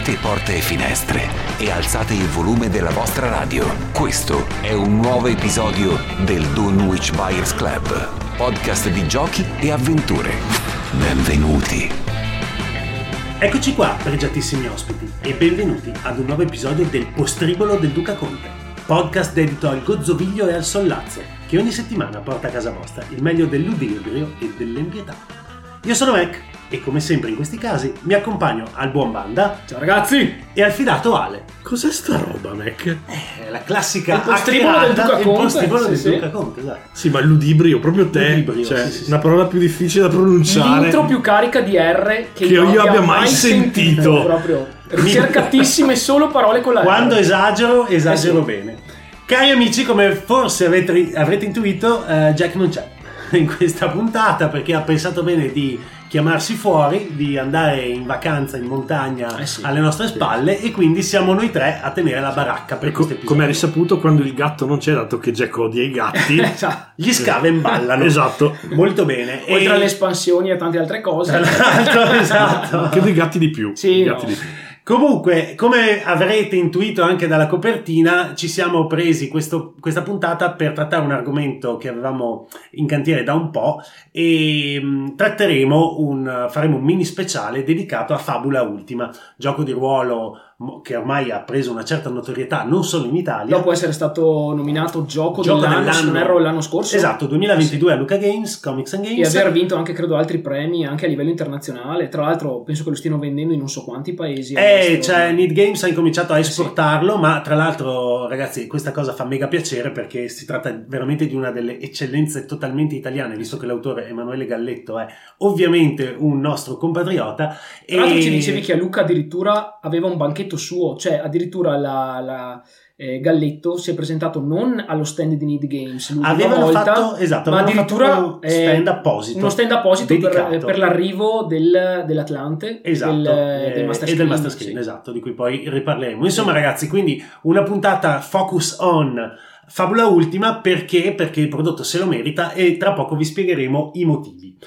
Aprite porte e finestre e alzate il volume della vostra radio. Questo è un nuovo episodio del Dunwich Buyers Club, podcast di giochi e avventure. Benvenuti. Eccoci qua, pregiatissimi ospiti, e benvenuti ad un nuovo episodio del Postribolo del Duca Conte, podcast dedito al gozzoviglio e al sollazzo, che ogni settimana porta a casa vostra il meglio del ludibrio e dell'empietà. Io sono Mac e come sempre in questi casi mi accompagno al buon Banda Ciao ragazzi! e al fidato Ale. Cos'è sta roba, Mac? Eh, la classica Il postribolo del Duca il Conte, postribolo sì, del sì. Duca Conte, esatto. Sì, ma il ludibrio, proprio te. Ludibrio, cioè, sì, sì, una parola più difficile da pronunciare. L'intro più carica di R che, Che io abbia mai sentito. Proprio ricercatissime solo parole con la Quando R. esagero, esagero Eh sì. bene. Cari amici, come forse avete, avrete intuito, eh, Jack non c'è in questa puntata perché ha pensato bene di chiamarsi fuori, di andare in vacanza in montagna Eh sì. alle nostre spalle e quindi siamo noi tre a tenere la baracca per questo episodio. come hai risaputo quando il gatto non c'è, dato che Jack odia i gatti. Esatto. Gli scaven ballano. esatto. Molto bene. Oltre E- alle espansioni e tante altre cose. Tra l'altro, esatto. Credo i gatti di più. Sì, I gatti no. di più. Comunque, come avrete intuito anche dalla copertina, ci siamo presi questo- questa puntata per trattare un argomento che avevamo in cantiere da un po' e tratteremo un, faremo un mini speciale dedicato a Fabula Ultima, gioco di ruolo che ormai ha preso una certa notorietà non solo in Italia. Dopo essere stato nominato gioco, Gioco dell'anno, se non dell'anno. erro l'anno scorso. Esatto, 2022 a Luca Games, Comics and E Games. aver vinto anche credo altri premi anche a livello internazionale. Tra l'altro penso che lo stiano vendendo in non so quanti paesi. Eh, cioè, Need Games ha incominciato a sì. esportarlo, ma tra l'altro, ragazzi, questa cosa fa mega piacere perché si tratta veramente di una delle eccellenze totalmente italiane, visto che l'autore Emanuele Galletto è ovviamente un nostro compatriota. Tra l'altro e- ci dicevi che a Luca addirittura aveva un banchetto suo, cioè addirittura la, la, eh, Galletto si è presentato non allo stand di Need Games avevano volta, fatto, esatto, ma addirittura uno eh, stand apposito. uno stand apposito per, dedicato. per l'arrivo del- dell'Atlante Esatto, del, eh, del Master e del Screen, Master Screen, sì. esatto, di cui poi riparleremo. Insomma, ragazzi, quindi una puntata focus on Fabula Ultima perché? Perché il prodotto se lo merita e tra poco vi spiegheremo i motivi.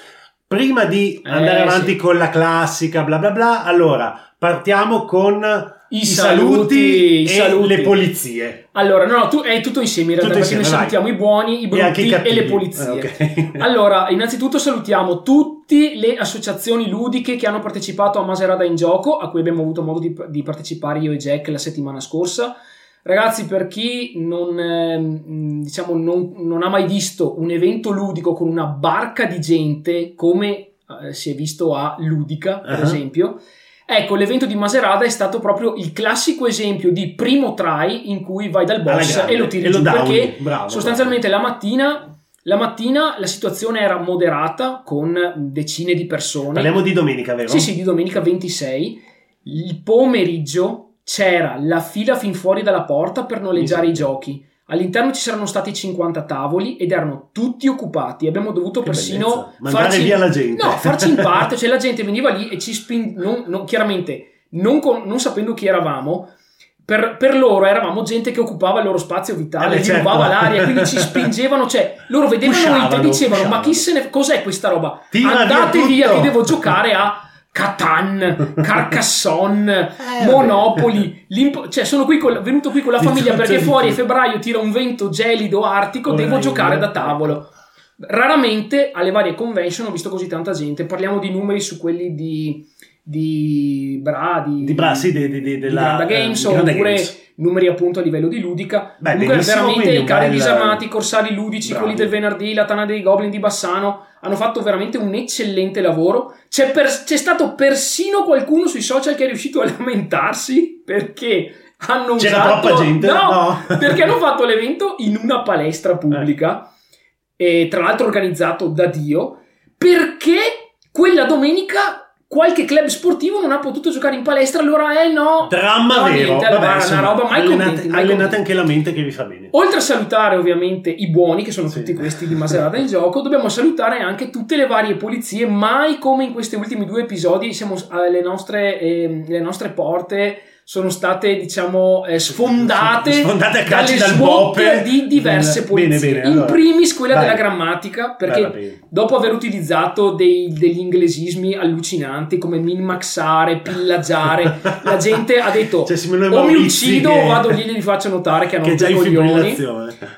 Prima di Eh, andare avanti sì. con la classica bla bla bla, allora partiamo con I i, saluti, i e saluti. le polizie. Allora, no, no, tu, è tutto insieme in realtà, Tutto perché insieme, noi salutiamo i buoni, i E brutti i e, le polizie. Eh, ok. Allora, innanzitutto salutiamo tutte le associazioni ludiche che hanno partecipato a Maserada in gioco, a cui abbiamo avuto modo di, di partecipare io e Jack la settimana scorsa. Ragazzi, per chi non, ehm, diciamo, non, non ha mai visto un evento ludico con una barca di gente come eh, si è visto a Ludica, per Ah. esempio, ecco, l'evento di Maserada è stato proprio il classico esempio di primo try in cui vai dal boss e lo tiri E lo giù, downi. perché Bravo, sostanzialmente la mattina la mattina la situazione era moderata con decine di persone. Parliamo di domenica, vero? Sì, sì, di domenica 26. Il pomeriggio c'era la fila fin fuori dalla porta per noleggiare i giochi. All'interno ci saranno stati 50 tavoli ed erano tutti occupati. Abbiamo dovuto Che persino farci via la gente. No, farci in parte, cioè la gente veniva lì e ci spingeva, chiaramente non, con- non sapendo chi eravamo, per, per loro eravamo gente che occupava il loro spazio vitale, Eh, certo. rubava l'aria, quindi ci spingevano, cioè loro vedevano noi e dicevano ma pushavano. chi se ne... cos'è questa roba? Tira Andate via via, tutto." che devo giocare a Catan, Carcassonne, Eh, Monopoli, cioè sono qui con- venuto qui con la famiglia perché fuori a febbraio tira un vento gelido artico, devo Orrendo. giocare da tavolo. Raramente alle varie convention ho visto così tanta gente. Parliamo di numeri su quelli di, di Bra, di, Di Bra, sì, di- di- di- di della, Granda eh, Games di Granda oppure Games. numeri appunto a livello di ludica. Beh, Comunque veramente i cari disarmati, i corsari ludici, Bravi. quelli del venerdì, la Tana dei Goblin di Bassano hanno fatto veramente un eccellente lavoro. C'è, per- c'è stato persino qualcuno sui social che è riuscito a lamentarsi perché hanno C'era usato troppa gente? no, No. perché hanno fatto l'evento in una palestra pubblica e tra l'altro organizzato da Dio perché quella domenica qualche club sportivo non ha potuto giocare in palestra allora eh no Dramma No, vero. niente, Vabbè, insomma, una roba mai allenate, contenti, mai allenate contenti. anche la mente che vi fa bene. Oltre a salutare ovviamente i buoni, che sono Sì. tutti questi di Maserata in gioco, dobbiamo salutare anche tutte le varie polizie. Mai come in questi ultimi due episodi siamo alle nostre, ehm, le nostre porte sono state diciamo eh, sfondate, Sfondate dalle dal boppe. di diverse Bene, polizie. bene, In allora, primis quella vai. della grammatica, perché Vai, va bene. dopo aver utilizzato dei- degli inglesismi allucinanti come min-maxare, pillaggiare, la gente ha detto Cioè, o mi uccido che- o vado lì e gli faccio notare che hanno che già in coglioni.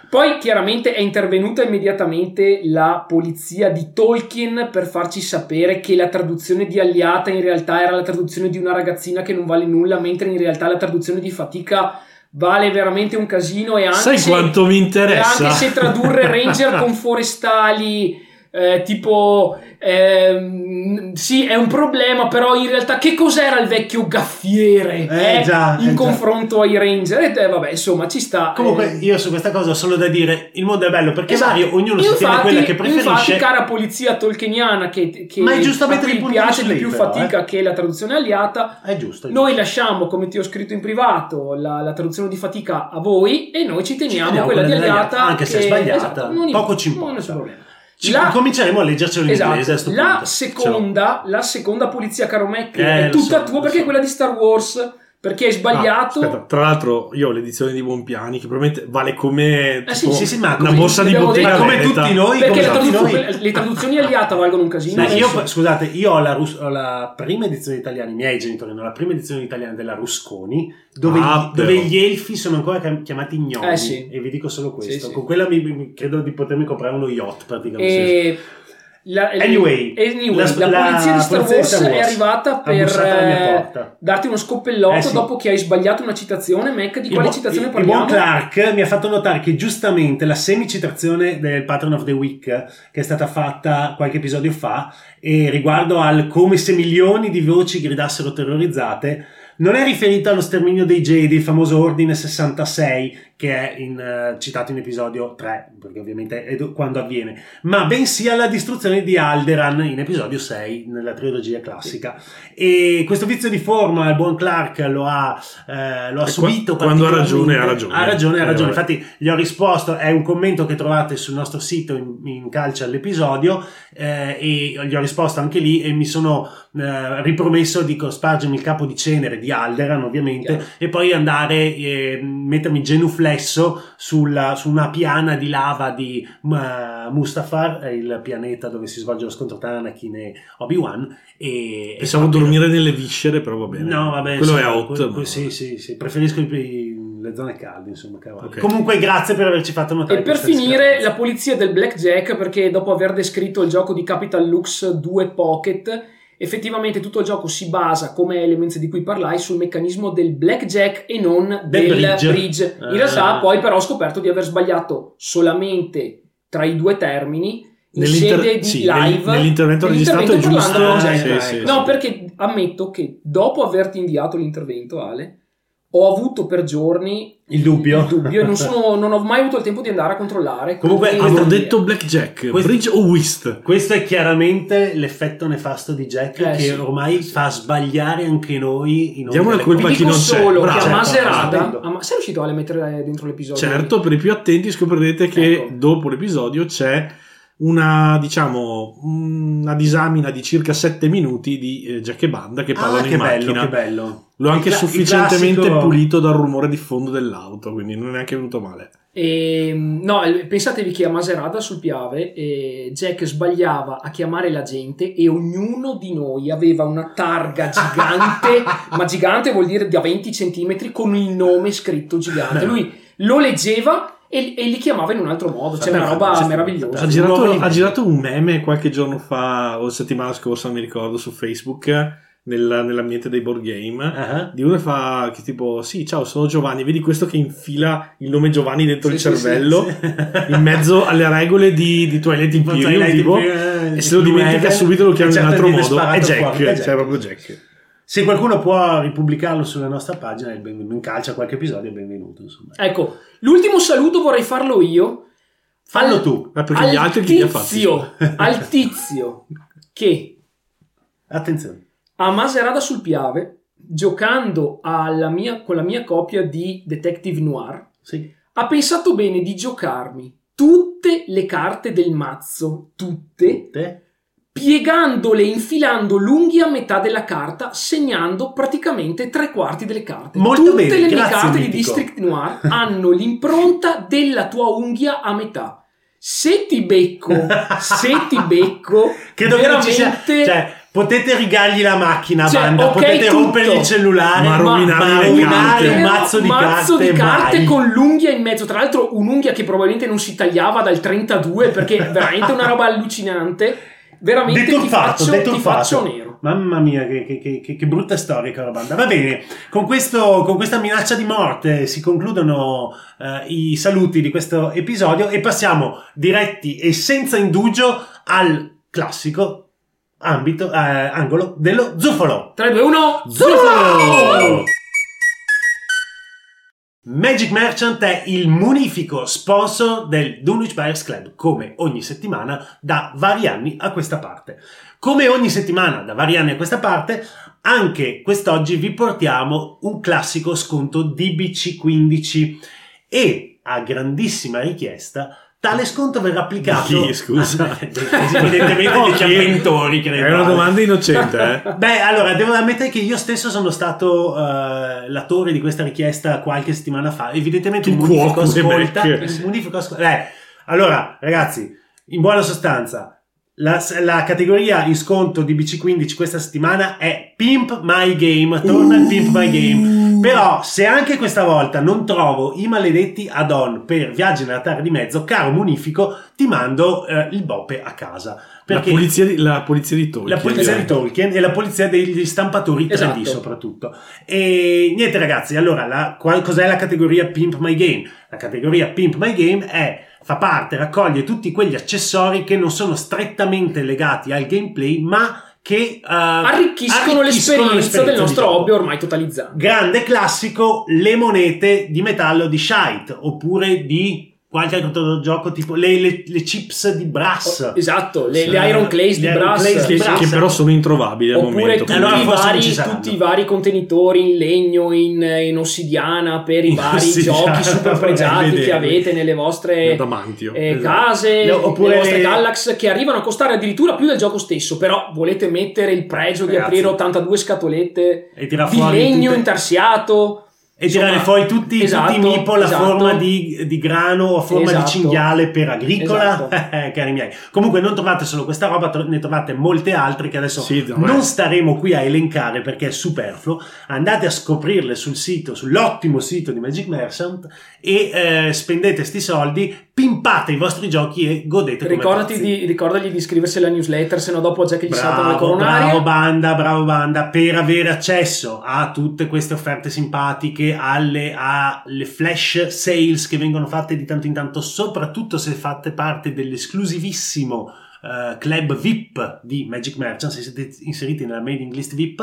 Poi chiaramente è intervenuta immediatamente la polizia di Tolkien per farci sapere che la traduzione di Aliata in realtà era la traduzione di una ragazzina che non vale nulla, mentre in realtà la traduzione di Fatica vale veramente un casino e anche Sai se, quanto mi interessa? anche se tradurre ranger con forestali eh, tipo ehm, sì è un problema però in realtà che cos'era il vecchio gaffiere Eh, eh, già, in eh, già. confronto ai ranger e eh, vabbè insomma ci sta Comunque, eh. io su questa cosa ho solo da dire: il mondo è bello perché Esatto. vario, ognuno si tiene Infatti- quella che preferisce. Infatti, cara polizia tolkieniana, che, che Ma è giusto a piace di più però, fatica che la traduzione aliata, È giusto. è noi giusto. lasciamo, come ti ho scritto in privato, la, la traduzione di fatica a voi e noi ci teniamo, teniamo quella, quella di aliata, anche se è che- sbagliata, esatto, non poco ci non importa. nessun problema. Ci- La- cominceremo a leggercelo in Esatto. inglese La seconda, la seconda polizia, caro Mac, Eh, è tutta so, tua perché so. è quella di Star Wars. Perché hai sbagliato. Ah, aspetta, tra l'altro, io ho l'edizione di Buonpiani che probabilmente vale come Eh sì, sì, sì, ma una borsa di bottega come tutti noi, perché come le, traduzioni- noi. le traduzioni aliata valgono un casino. Io, scusate, io ho la, Rus- ho la prima edizione italiana, i miei genitori hanno la prima edizione italiana della Rusconi, dove, Ah, gli, dove gli elfi sono ancora chiam- chiamati gnomi. Eh, sì. E vi dico solo questo. Sì, sì. Con quella mi, mi- credo di potermi comprare uno yacht praticamente. E la, Anyway, anyway, la- la, la polizia di Star polizia Wars, Star Wars è arrivata per eh, darti uno scoppellotto Eh sì. dopo che hai sbagliato una citazione. Mac, di Il quale bu- citazione il- parliamo? Il buon Clark mi ha fatto notare che giustamente la semicitazione del Patron of the Week che è stata fatta qualche episodio fa e riguardo al come se milioni di voci gridassero terrorizzate non è riferita allo sterminio dei Jedi, il famoso ordine 66 che è in, eh, citato in episodio 3 perché ovviamente è do- quando avviene ma bensì alla distruzione di Alderan in episodio 6 nella trilogia classica e questo vizio di forma il buon Clark lo ha, eh, lo ha subito quando ha ragione, ha ragione. ha ragione ha ragione infatti gli ho risposto è un commento che trovate sul nostro sito in, in calce all'episodio eh, e gli ho risposto anche lì e mi sono eh, ripromesso di spargermi il capo di cenere di Alderan ovviamente Chiaro. e poi andare e mettermi genuflesso sulla, su una piana di lava di uh, Mustafar il pianeta dove si svolge lo scontro tra Anakin e Obi-Wan e, Pensavo e- dormire nelle viscere, però va bene. No, vabbè, Quello sì, è out. que- ma- que- sì, sì, sì, preferisco i- i- le zone calde, insomma, cavolo. Ok. Comunque, grazie per averci fatto notare. E per finire, discrepanza. la polizia del Blackjack, perché dopo aver descritto il gioco di Capital Lux 2 Pocket, effettivamente tutto il gioco si basa, come elementi di cui parlai, sul meccanismo del Blackjack e non Del del, bridge. bridge. In Ah. realtà, poi, però, ho scoperto di aver sbagliato solamente tra i due termini. In sede di sì, live nell'intervento registrato è giusto. sì, sì, No, perché ammetto che dopo averti inviato l'intervento, Ale, ho avuto per giorni Il dubbio. il dubbio e non, sono- non ho mai avuto il tempo di andare a controllare. Comunque, Avevo detto Blackjack, Questo- Bridge o Whist. Questo è chiaramente l'effetto nefasto di Jack Eh, che sì, ormai sì, fa sbagliare anche noi. In Diamo la colpa a chi non c'è. solo Bravo. che a Certo, Maserata esatto. a Ma- sei riuscito a le mettere dentro l'episodio? Certo, per i più attenti scoprirete che Ecco. dopo l'episodio c'è una, diciamo, una disamina di circa 7 minuti di eh, Jack e Banda che Ah, parlano che in bello, macchina. che bello. L'ho anche Il sufficientemente classico- pulito dal rumore di fondo dell'auto, quindi non è neanche venuto male. E, no, eh, pensatevi che a Maserata sul Piave eh, Jack sbagliava a chiamare la gente e ognuno di noi aveva una targa gigante, ma gigante vuol dire da 20 cm con il nome scritto gigante. Lui lo leggeva e, e li chiamava in un altro modo, cioè Vabbè, una roba fantastico, meravigliosa. Ha girato, nuovo ha girato un meme qualche giorno fa, o settimana scorsa, non mi ricordo, su Facebook, nel- nell'ambiente dei board game. Ah, Di uno che fa che tipo, sì, ciao, sono Giovanni. Vedi questo che infila il nome Giovanni dentro Sì, il sì, cervello, sì. in mezzo alle regole di, di Twilight Imperium. Tipo, Imperium, e se lo dimentica subito lo chiama e in un certo altro modo. È Jack, fuori, è cioè Jack. proprio Jack. Se qualcuno può ripubblicarlo sulla nostra pagina, è benvenuto. In calcia qualche episodio è benvenuto. Insomma. Ecco, l'ultimo saluto vorrei farlo io. Fallo Al- tu. Ma perché gli altri chi li ha fatti? al tizio che Attenzione. a Maserata sul Piave, giocando alla mia- con la mia copia di Detective Noir, Sì. ha pensato bene di giocarmi tutte le carte del mazzo, tutte, Te? Piegandole e infilando l'unghia a metà della carta, segnando praticamente tre quarti delle carte. Molto Tutte bene, le mie grazie, carte di Mitico. District Noir hanno l'impronta della tua unghia a metà. Se ti becco, se ti becco, Credo che non ci sia. veramente... Cioè, potete rigargli la macchina, Cioè, banda, ok, potete tutto. rompergli il cellulare, Ma rovinare ma le carte. un mazzo di mazzo carte. di carte con l'unghia in mezzo. Tra l'altro, un'unghia che probabilmente non si tagliava dal 32 perché è veramente una roba allucinante. Veramente ti Deturpato, faccio, ti deturpato. faccio nero. Mamma mia, che, che- che- che- che brutta storia, cara banda. Va bene, con, questo, con questa minaccia di morte si concludono eh, i saluti di questo episodio e passiamo diretti e senza indugio al classico ambito, eh, angolo dello zufolo. 3, 2, 1. Zufolo! Magic Merchant è il munifico sponsor del Dunwich Buyers Club, come ogni settimana da vari anni a questa parte. Come ogni settimana da vari anni a questa parte, anche quest'oggi vi portiamo un classico sconto DBC15 e a grandissima richiesta tale sconto verrà applicato Chi, scusa? evidentemente No, degli avventori credo. È una domanda innocente, eh? Beh, allora, devo ammettere che io stesso sono stato eh, l'attore di questa richiesta qualche settimana fa. Evidentemente Tu il munifico cuoco, ascolta. Mac. Il munifico ascolta. Eh, allora, ragazzi, in buona sostanza, la, la categoria in sconto di BC15 questa settimana è Pimp My Game. Torna il Pimp My Game. Però, se anche questa volta non trovo i maledetti add-on per viaggi nella terra di mezzo, caro munifico, ti mando eh, il boppe a casa. Perché La polizia di, la polizia di Tolkien. la polizia di direi. Tolkien e la polizia degli stampatori 3D Esatto. soprattutto. E niente ragazzi, allora la, qual- cos'è la categoria Pimp My Game? La categoria Pimp My Game è fa parte, raccoglie tutti quegli accessori che non sono strettamente legati al gameplay, ma che eh, Arricchiscono, l'esperienza del nostro hobby ormai totalizzato. Grande classico, le monete di metallo di Shite, oppure di qualche altro gioco tipo le, le- le chips di brass. Esatto, le, Sì. le Iron Clays di Brass. Clays di Che, Brass. che però sono introvabili al Oppure momento. tutti, Allora i vari, tutti i vari contenitori in legno, in, in ossidiana per i In vari ossidiana, giochi super pregiati che avete nelle vostre eh, esatto. case, Le- oppure le vostre Galax che arrivano a costare addirittura più del gioco stesso. Però volete mettere il pregio di Ragazzi. aprire 82 scatolette E di legno tutte- intarsiato. E tirare Insomma, fuori tutti, esatto, tutti i meeple a esatto. forma di, di grano o a forma Esatto. di cinghiale per agricola, Esatto. Eh, cari miei. Comunque non trovate solo questa roba, ne trovate molte altre che adesso Sì, non staremo qui a elencare perché è superfluo. Andate a scoprirle sul sito, sull'ottimo sito di Magic Merchant e eh, spendete sti soldi, pimpate i vostri giochi e godete Ricordati di, ricordagli di iscriversi alla newsletter, se no dopo già che gli saltano le Bravo, coronarie. bravo banda, bravo banda, per avere accesso a tutte queste offerte simpatiche, alle, alle flash sales che vengono fatte di tanto in tanto, soprattutto se fate parte dell'esclusivissimo eh, club VIP di Magic Merchant, se siete inseriti nella mailing list VIP,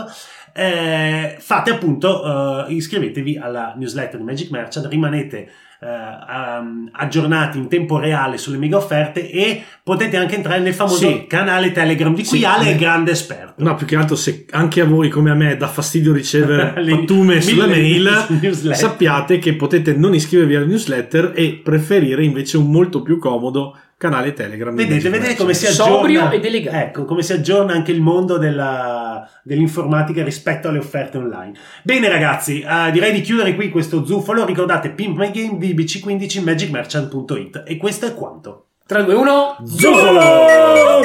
eh, fate appunto, eh, iscrivetevi alla newsletter di Magic Merchant, rimanete um, aggiornati in tempo reale sulle mega offerte e potete anche entrare nel famoso Sì. canale Telegram di cui Sì. Ale è grande esperto. No, più che altro se anche a voi come a me dà fastidio ricevere Le- fattume sulla mille mail, sappiate che potete non iscrivervi alla newsletter e preferire invece un molto più comodo canale Telegram. Vedete, vedete come si aggiorna Sobrio ed elegante. Ecco, come si aggiorna anche il mondo della- dell'informatica rispetto alle offerte online. Bene ragazzi, eh, direi di chiudere qui questo zufolo. Ricordate Pimp My Game di BC15 magicmerchant.it e questo è quanto. 3, 2, 1. Zufolo!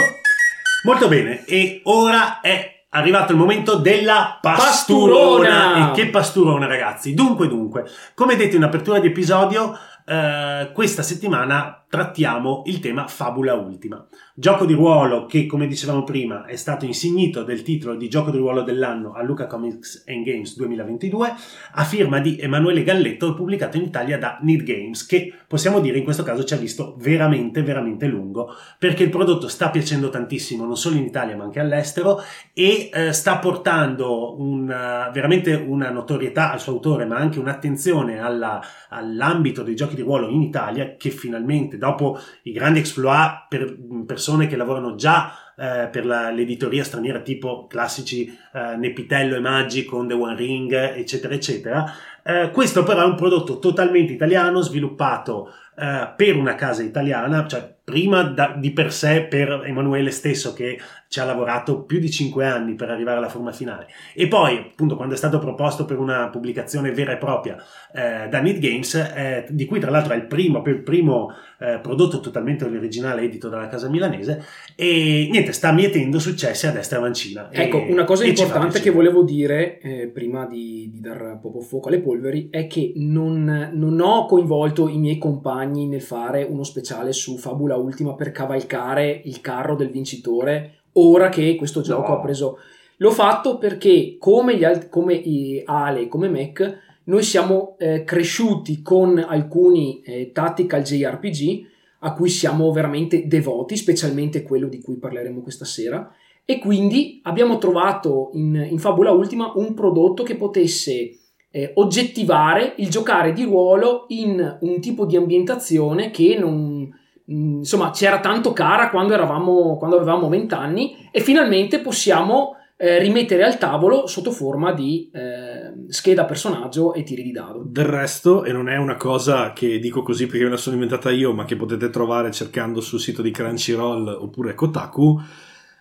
Molto bene, e ora è arrivato il momento della pasturona. Pasturona! E che pasturona, ragazzi! Dunque, dunque, come detto in apertura di episodio, eh, questa settimana trattiamo il tema Fabula Ultima. Gioco di ruolo che, come dicevamo prima, è stato insignito del titolo di gioco di ruolo dell'anno a Luca Comics Games 2022 a firma di Emanuele Galletto pubblicato in Italia da Need Games, che possiamo dire in questo caso ci ha visto veramente, veramente lungo, perché il prodotto sta piacendo tantissimo, non solo in Italia ma anche all'estero, e eh, sta portando una- veramente una notorietà al suo autore, ma anche un'attenzione alla- all'ambito dei giochi di ruolo in Italia, che finalmente, dopo i grandi exploit per persone che lavorano già eh, per la- l'editoria straniera tipo classici eh, Nepitello e Maggi con The One Ring eccetera eccetera eh, questo però è un prodotto totalmente italiano sviluppato eh, per una casa italiana cioè prima da, di per sé per Emanuele stesso che ci ha lavorato più di cinque anni per arrivare alla forma finale. E poi appunto quando è stato proposto per una pubblicazione vera e propria eh, da Need Games eh, di cui tra l'altro è il primo, il primo eh, prodotto totalmente originale edito dalla casa milanese e niente sta mietendo successi a destra e mancina. Ecco e, una cosa importante che volevo dire eh, prima di, di dar proprio fuoco alle polveri è che non, non ho coinvolto i miei compagni nel fare uno speciale su Fabula Ultima per cavalcare il carro del vincitore ora che questo gioco no. ha preso. L'ho fatto perché, come, gli alt- come Ale, come Mac, noi siamo eh, cresciuti con alcuni eh, tactical JRPG a cui siamo veramente devoti, specialmente quello di cui parleremo questa sera. E quindi abbiamo trovato in, in Fabula Ultima un prodotto che potesse eh, oggettivare il giocare di ruolo in un tipo di ambientazione che non, insomma, c'era tanto cara quando, eravamo, quando avevamo 20 anni e finalmente possiamo eh, rimettere al tavolo sotto forma di eh, scheda personaggio e tiri di dado. Del resto, e non è una cosa che dico così perché me la sono inventata io, ma che potete trovare cercando sul sito di Crunchyroll oppure Kotaku,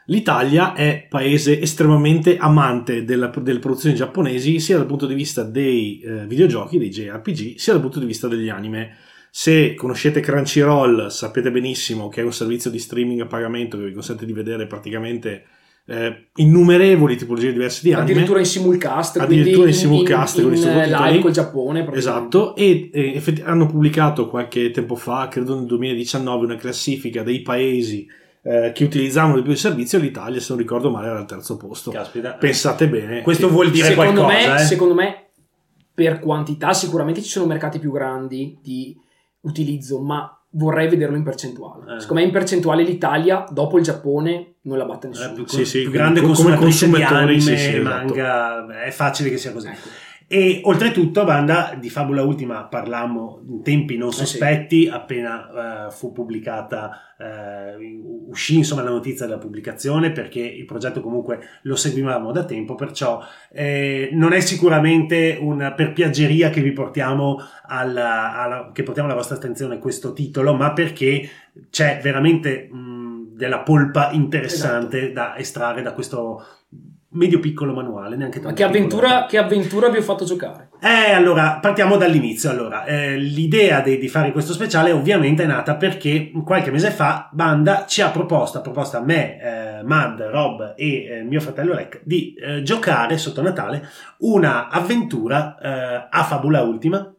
l'Italia è paese estremamente amante della, delle produzioni giapponesi, sia dal punto di vista dei eh, videogiochi, dei JRPG, sia dal punto di vista degli anime se conoscete Crunchyroll sapete benissimo che è un servizio di streaming a pagamento che vi consente di vedere praticamente eh, innumerevoli tipologie diverse di anime. Addirittura in simulcast. Addirittura in, simulcast in, con in, i sottotitoli. live col Giappone. Esatto, e, e effetti, hanno pubblicato qualche tempo fa, credo nel 2019, una classifica dei paesi eh, che utilizzavano di più il servizio, l'Italia, se non ricordo male, era al terzo posto. Caspita. Pensate bene. Questo vuol dire secondo qualcosa. Me, eh? Secondo me, per quantità, sicuramente ci sono mercati più grandi di utilizzo, ma vorrei vederlo in percentuale. Eh. Secondo me in percentuale l'Italia, dopo il Giappone, non la batte nessuno. È più, sì, sì, più grande come consumatrice di anime, sì, sì, esatto. manga, è facile che sia così. Ecco. E oltretutto, banda di Fabula Ultima parlammo in tempi non sospetti, eh sì. appena uh, fu pubblicata, uh, uscì insomma la notizia della pubblicazione, perché il progetto comunque lo seguivamo da tempo, perciò eh, non è sicuramente una perpiaggeria che vi portiamo alla, alla, che portiamo alla vostra attenzione questo titolo, ma perché c'è veramente mh, della polpa interessante esatto. da estrarre da questo medio piccolo manuale, neanche tanto. Ma che avventura, che avventura vi ho fatto giocare? Eh, allora, partiamo dall'inizio. Allora, eh, l'idea de, di fare questo speciale ovviamente è nata perché qualche mese fa Banda ci ha proposto, ha proposto a me, eh, Mad, Rob e eh, mio fratello Lec di eh, giocare sotto Natale una avventura eh, a fabula ultima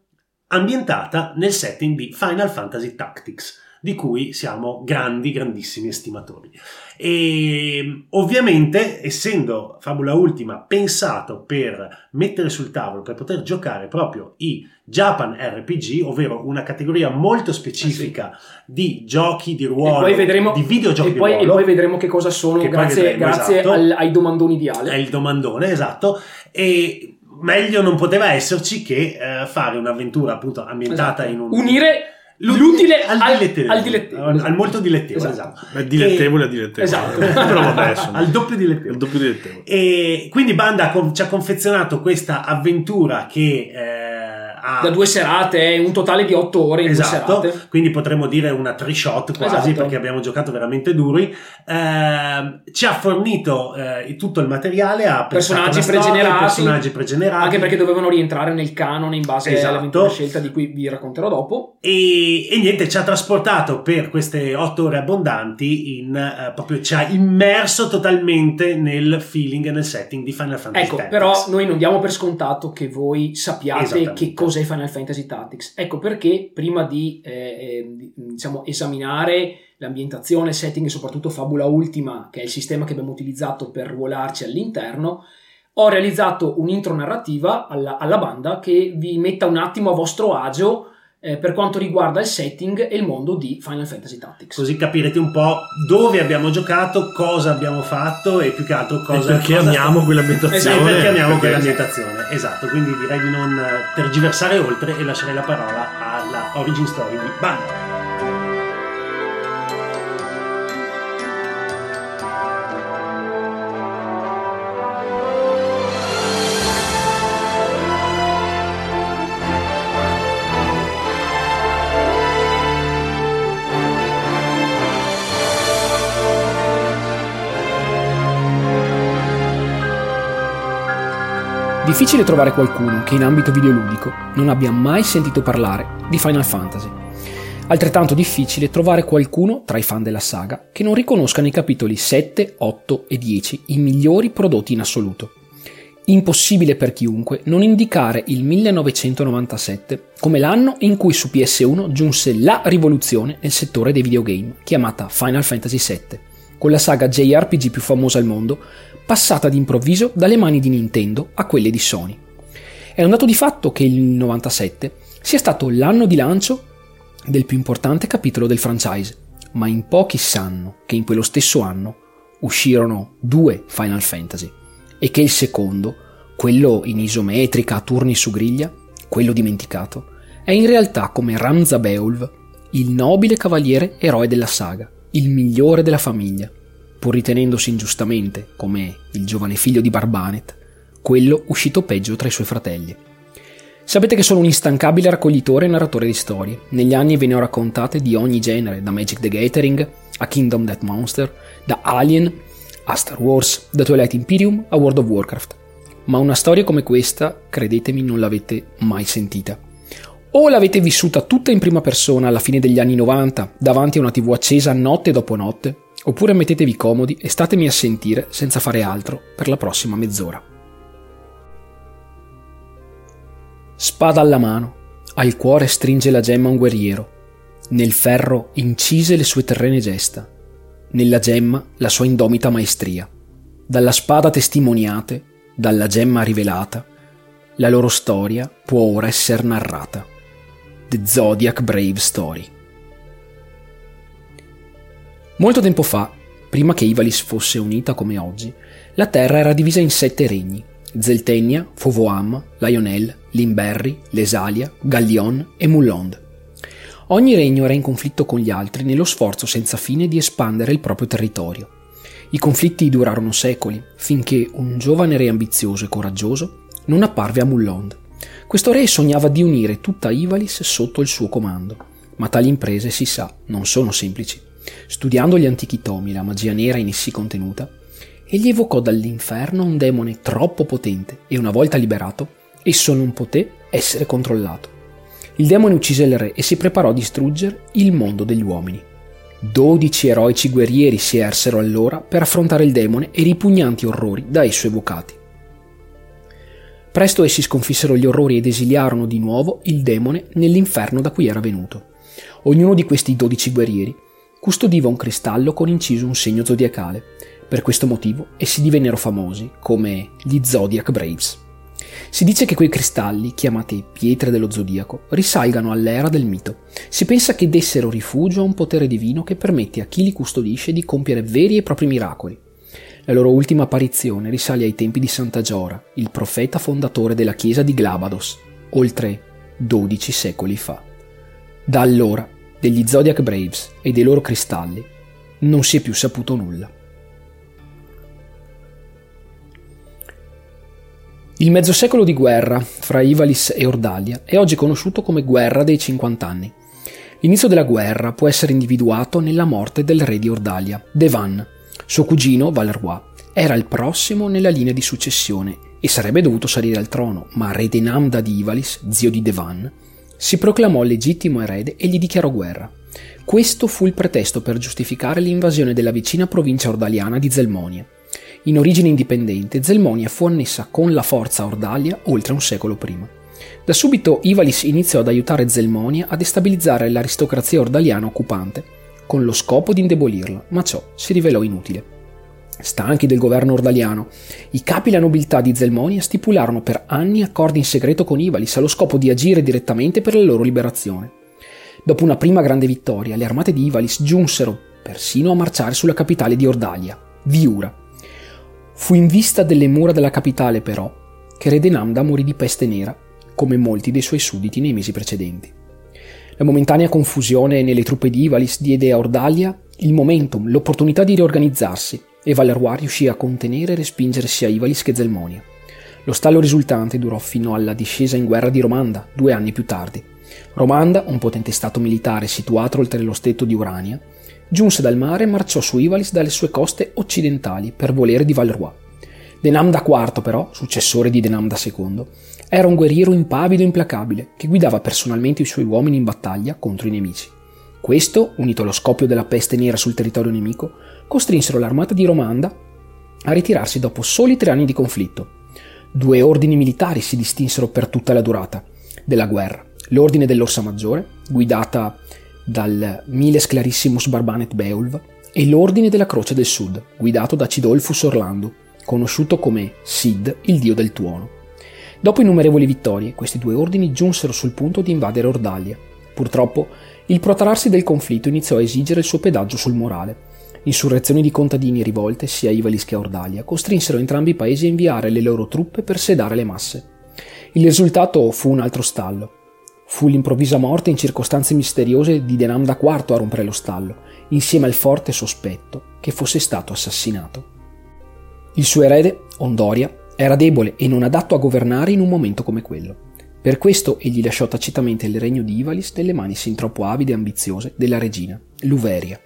ambientata nel setting di Final Fantasy Tactics di cui siamo grandi, grandissimi estimatori. E ovviamente, essendo Fabula Ultima pensato per mettere sul tavolo, per poter giocare proprio i Japan RPG, ovvero una categoria molto specifica ah, sì. di giochi di ruolo, vedremo, di videogiochi e poi, di ruolo. E poi vedremo che cosa sono che grazie, vedremo, grazie esatto. al, ai domandoni di Ale. È il domandone, esatto. E meglio non poteva esserci che uh, fare un'avventura appunto ambientata esatto. in un... Unire l'utile al, al dilettevole, al, dilettevole. al molto dilettevole, esatto. esatto. dilettevole e, a dilettevole. Esatto. Però vabbè, insomma. al doppio dilettevole. Il doppio dilettevole. E quindi Banda ci ha confezionato questa avventura che eh, ha... da due serate, un totale di otto ore in esatto, due serate. Quindi potremmo dire una three shot quasi Esatto. perché abbiamo giocato veramente duri. Eh, ci ha fornito eh, tutto il materiale, pensato Personaggi storia, pregenerati. personaggi pregenerati. Anche perché dovevano rientrare nel canone in base Esatto. all'avventura scelta di cui vi racconterò dopo. E, e niente, ci ha trasportato per queste otto ore abbondanti in eh, proprio ci ha immerso totalmente nel feeling e nel setting di Final Fantasy Ecco, Tactics. però noi non diamo per scontato che voi sappiate che cos'è Final Fantasy Tactics. Ecco perché prima di, eh, eh, di, diciamo, esaminare l'ambientazione, setting e soprattutto Fabula Ultima, che è il sistema che abbiamo utilizzato per ruolarci all'interno, ho realizzato un'intro narrativa alla, alla banda che vi metta un attimo a vostro agio eh, per quanto riguarda il setting e il mondo di Final Fantasy Tactics. Così capirete un po' dove abbiamo giocato, cosa abbiamo fatto e più che altro cosa e perché cosa amiamo sta- quell'ambientazione. Esatto, perché amiamo Perché- quell'ambientazione. Esatto, quindi direi di non eh, tergiversare oltre e lascerei la parola alla origin story di Banda. Difficile trovare qualcuno che in ambito videoludico non abbia mai sentito parlare di Final Fantasy. Altrettanto difficile trovare qualcuno tra i fan della saga che non riconosca nei capitoli 7, 8 e 10 i migliori prodotti in assoluto. Impossibile per chiunque non indicare il 1997 come l'anno in cui su PS1 giunse la rivoluzione nel settore dei videogame, chiamata Final Fantasy VII, con la saga JRPG più famosa al mondo, passata d'improvviso dalle mani di Nintendo a quelle di Sony. È un dato di fatto che il 97 sia stato l'anno di lancio del più importante capitolo del franchise, ma in pochi sanno che in quello stesso anno uscirono due Final Fantasy e che il secondo, quello in isometrica a turni su griglia, quello dimenticato, è in realtà come Ramza Beowulf, il nobile cavaliere eroe della saga, il migliore della famiglia, pur ritenendosi ingiustamente, come il giovane figlio di Barbanet, quello uscito peggio tra i suoi fratelli. Sapete che sono un instancabile raccoglitore e narratore di storie. Negli anni ve ne ho raccontate di ogni genere, da Magic the Gathering a Kingdom Death Monster, da Alien a Star Wars, da Twilight Imperium a World of Warcraft. Ma una storia come questa, credetemi, non l'avete mai sentita. O l'avete vissuta tutta in prima persona alla fine degli anni 90, davanti a una tv accesa notte dopo notte, oppure mettetevi comodi e statemi a sentire senza fare altro per la prossima mezz'ora. Spada alla mano, al cuore stringe la gemma un guerriero, nel ferro incise le sue terrene gesta, nella gemma la sua indomita maestria. Dalla spada testimoniate, dalla gemma rivelata, la loro storia può ora essere narrata. The Zodiac Brave Story. Molto tempo fa, prima che Ivalis fosse unita come oggi, la Terra era divisa in sette regni: Zeltenia, Fovoam, Lionel, Limberri, Lesalia, Gallion e Mullond. Ogni regno era in conflitto con gli altri nello sforzo senza fine di espandere il proprio territorio. I conflitti durarono secoli, finché un giovane re ambizioso e coraggioso non apparve a Mullond. Questo re sognava di unire tutta Ivalis sotto il suo comando, ma tali imprese, si sa, non sono semplici. Studiando gli antichi tomi la magia nera in essi contenuta, egli evocò dall'inferno un demone troppo potente e una volta liberato, esso non poté essere controllato. Il demone uccise il re e si preparò a distruggere il mondo degli uomini. Dodici eroici guerrieri si ersero allora per affrontare il demone e i ripugnanti orrori da esso evocati. Presto essi sconfissero gli orrori ed esiliarono di nuovo il demone nell'inferno da cui era venuto. Ognuno di questi dodici guerrieri custodiva un cristallo con inciso un segno zodiacale. Per questo motivo essi divennero famosi come gli Zodiac Braves. Si dice che quei cristalli, chiamati pietre dello zodiaco, risalgano all'era del mito. Si pensa che dessero rifugio a un potere divino che permette a chi li custodisce di compiere veri e propri miracoli. La loro ultima apparizione risale ai tempi di Santa Giora, il profeta fondatore della chiesa di Glabados, oltre 12 secoli fa. Da allora, degli Zodiac Braves e dei loro cristalli, non si è più saputo nulla. Il mezzo secolo di guerra fra Ivalis e Ordalia è oggi conosciuto come Guerra dei 50 anni. L'inizio della guerra può essere individuato nella morte del re di Ordalia, Devan. Suo cugino, Valeroy, era il prossimo nella linea di successione e sarebbe dovuto salire al trono, ma re Denamda di Ivalis, zio di Devan, si proclamò legittimo erede e gli dichiarò guerra. Questo fu il pretesto per giustificare l'invasione della vicina provincia ordaliana di Zelmonia. In origine indipendente, Zelmonia fu annessa con la forza a Ordalia oltre un secolo prima. Da subito Ivalis iniziò ad aiutare Zelmonia a destabilizzare l'aristocrazia ordaliana occupante, con lo scopo di indebolirla, ma ciò si rivelò inutile. Stanchi del governo ordaliano, i capi e la nobiltà di Zelmonia stipularono per anni accordi in segreto con Ivalis allo scopo di agire direttamente per la loro liberazione. Dopo una prima grande vittoria, le armate di Ivalis giunsero persino a marciare sulla capitale di Ordalia, Viura, Fu in vista delle mura della capitale, però, che Re Denamda morì di peste nera, come molti dei suoi sudditi nei mesi precedenti. La momentanea confusione nelle truppe di Ivalis diede a Ordalia il momentum, l'opportunità di riorganizzarsi, e Valeroy riuscì a contenere e respingere sia Ivalis che Zelmonia. Lo stallo risultante durò fino alla discesa in guerra di Romanda, due anni più tardi. Romanda, un potente stato militare situato oltre lo stretto di Urania, giunse dal mare e marciò su Ivalis dalle sue coste occidentali per volere di Valeroy. Denamda IV, però, successore di Denamda II, era un guerriero impavido e implacabile che guidava personalmente i suoi uomini in battaglia contro i nemici. Questo, unito allo scoppio della peste nera sul territorio nemico, costrinsero l'armata di Romanda a ritirarsi dopo soli tre anni di conflitto. Due ordini militari si distinsero per tutta la durata della guerra. L'ordine dell'Orsa Maggiore, guidata dal Miles Clarissimus Barbanet Beulv, e l'ordine della Croce del Sud, guidato da Cidolfus Orlando, conosciuto come Sid, il dio del tuono. Dopo innumerevoli vittorie, questi due ordini giunsero sul punto di invadere Ordalia. Purtroppo, il protrarsi del conflitto iniziò a esigere il suo pedaggio sul morale. Insurrezioni di contadini rivolte, sia a Ivalis che a Ordalia, costrinsero entrambi i paesi a inviare le loro truppe per sedare le masse. Il risultato fu un altro stallo. Fu l'improvvisa morte in circostanze misteriose di Denamda IV a rompere lo stallo, insieme al forte sospetto che fosse stato assassinato. Il suo erede, Ondoria, era debole e non adatto a governare in un momento come quello. Per questo egli lasciò tacitamente il regno di Ivalis nelle mani sin troppo avide e ambiziose della regina, Luveria.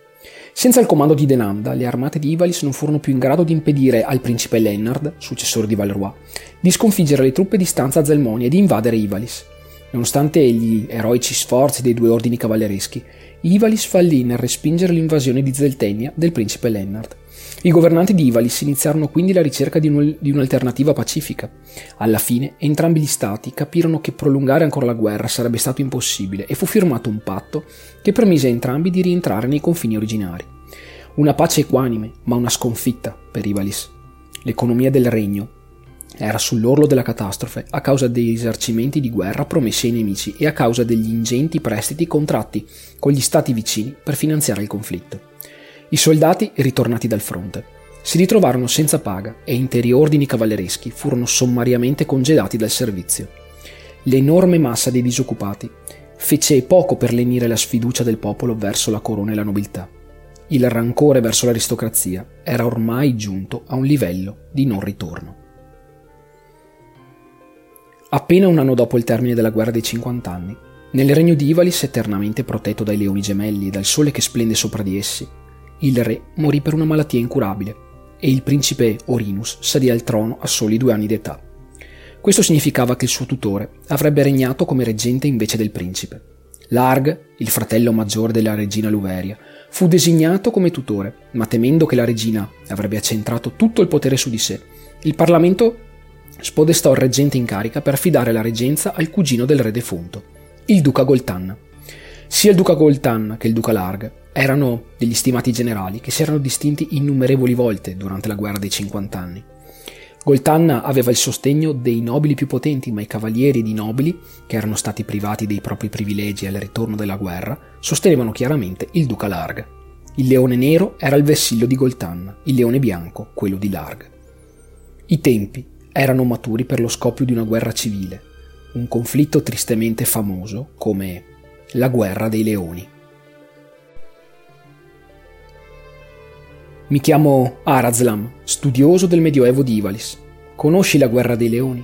Senza il comando di Denamda, le armate di Ivalis non furono più in grado di impedire al principe Lennard, successore di Valeroy, di sconfiggere le truppe di stanza Zelmonia e di invadere Ivalis. Nonostante gli eroici sforzi dei due ordini cavallereschi, Ivalis fallì nel respingere l'invasione di Zeltenia del principe Lennard. I governanti di Ivalis iniziarono quindi la ricerca di, un, di, un'alternativa pacifica. Alla fine entrambi gli stati capirono che prolungare ancora la guerra sarebbe stato impossibile e fu firmato un patto che permise a entrambi di rientrare nei confini originari. Una pace equanime, ma una sconfitta per Ivalis. L'economia del regno era sull'orlo della catastrofe a causa dei risarcimenti di guerra promessi ai nemici e a causa degli ingenti prestiti contratti con gli stati vicini per finanziare il conflitto. I soldati, ritornati dal fronte, si ritrovarono senza paga e interi ordini cavallereschi furono sommariamente congedati dal servizio. L'enorme massa dei disoccupati fece poco per lenire la sfiducia del popolo verso la corona e la nobiltà. Il rancore verso l'aristocrazia era ormai giunto a un livello di non ritorno. Appena un anno dopo il termine della guerra dei 50 anni, nel regno di Ivalis, eternamente protetto dai leoni gemelli e dal sole che splende sopra di essi, il re morì per una malattia incurabile e il principe Orinus salì al trono a soli due anni d'età. Questo significava che il suo tutore avrebbe regnato come reggente invece del principe. Larg, il fratello maggiore della regina Luveria, fu designato come tutore, ma temendo che la regina avrebbe accentrato tutto il potere su di sé, il Parlamento spodestò il reggente in carica per affidare la reggenza al cugino del re defunto, il duca Goltanna. Sia il duca Goltanna che il duca Larg erano degli stimati generali che si erano distinti innumerevoli volte durante la guerra dei 50 anni. Goltanna aveva il sostegno dei nobili più potenti, ma i cavalieri di nobili, che erano stati privati dei propri privilegi al ritorno della guerra, sostenevano chiaramente il duca Larg. Il leone nero era il vessillo di Goltanna, il leone bianco quello di Larg. I tempi erano maturi per lo scoppio di una guerra civile, un conflitto tristemente famoso come la guerra dei leoni. Mi chiamo Arazlam, studioso del Medioevo di Ivalis. Conosci la guerra dei leoni?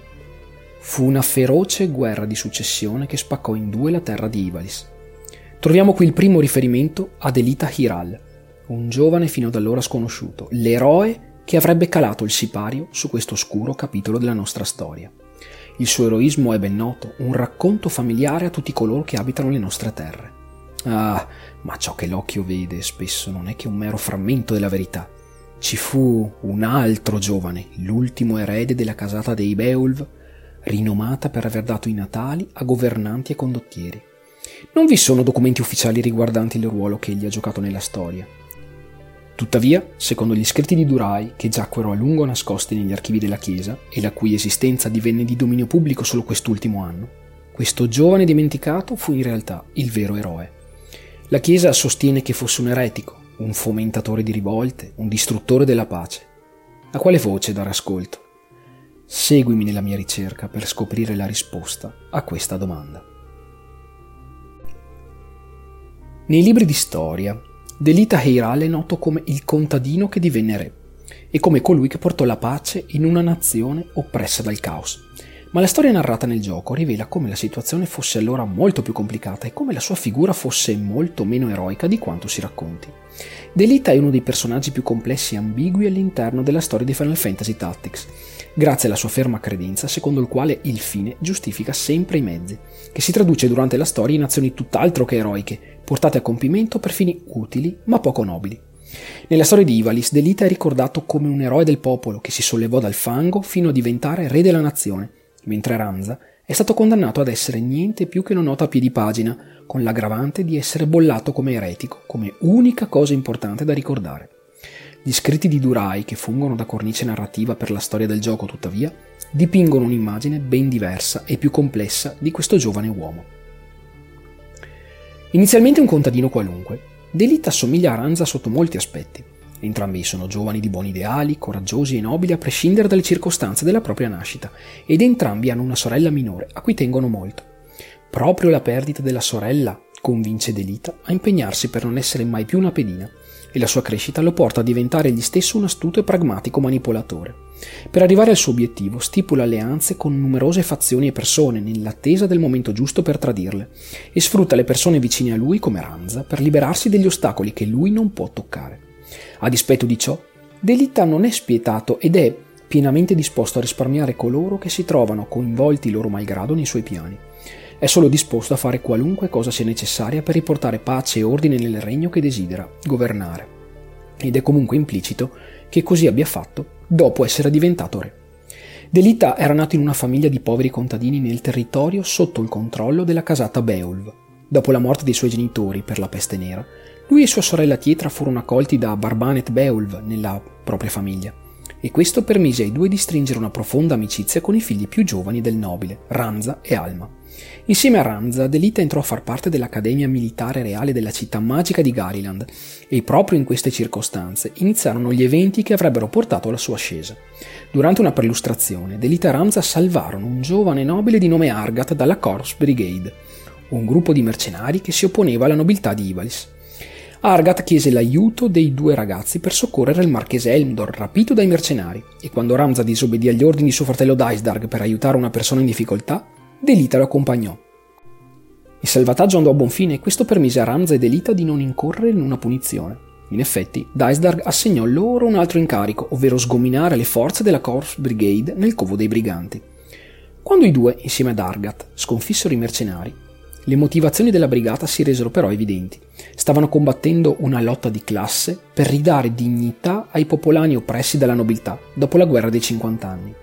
Fu una feroce guerra di successione che spaccò in due la terra di Ivalis. Troviamo qui il primo riferimento ad Elita Hiral, un giovane fino ad allora sconosciuto, l'eroe che avrebbe calato il sipario su questo oscuro capitolo della nostra storia. Il suo eroismo è ben noto, un racconto familiare a tutti coloro che abitano le nostre terre. Ah, ma ciò che l'occhio vede spesso non è che un mero frammento della verità. Ci fu un altro giovane, l'ultimo erede della casata dei Beowulf, rinomata per aver dato i natali a governanti e condottieri. Non vi sono documenti ufficiali riguardanti il ruolo che egli ha giocato nella storia. Tuttavia, secondo gli scritti di Durai, che giacquero a lungo nascosti negli archivi della Chiesa e la cui esistenza divenne di dominio pubblico solo quest'ultimo anno, questo giovane dimenticato fu in realtà il vero eroe. La Chiesa sostiene che fosse un eretico, un fomentatore di rivolte, un distruttore della pace. A quale voce dare ascolto? Seguimi nella mia ricerca per scoprire la risposta a questa domanda. Nei libri di storia, Delita Heiral è noto come il contadino che divenne re e come colui che portò la pace in una nazione oppressa dal caos. Ma la storia narrata nel gioco rivela come la situazione fosse allora molto più complicata e come la sua figura fosse molto meno eroica di quanto si racconti. Delita è uno dei personaggi più complessi e ambigui all'interno della storia di Final Fantasy Tactics, grazie alla sua ferma credenza secondo il quale il fine giustifica sempre i mezzi, che si traduce durante la storia in azioni tutt'altro che eroiche, portate a compimento per fini utili ma poco nobili. Nella storia di Ivalis, Delita è ricordato come un eroe del popolo che si sollevò dal fango fino a diventare re della nazione, mentre Ranza è stato condannato ad essere niente più che una nota a piedi pagina, con l'aggravante di essere bollato come eretico, come unica cosa importante da ricordare. Gli scritti di Durai, che fungono da cornice narrativa per la storia del gioco, tuttavia, dipingono un'immagine ben diversa e più complessa di questo giovane uomo. Inizialmente un contadino qualunque, Delita assomiglia a Ranza sotto molti aspetti. Entrambi sono giovani di buoni ideali, coraggiosi e nobili a prescindere dalle circostanze della propria nascita, ed entrambi hanno una sorella minore a cui tengono molto. Proprio la perdita della sorella convince Delita a impegnarsi per non essere mai più una pedina, e la sua crescita lo porta a diventare egli stesso un astuto e pragmatico manipolatore. Per arrivare al suo obiettivo stipula alleanze con numerose fazioni e persone nell'attesa del momento giusto per tradirle e sfrutta le persone vicine a lui come Ranza per liberarsi degli ostacoli che lui non può toccare. A dispetto di ciò, Delita non è spietato ed è pienamente disposto a risparmiare coloro che si trovano coinvolti loro malgrado nei suoi piani. È solo disposto a fare qualunque cosa sia necessaria per riportare pace e ordine nel regno che desidera governare. Ed è comunque implicito che così abbia fatto dopo essere diventato re. Delita era nato in una famiglia di poveri contadini nel territorio sotto il controllo della casata Beowulf. Dopo la morte dei suoi genitori per la peste nera, lui e sua sorella Tietra furono accolti da Barbanet Beowulf nella propria famiglia e questo permise ai due di stringere una profonda amicizia con i figli più giovani del nobile, Ranza e Alma. Insieme a Ranza, Delita entrò a far parte dell'Accademia Militare Reale della città magica di Gariland e proprio in queste circostanze iniziarono gli eventi che avrebbero portato alla sua ascesa. Durante una perlustrazione, Delita e Ranza salvarono un giovane nobile di nome Argat dalla Corps Brigade, un gruppo di mercenari che si opponeva alla nobiltà di Ivalis. Argat chiese l'aiuto dei due ragazzi per soccorrere il marchese Elmdor, rapito dai mercenari, e quando Ramza disobbedì agli ordini di suo fratello Daisdarg per aiutare una persona in difficoltà, Delita lo accompagnò. Il salvataggio andò a buon fine e questo permise a Ramza e Delita di non incorrere in una punizione. In effetti, Daisdarg assegnò loro un altro incarico, ovvero sgominare le forze della Corps Brigade nel covo dei briganti. Quando i due, insieme ad Argat, sconfissero i mercenari, le motivazioni della brigata si resero però evidenti. Stavano combattendo una lotta di classe per ridare dignità ai popolani oppressi dalla nobiltà dopo la guerra dei 50 anni.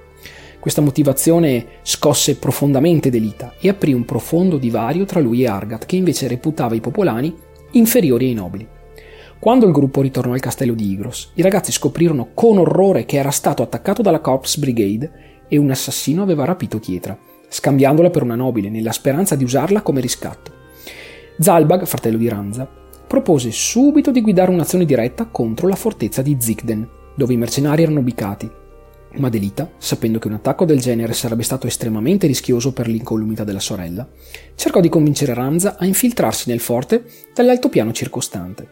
Questa motivazione scosse profondamente Delita e aprì un profondo divario tra lui e Argat, che invece reputava i popolani inferiori ai nobili. Quando il gruppo ritornò al castello di Igros, i ragazzi scoprirono con orrore che era stato attaccato dalla Corps Brigade e un assassino aveva rapito Tietra scambiandola per una nobile, nella speranza di usarla come riscatto. Zalbag, fratello di Ranza, propose subito di guidare un'azione diretta contro la fortezza di Zigden, dove i mercenari erano ubicati. Ma Delita, sapendo che un attacco del genere sarebbe stato estremamente rischioso per l'incolumità della sorella, cercò di convincere Ranza a infiltrarsi nel forte dall'altopiano circostante.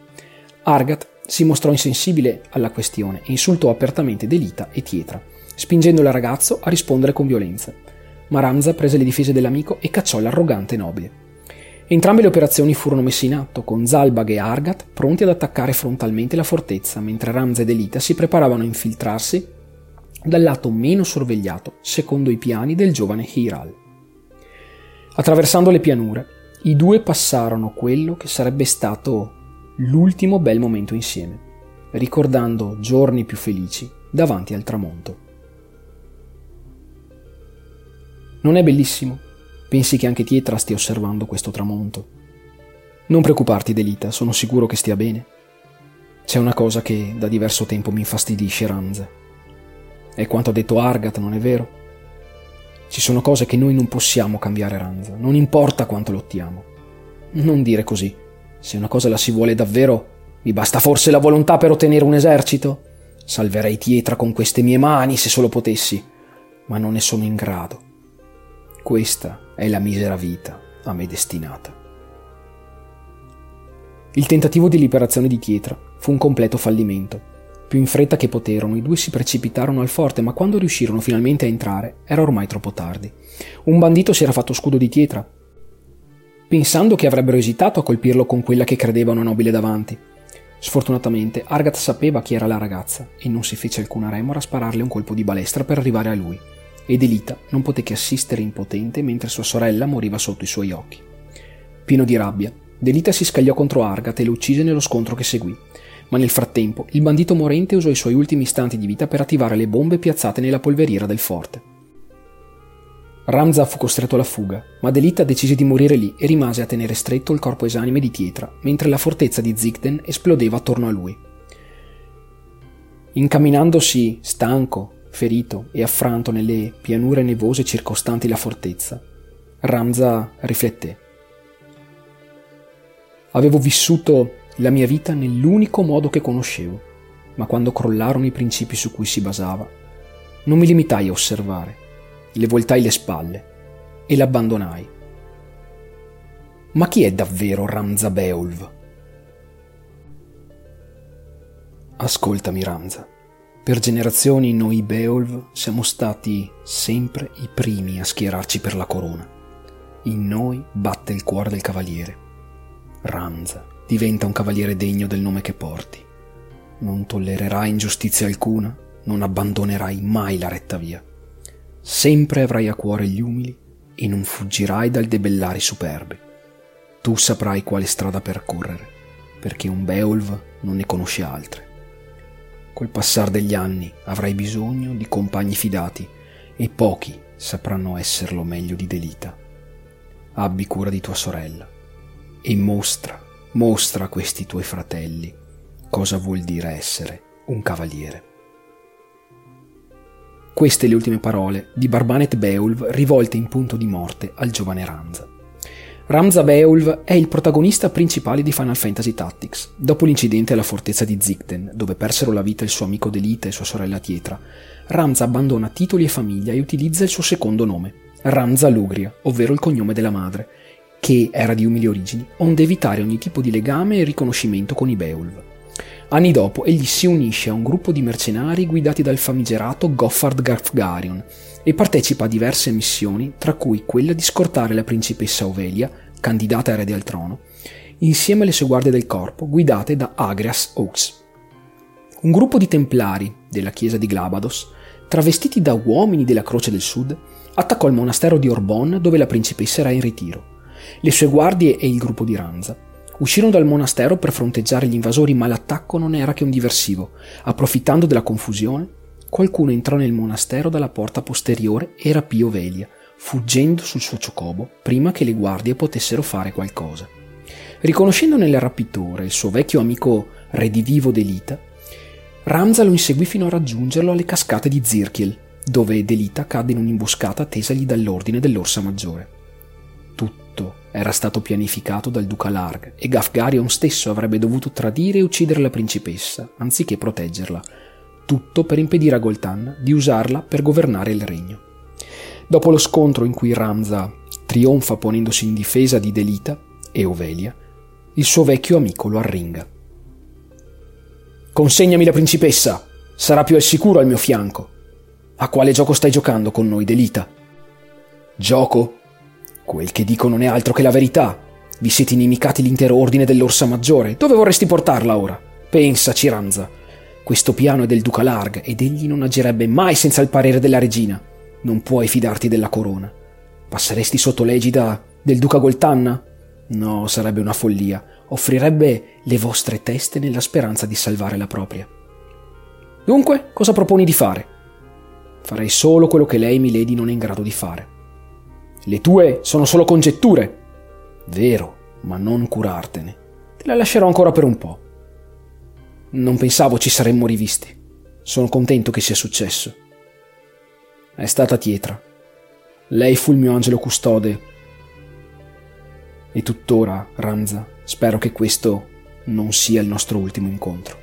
Argat si mostrò insensibile alla questione e insultò apertamente Delita e Tietra, spingendo il ragazzo a rispondere con violenza ma Ramza prese le difese dell'amico e cacciò l'arrogante nobile. Entrambe le operazioni furono messe in atto, con Zalbag e Argat pronti ad attaccare frontalmente la fortezza, mentre Ramza ed Elita si preparavano a infiltrarsi dal lato meno sorvegliato, secondo i piani del giovane Hiral. Attraversando le pianure, i due passarono quello che sarebbe stato l'ultimo bel momento insieme, ricordando giorni più felici davanti al tramonto. Non è bellissimo? Pensi che anche Tietra stia osservando questo tramonto? Non preoccuparti, Delita, sono sicuro che stia bene. C'è una cosa che da diverso tempo mi infastidisce, Ranza. È quanto ha detto Argat, non è vero? Ci sono cose che noi non possiamo cambiare, Ranza, non importa quanto lottiamo. Non dire così. Se una cosa la si vuole davvero, mi basta forse la volontà per ottenere un esercito? Salverei Tietra con queste mie mani se solo potessi, ma non ne sono in grado. Questa è la misera vita a me destinata. Il tentativo di liberazione di Tietra fu un completo fallimento. Più in fretta che poterono, i due si precipitarono al forte, ma quando riuscirono finalmente a entrare, era ormai troppo tardi. Un bandito si era fatto scudo di pietra, pensando che avrebbero esitato a colpirlo con quella che credeva una nobile davanti. Sfortunatamente, Argat sapeva chi era la ragazza e non si fece alcuna remora a spararle un colpo di balestra per arrivare a lui. Ed Elita non poté che assistere impotente mentre sua sorella moriva sotto i suoi occhi. Pieno di rabbia, Delita si scagliò contro Argat e lo uccise nello scontro che seguì. Ma nel frattempo, il bandito morente usò i suoi ultimi istanti di vita per attivare le bombe piazzate nella polveriera del forte. Ramza fu costretto alla fuga, ma Delita decise di morire lì e rimase a tenere stretto il corpo esanime di Tietra, mentre la fortezza di Zigden esplodeva attorno a lui. Incamminandosi stanco, ferito e affranto nelle pianure nevose circostanti la fortezza, Ramza rifletté. Avevo vissuto la mia vita nell'unico modo che conoscevo, ma quando crollarono i principi su cui si basava, non mi limitai a osservare le voltai le spalle e l'abbandonai. Ma chi è davvero Ramza Beolv? Ascoltami Ramza, per generazioni noi Beolv siamo stati sempre i primi a schierarci per la corona. In noi batte il cuore del cavaliere. Ramza diventa un cavaliere degno del nome che porti. Non tollererai ingiustizia alcuna, non abbandonerai mai la retta via. Sempre avrai a cuore gli umili e non fuggirai dal debellare i superbi. Tu saprai quale strada percorrere, perché un Beowulf non ne conosce altre. Col passare degli anni avrai bisogno di compagni fidati e pochi sapranno esserlo meglio di Delita. Abbi cura di tua sorella e mostra, mostra a questi tuoi fratelli cosa vuol dire essere un cavaliere. Queste le ultime parole di Barbanet Beowulf rivolte in punto di morte al giovane Ramza. Ramza Beowulf è il protagonista principale di Final Fantasy Tactics. Dopo l'incidente alla fortezza di Zigden, dove persero la vita il suo amico Delita e sua sorella Tietra, Ramza abbandona titoli e famiglia e utilizza il suo secondo nome, Ramza Lugria, ovvero il cognome della madre, che era di umili origini, onde evitare ogni tipo di legame e riconoscimento con i Beowulf. Anni dopo egli si unisce a un gruppo di mercenari guidati dal famigerato Goffard Garfgarion e partecipa a diverse missioni, tra cui quella di scortare la principessa Ovelia, candidata erede al trono, insieme alle sue guardie del corpo, guidate da Agrias Oaks. Un gruppo di templari della chiesa di Glabados, travestiti da uomini della Croce del Sud, attaccò il monastero di Orbon dove la principessa era in ritiro. Le sue guardie e il gruppo di Ranza Uscirono dal monastero per fronteggiare gli invasori, ma l'attacco non era che un diversivo. Approfittando della confusione, qualcuno entrò nel monastero dalla porta posteriore e rapì Ovelia, fuggendo sul suo ciocobo prima che le guardie potessero fare qualcosa. Riconoscendo nel rapitore il suo vecchio amico redivivo Delita, Ramza lo inseguì fino a raggiungerlo alle cascate di Zirkiel, dove Delita cadde in un'imboscata tesagli dall'ordine dell'Orsa Maggiore. Era stato pianificato dal duca Larg e Gafgarion stesso avrebbe dovuto tradire e uccidere la principessa, anziché proteggerla. Tutto per impedire a Goltan di usarla per governare il regno. Dopo lo scontro in cui Ramza trionfa ponendosi in difesa di Delita e Ovelia, il suo vecchio amico lo arringa. Consegnami la principessa, sarà più al sicuro al mio fianco. A quale gioco stai giocando con noi, Delita? Gioco? Quel che dico non è altro che la verità. Vi siete inimicati l'intero ordine dell'Orsa Maggiore. Dove vorresti portarla ora? Pensaci, Ranza. Questo piano è del Duca Larg ed egli non agirebbe mai senza il parere della regina. Non puoi fidarti della corona. Passeresti sotto l'egida del Duca Goltanna? No, sarebbe una follia. Offrirebbe le vostre teste nella speranza di salvare la propria. Dunque, cosa proponi di fare? Farei solo quello che lei, Milady, non è in grado di fare. Le tue sono solo congetture. Vero, ma non curartene. Te la lascerò ancora per un po'. Non pensavo ci saremmo rivisti. Sono contento che sia successo. È stata Tietra. Lei fu il mio angelo custode. E tuttora, Ramza, spero che questo non sia il nostro ultimo incontro.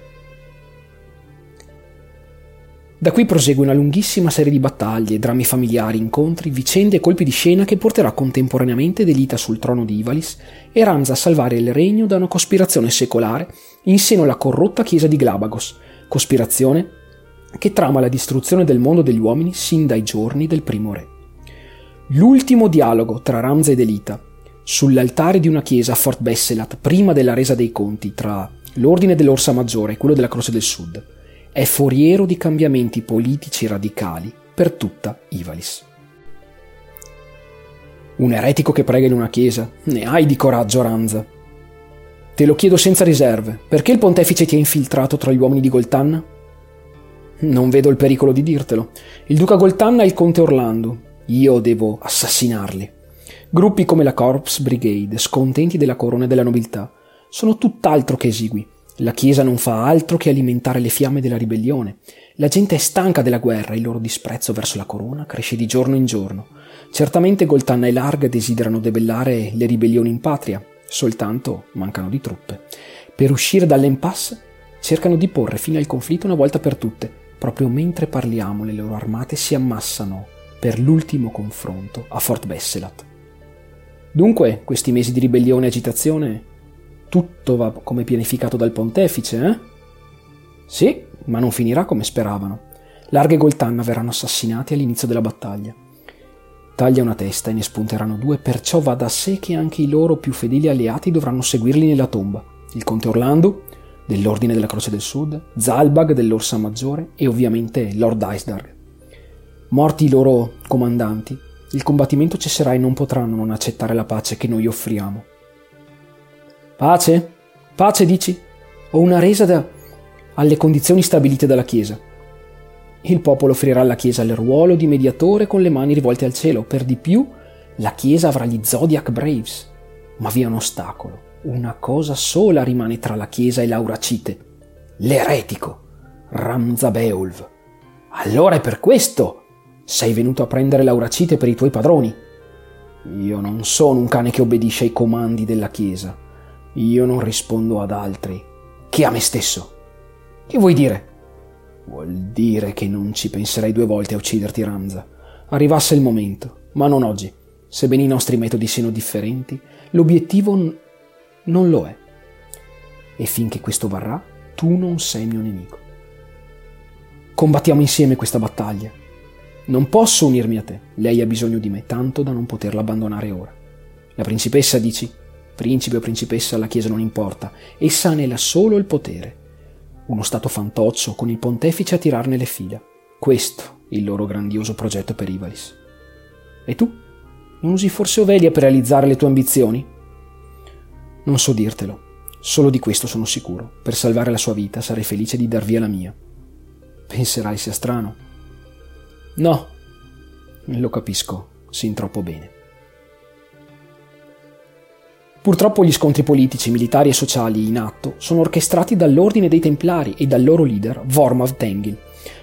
Da qui prosegue una lunghissima serie di battaglie, drammi familiari, incontri, vicende e colpi di scena che porterà contemporaneamente Delita sul trono di Ivalis e Ramza a salvare il regno da una cospirazione secolare in seno alla corrotta chiesa di Glabagos, cospirazione che trama la distruzione del mondo degli uomini sin dai giorni del primo re. L'ultimo dialogo tra Ramza ed Elita, sull'altare di una chiesa a Fort Besselat prima della resa dei conti tra l'ordine dell'Orsa Maggiore e quello della Croce del Sud, è foriero di cambiamenti politici radicali per tutta Ivalis. Un eretico che prega in una chiesa, ne hai di coraggio, Ranza. Te lo chiedo senza riserve, perché il pontefice ti ha infiltrato tra gli uomini di Goltanna? Non vedo il pericolo di dirtelo. Il duca Goltanna è il conte Orlando. Io devo assassinarli. Gruppi come la Corps Brigade, scontenti della corona e della nobiltà, sono tutt'altro che esigui. La Chiesa non fa altro che alimentare le fiamme della ribellione. La gente è stanca della guerra e il loro disprezzo verso la corona cresce di giorno in giorno. Certamente Goltanna e Larg desiderano debellare le ribellioni in patria, soltanto mancano di truppe. Per uscire dall'impasse cercano di porre fine al conflitto una volta per tutte. Proprio mentre parliamo le loro armate si ammassano per l'ultimo confronto a Fort Besselat. Dunque, questi mesi di ribellione e agitazione, tutto va come pianificato dal pontefice, eh? Sì, ma non finirà come speravano. Larga e Goltanna verranno assassinati all'inizio della battaglia. Taglia una testa e ne spunteranno due, perciò va da sé che anche i loro più fedeli alleati dovranno seguirli nella tomba. Il conte Orlando, dell'Ordine della Croce del Sud, Zalbag dell'Orsa Maggiore e ovviamente Lord Icedarg. Morti i loro comandanti, il combattimento cesserà e non potranno non accettare la pace che noi offriamo. Pace? Pace dici? O una resa da... alle condizioni stabilite dalla Chiesa? Il popolo offrirà alla Chiesa il ruolo di mediatore con le mani rivolte al cielo. Per di più, la Chiesa avrà gli Zodiac Braves. Ma vi è un ostacolo. Una cosa sola rimane tra la Chiesa e l'Auracite. L'eretico. Ramzabeulv. Allora è per questo sei venuto a prendere l'Auracite per i tuoi padroni. Io non sono un cane che obbedisce ai comandi della Chiesa. Io non rispondo ad altri che a me stesso. Che vuoi dire? Vuol dire che non ci penserei due volte a ucciderti, Ramza. Arrivasse il momento, ma non oggi. Sebbene i nostri metodi siano differenti, l'obiettivo n- non lo è. E finché questo varrà, tu non sei mio nemico. Combattiamo insieme questa battaglia non posso unirmi a te. Lei ha bisogno di me tanto da non poterla abbandonare ora. La principessa dici? Principe o principessa alla Chiesa non importa. Essa anela solo il potere. Uno stato fantoccio con il pontefice a tirarne le fila. Questo il loro grandioso progetto per Ivalis. E tu? Non usi forse Ovelia per realizzare le tue ambizioni? Non so dirtelo. Solo di questo sono sicuro. Per salvare la sua vita sarei felice di dar via la mia. Penserai sia strano. No, lo capisco sin troppo bene. Purtroppo gli scontri politici, militari e sociali in atto sono orchestrati dall'Ordine dei Templari e dal loro leader Vormav Tengil,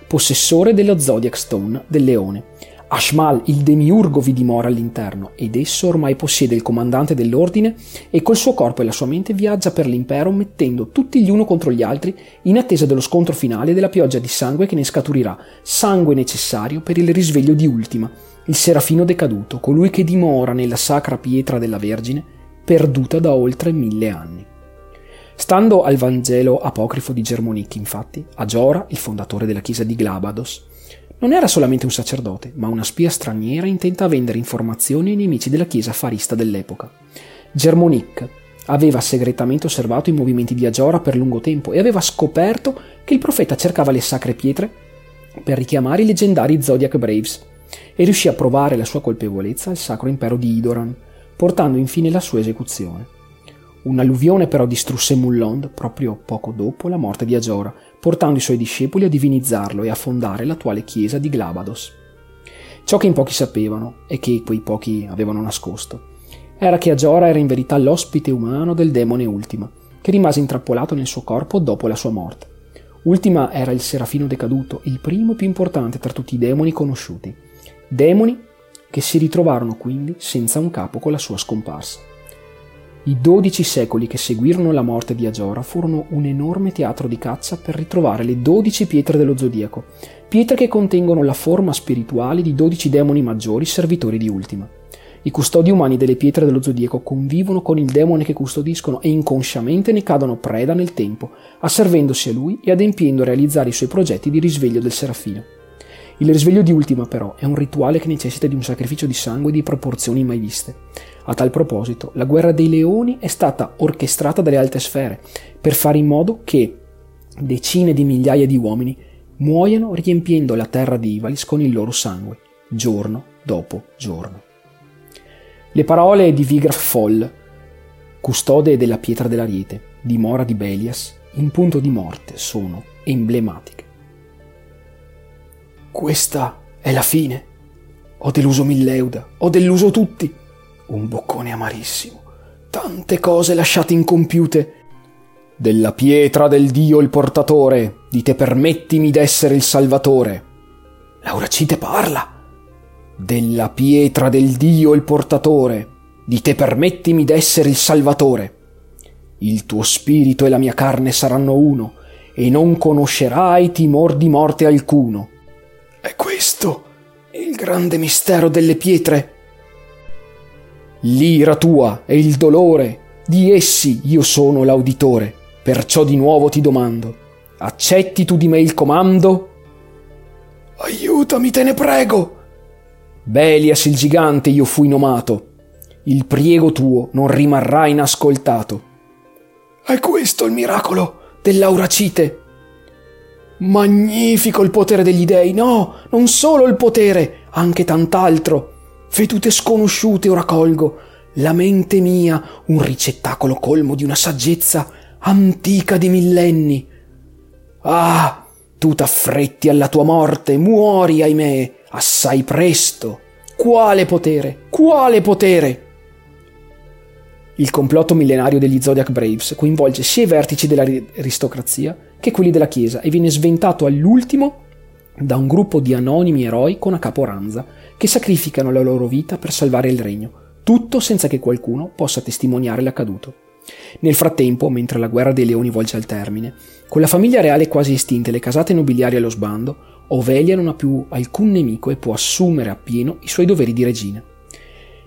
possessore dello Zodiac Stone del Leone, Ashmal, il demiurgo, vi dimora all'interno ed esso ormai possiede il comandante dell'ordine e col suo corpo e la sua mente viaggia per l'impero mettendo tutti gli uno contro gli altri in attesa dello scontro finale e della pioggia di sangue che ne scaturirà, sangue necessario per il risveglio di Ultima, il serafino decaduto, colui che dimora nella sacra pietra della Vergine, perduta da oltre mille anni. Stando al Vangelo apocrifo di Germonic, infatti, Agiora, il fondatore della chiesa di Glabados, non era solamente un sacerdote, ma una spia straniera intenta a vendere informazioni ai nemici della chiesa farista dell'epoca. Germonic aveva segretamente osservato i movimenti di Agiora per lungo tempo e aveva scoperto che il profeta cercava le sacre pietre per richiamare i leggendari Zodiac Braves e riuscì a provare la sua colpevolezza al sacro impero di Idoran, portando infine la sua esecuzione. Un'alluvione però distrusse Mullond proprio poco dopo la morte di Agiora, portando i suoi discepoli a divinizzarlo e a fondare l'attuale chiesa di Glabados. Ciò che in pochi sapevano e che quei pochi avevano nascosto era che Agiora era in verità l'ospite umano del demone Ultima, che rimase intrappolato nel suo corpo dopo la sua morte. Ultima era il serafino decaduto, il primo più importante tra tutti i demoni conosciuti. Demoni che si ritrovarono quindi senza un capo con la sua scomparsa. I dodici secoli che seguirono la morte di Agiora furono un enorme teatro di caccia per ritrovare le dodici pietre dello zodiaco, pietre che contengono la forma spirituale di dodici demoni maggiori servitori di Ultima. I custodi umani delle pietre dello zodiaco convivono con il demone che custodiscono e inconsciamente ne cadono preda nel tempo, asservendosi a lui e adempiendo a realizzare i suoi progetti di risveglio del serafino. Il risveglio di Ultima, però, è un rituale che necessita di un sacrificio di sangue di proporzioni mai viste. A tal proposito, la guerra dei leoni è stata orchestrata dalle alte sfere per fare in modo che decine di migliaia di uomini muoiano riempiendo la terra di Ivalis con il loro sangue, giorno dopo giorno. Le parole di Vigraf Foll, custode della pietra dell'Ariete, dimora di Belias, in punto di morte sono emblematiche. Questa è la fine. Ho deluso Milleuda, ho deluso tutti. Un boccone amarissimo. Tante cose lasciate incompiute. Della pietra del Dio il portatore, di te permettimi d'essere il salvatore. Lauracite parla. Della pietra del Dio il portatore, di te permettimi d'essere il salvatore. Il tuo spirito e la mia carne saranno uno, e non conoscerai timor di morte alcuno. È questo il grande mistero delle pietre. L'ira tua e il dolore, di essi io sono l'auditore, perciò di nuovo ti domando, accetti tu di me il comando? Aiutami, te ne prego! Belias il gigante io fui nomato, il priego tuo non rimarrà inascoltato. È questo il miracolo dell'Auracite? Magnifico il potere degli dei, no, non solo il potere, anche tant'altro. Vedute sconosciute ora colgo, la mente mia, un ricettacolo colmo di una saggezza antica di millenni. Ah, tu t'affretti alla tua morte, muori, ahimè, assai presto. Quale potere? Quale potere? Il complotto millenario degli Zodiac Braves coinvolge sia i vertici dell'aristocrazia che quelli della Chiesa e viene sventato all'ultimo da un gruppo di anonimi eroi con a capo Ranza che sacrificano la loro vita per salvare il regno, tutto senza che qualcuno possa testimoniare l'accaduto. Nel frattempo, mentre la guerra dei leoni volge al termine, con la famiglia reale quasi estinta e le casate nobiliari allo sbando, Ovelia non ha più alcun nemico e può assumere appieno i suoi doveri di regina.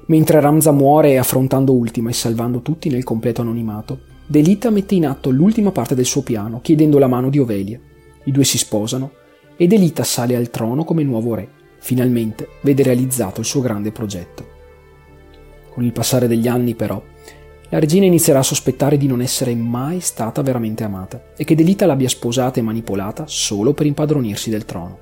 Mentre Ramza muore affrontando Ultima e salvando tutti nel completo anonimato, Delita mette in atto l'ultima parte del suo piano, chiedendo la mano di Ovelia. I due si sposano e Delita sale al trono come nuovo re. Finalmente vede realizzato il suo grande progetto. Con il passare degli anni, però, la regina inizierà a sospettare di non essere mai stata veramente amata e che Delita l'abbia sposata e manipolata solo per impadronirsi del trono.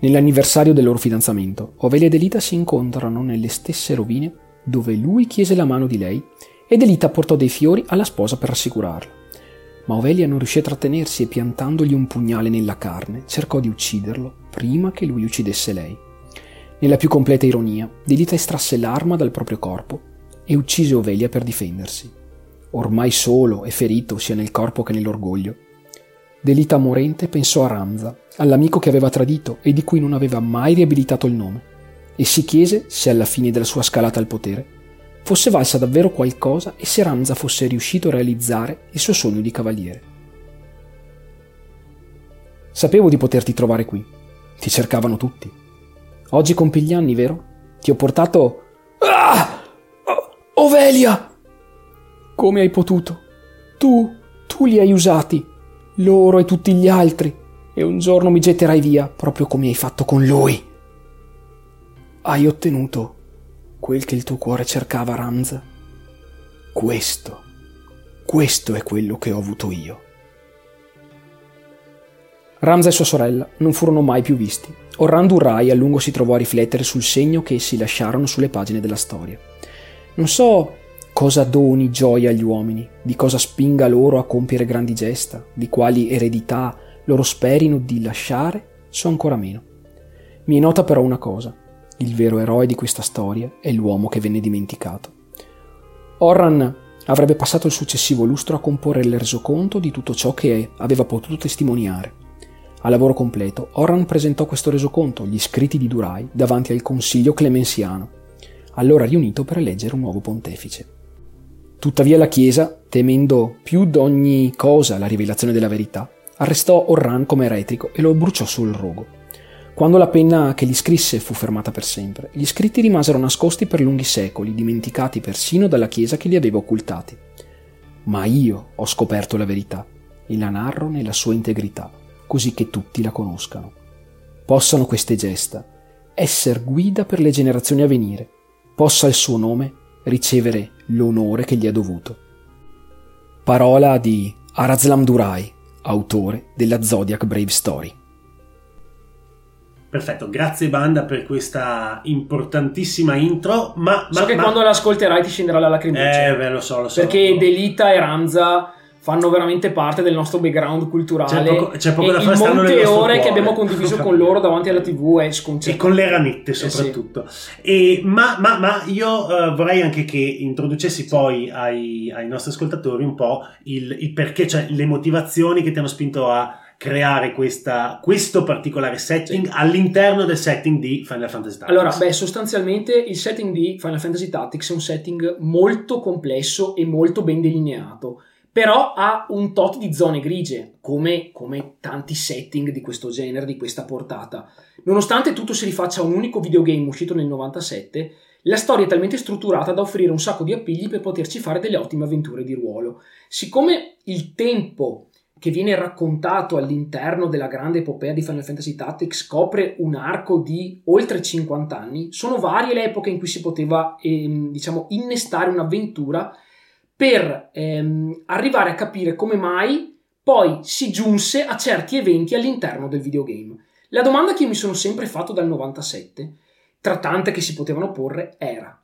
Nell'anniversario del loro fidanzamento, Ovelia e Delita si incontrano nelle stesse rovine dove lui chiese la mano di lei e Delita portò dei fiori alla sposa per rassicurarla. Ma Ovelia non riuscì a trattenersi e piantandogli un pugnale nella carne cercò di ucciderlo prima che lui uccidesse lei. Nella più completa ironia, Delita estrasse l'arma dal proprio corpo e uccise Ovelia per difendersi. Ormai solo e ferito sia nel corpo che nell'orgoglio. Delita morente pensò a Ramza, all'amico che aveva tradito e di cui non aveva mai riabilitato il nome, e si chiese se alla fine della sua scalata al potere fosse valsa davvero qualcosa e se Ramza fosse riuscito a realizzare il suo sogno di cavaliere. Sapevo di poterti trovare qui. Ti cercavano tutti. Oggi compi gli anni, vero? Ti ho portato... Ah! Ovelia! Come hai potuto? Tu, tu li hai usati, loro e tutti gli altri, e un giorno mi getterai via, proprio come hai fatto con lui. Hai ottenuto quel che il tuo cuore cercava, Ramza. Questo, questo è quello che ho avuto io. Ramza e sua sorella non furono mai più visti. Orrando Urrai a lungo si trovò a riflettere sul segno che essi lasciarono sulle pagine della storia. Non so cosa doni gioia agli uomini, di cosa spinga loro a compiere grandi gesta, di quali eredità loro sperino di lasciare, so ancora meno. Mi è nota però una cosa, il vero eroe di questa storia è l'uomo che venne dimenticato. Orran avrebbe passato il successivo lustro a comporre il resoconto di tutto ciò che aveva potuto testimoniare. A lavoro completo, Orran presentò questo resoconto, gli scritti di Durai, davanti al consiglio clemensiano allora riunito per eleggere un nuovo pontefice. Tuttavia la Chiesa, temendo più d'ogni cosa la rivelazione della verità, arrestò Orran come eretrico e lo bruciò sul rogo. Quando la penna che li scrisse fu fermata per sempre, gli scritti rimasero nascosti per lunghi secoli, dimenticati persino dalla Chiesa che li aveva occultati. Ma io ho scoperto la verità e la narro nella sua integrità, così che tutti la conoscano. Possano queste gesta essere guida per le generazioni a venire, possa il suo nome ricevere l'onore che gli è dovuto. Parola di Arazlam Durai, autore della Zodiac Brave Story. Perfetto, grazie banda per questa importantissima intro. Ma, So ma- che ma- quando l'ascolterai ti scenderà la lacrimuccia. Eh, beh, lo so, lo so. perché Delita e Ranza fanno veramente parte del nostro background culturale. C'è poco- c'è poco e da fare, nel monte ore che abbiamo condiviso con loro davanti alla TV è e sconcertante. con le ranette Eh sì. soprattutto. E- ma, ma- ma io eh, vorrei anche che introducessi poi ai, ai nostri ascoltatori un po' il, il perché, cioè le motivazioni che ti hanno spinto a creare questa- questo particolare setting all'interno del setting di Final Fantasy Tactics. Allora, beh, sostanzialmente il setting di Final Fantasy Tactics è un setting molto complesso e molto ben delineato, però ha un tot di zone grigie, come, come tanti setting di questo genere, di questa portata. Nonostante tutto si rifaccia a un unico videogame uscito nel 97, la storia è talmente strutturata da offrire un sacco di appigli per poterci fare delle ottime avventure di ruolo. Siccome il tempo che viene raccontato all'interno della grande epopea di Final Fantasy Tactics copre un arco di oltre 50 anni. Sono varie le epoche in cui si poteva, ehm, diciamo, innestare un'avventura per ehm, arrivare a capire come mai poi si giunse a certi eventi all'interno del videogame. La domanda che mi sono sempre fatto dal 97, tra tante che si potevano porre, era